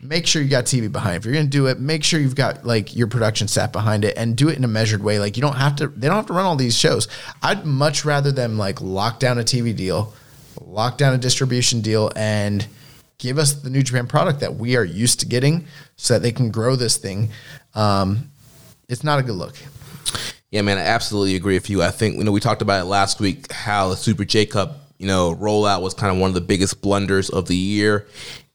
make sure you got TV behind. If you're gonna do it, make sure you've got like your production staff behind it and do it in a measured way. Like you don't have to they don't have to run all these shows. I'd much rather them like lock down a TV deal, lock down a distribution deal and give us the New Japan product that we are used to getting so that they can grow this thing. Um, it's not a good look. Yeah, man, I absolutely agree with you. I think you know we talked about it last week how the Super J Cup you know rollout was kind of one of the biggest blunders of the year,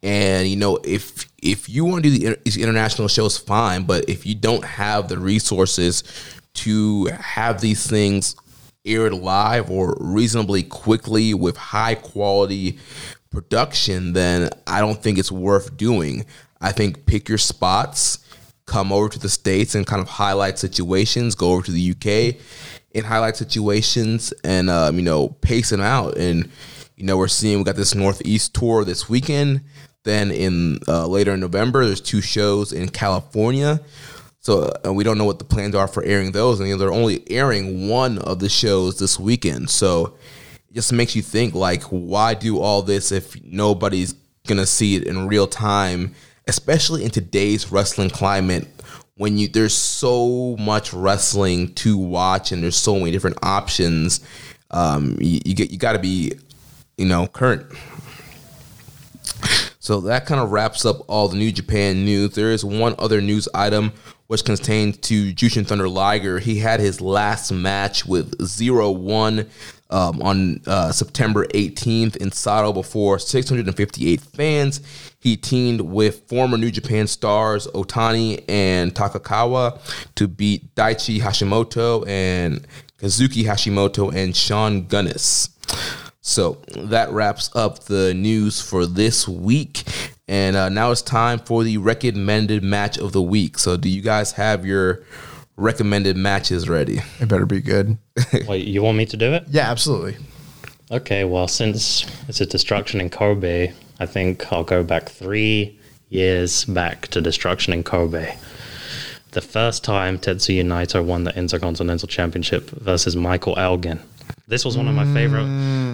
and you know if if you want to do the, these international shows, fine, but if you don't have the resources to have these things aired live or reasonably quickly with high quality production, then I don't think it's worth doing. I think pick your spots, come over to the States and kind of highlight situations, go over to the UK and highlight situations and, um, you know, pace them out. And, you know, we're seeing we got this Northeast tour this weekend. Then in uh, later in November, there's two shows in California. So and we don't know what the plans are for airing those, and you know, they're only airing one of the shows this weekend. So it just makes you think like, why do all this if nobody's gonna see it in real time, especially in today's wrestling climate when you there's so much wrestling to watch and there's so many different options. Um, you, you get you got to be, you know, current. So that kind of wraps up all the New Japan news. There is one other news item which contains to Jushin Thunder Liger. He had his last match with Zero One um, on uh, September 18th in Sato before 658 fans. He teamed with former New Japan stars Otani and Takaiwa to beat Daichi Hashimoto and Kazuki Hashimoto and Sean Guinness. So that wraps up the news for this week. And uh, now it's time for the recommended match of the week. So, do you guys have your recommended matches ready? It better be good. Wait, you want me to do it? yeah, absolutely. Okay, well, since it's a destruction in Kobe, I think I'll go back three years back to destruction in Kobe. The first time Tetsuya Naito won the Intercontinental Championship versus Michael Elgin. This was one of my favorite.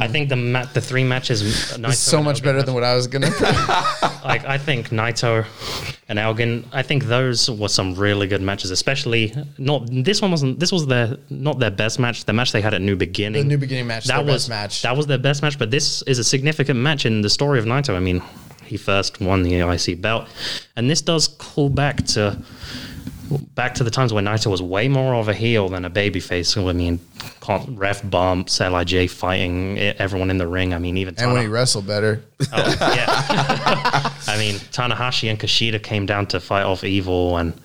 I think the ma- the three matches. Uh, Naito It's so and much Elgin better was- than what I was gonna. like I think Naito and Elgin, I think those were some really good matches. Especially not this one wasn't. This was their not their best match. The match they had at New Beginning. The New Beginning match, That their was best match. That was their best match. But this is a significant match in the story of Naito. I mean, he first won the IC belt, and this does call back to. Back to the times when Naito was way more of a heel than a babyface. I mean, ref bumps, Lij fighting everyone in the ring. I mean, even and when he wrestled better, Oh, yeah. I mean, Tanahashi and Kushida came down to fight off Evil and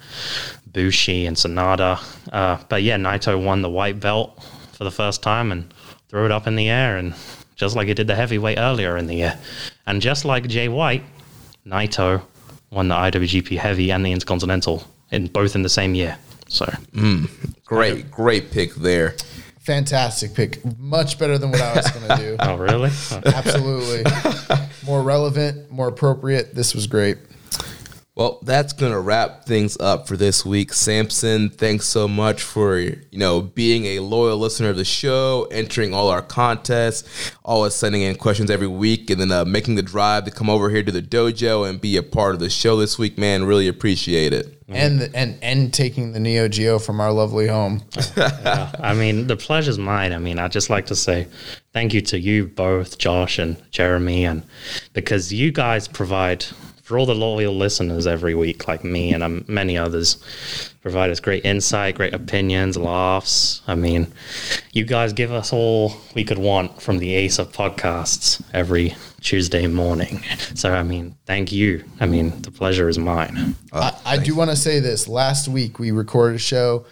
Bushi and Sanada. Uh, but yeah, Naito won the white belt for the first time and threw it up in the air, and just like he did the heavyweight earlier in the year, and just like Jay White, Naito won the IWGP Heavy and the Intercontinental in both in the same year. So mm, Great, great pick there. fantastic pick. Much better than what I was gonna do. oh really? Absolutely, more relevant, more appropriate. This was great. Well, that's gonna wrap things up for this week. Samson, thanks so much for you know being a loyal listener of the show, entering all our contests, always sending in questions every week, and then uh, making the drive to come over here to the dojo and be a part of the show this week. Man, really appreciate it. And and and taking the Neo Geo from our lovely home. Yeah, I mean, the pleasure's mine. I mean, I'd just like to say thank you to you both, Josh and Jeremy, and because you guys provide for all the loyal listeners every week, like me and um, many others, provide us great insight, great opinions, laughs. I mean, you guys give us all we could want from the Ace of podcasts every Tuesday morning. So, I mean, thank you. I mean, the pleasure is mine. I, I do want to say this. Last week we recorded a show,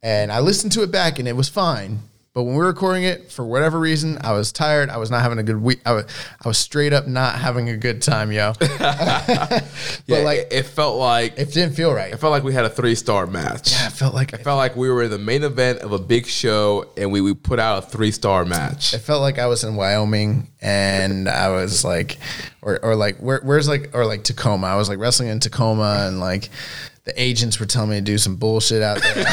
and I listened to it back, and it was fine. But when we were recording it, for whatever reason, I was tired. I was not having a good week. I was, I was straight up not having a good time, yo. but Yeah, like, it, it felt like it didn't feel right. it felt like we had a three star match. Yeah, it felt like It felt like we were in the main event of a big show, and we, we put out a three star match. it felt like I was in Wyoming and I was like, or, or like, where, where's like, or like Tacoma. I was like wrestling in Tacoma and like the agents were telling me to do some bullshit out there.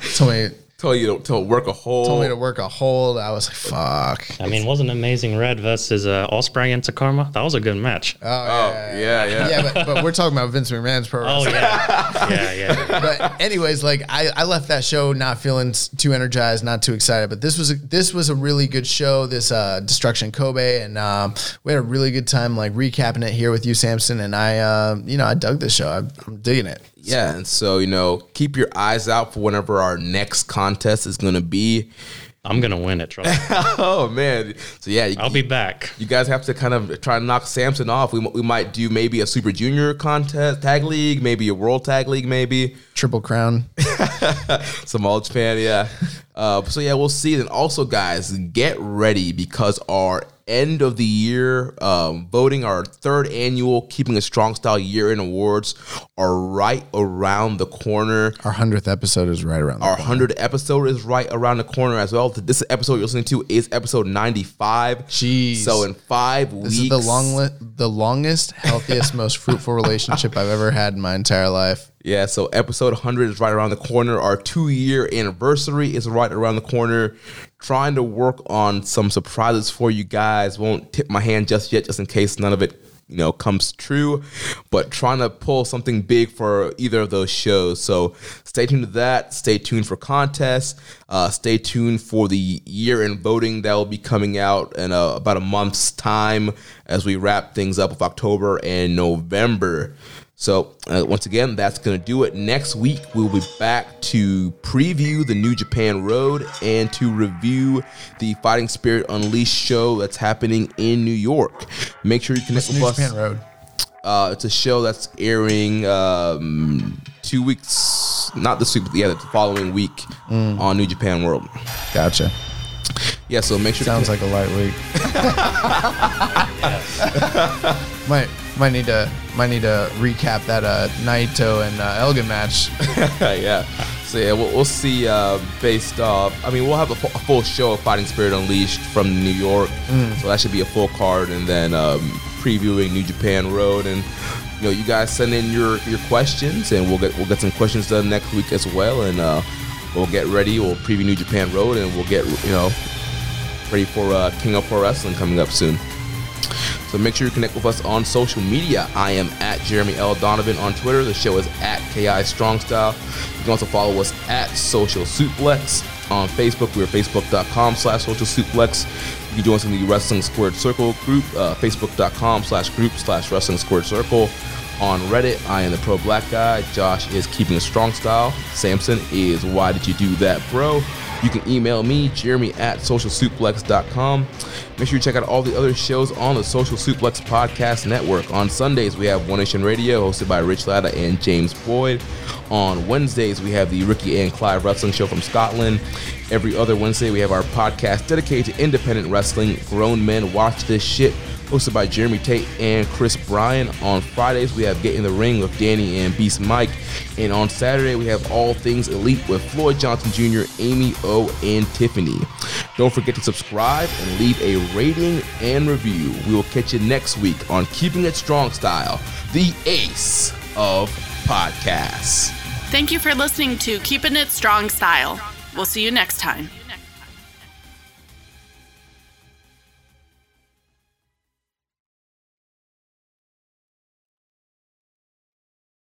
told me, Told you to, to work a hole. told me to work a hole. I was like, fuck. I mean, wasn't Amazing Red versus uh, Ospreay and Tacoma? That was a good match. Oh, Oh yeah, yeah. yeah, but, but we're talking about Vince McMahon's pro Oh yeah, yeah, yeah. But anyways, like I, I left that show not feeling too energized, not too excited. But this was a, this was a really good show. This uh, Destruction Kobe, and um, we had a really good time like recapping it here with you, Samson. And I, uh, you know, I dug this show. I, I'm digging it. Yeah, and so you know, keep your eyes out for whenever our next contest is going to be. I'm gonna win it. Trust me. Oh man, so yeah, you, I'll be back. you guys have to kind of try to knock Samson off. We, we might do maybe a Super Junior contest, tag league, maybe a World Tag League, maybe Triple Crown. some All Japan, yeah. Uh, so yeah, we'll see. And also, guys, get ready because our end of the year um, voting, our third annual Keeping a Strong Style Year in Awards, are right around the corner. Our hundredth episode is right around. the Our corner. 100th episode is right around the corner as well. This episode you're listening to is episode 95. Jeez. So in five This weeks. is the long, li- the longest, healthiest, most fruitful relationship I've ever had in my entire life. Yeah, so episode 100 is right around the corner. Our two year anniversary is right around the corner. Trying to work on some surprises for you guys. Won't tip my hand just yet, just in case none of it, you know, comes true. But trying to pull something big for either of those shows. So stay tuned to that. Stay tuned for contests. Uh, stay tuned for the year in voting that will be coming out in uh, about a month's time as we wrap things up with October and November. So, uh, once again, that's going to do it. Next week, we'll be back to preview the New Japan Road and to review the Fighting Spirit Unleashed show that's happening in New York. Make sure you connect with New us. Japan Road. Uh, it's a show that's airing um, two weeks, not this week, but yeah, the following week on New Japan World. Gotcha. Yeah, so make sure to Sounds like a light week. might might need to might need to recap that uh, Naito and uh, Elgin match. yeah. So yeah, we'll, we'll see. Uh, based off, I mean, we'll have a, fu- a full show of Fighting Spirit Unleashed from New York, so that should be a full card, and then um, previewing New Japan Road, and you know, you guys send in your your questions, and we'll get we'll get some questions done next week as well, and uh, we'll get ready. We'll preview New Japan Road, and we'll get you know ready for uh, King of Pro Wrestling coming up soon. So make sure you connect with us on social media. I am at Jeremy L. Donovan on Twitter. The show is at KI Strong Style. You can also follow us at Social Suplex on Facebook. We're facebook.com slash social suplex. You can join us in the Wrestling Squared Circle group, uh, facebook.com slash group slash wrestling squared circle. On Reddit, I am the pro black guy. Josh is keeping a strong style. Samson is why did you do that, bro? You can email me, jeremy at socialsuplex.com. Make sure you check out all the other shows on the Social Suplex Podcast Network. On Sundays, we have One Nation Radio, hosted by Rich Latta and James Boyd. On Wednesdays, we have the Ricky and Clive Wrestling Show from Scotland. Every other Wednesday, we have our podcast dedicated to independent wrestling. Grown Men Watch This Shit hosted by Jeremy Tate and Chris Bryan. On Fridays, we have Get in the Ring with Danny and Beast Mike. And on Saturday, we have All Things Elite with Floyd Johnson Jr., Amy O, and Tiffany. Don't forget to subscribe and leave a rating and review. We will catch you next week on Keeping It Strong Style, the ace of podcasts. Thank you for listening to Keeping It Strong Style. We'll see you next time.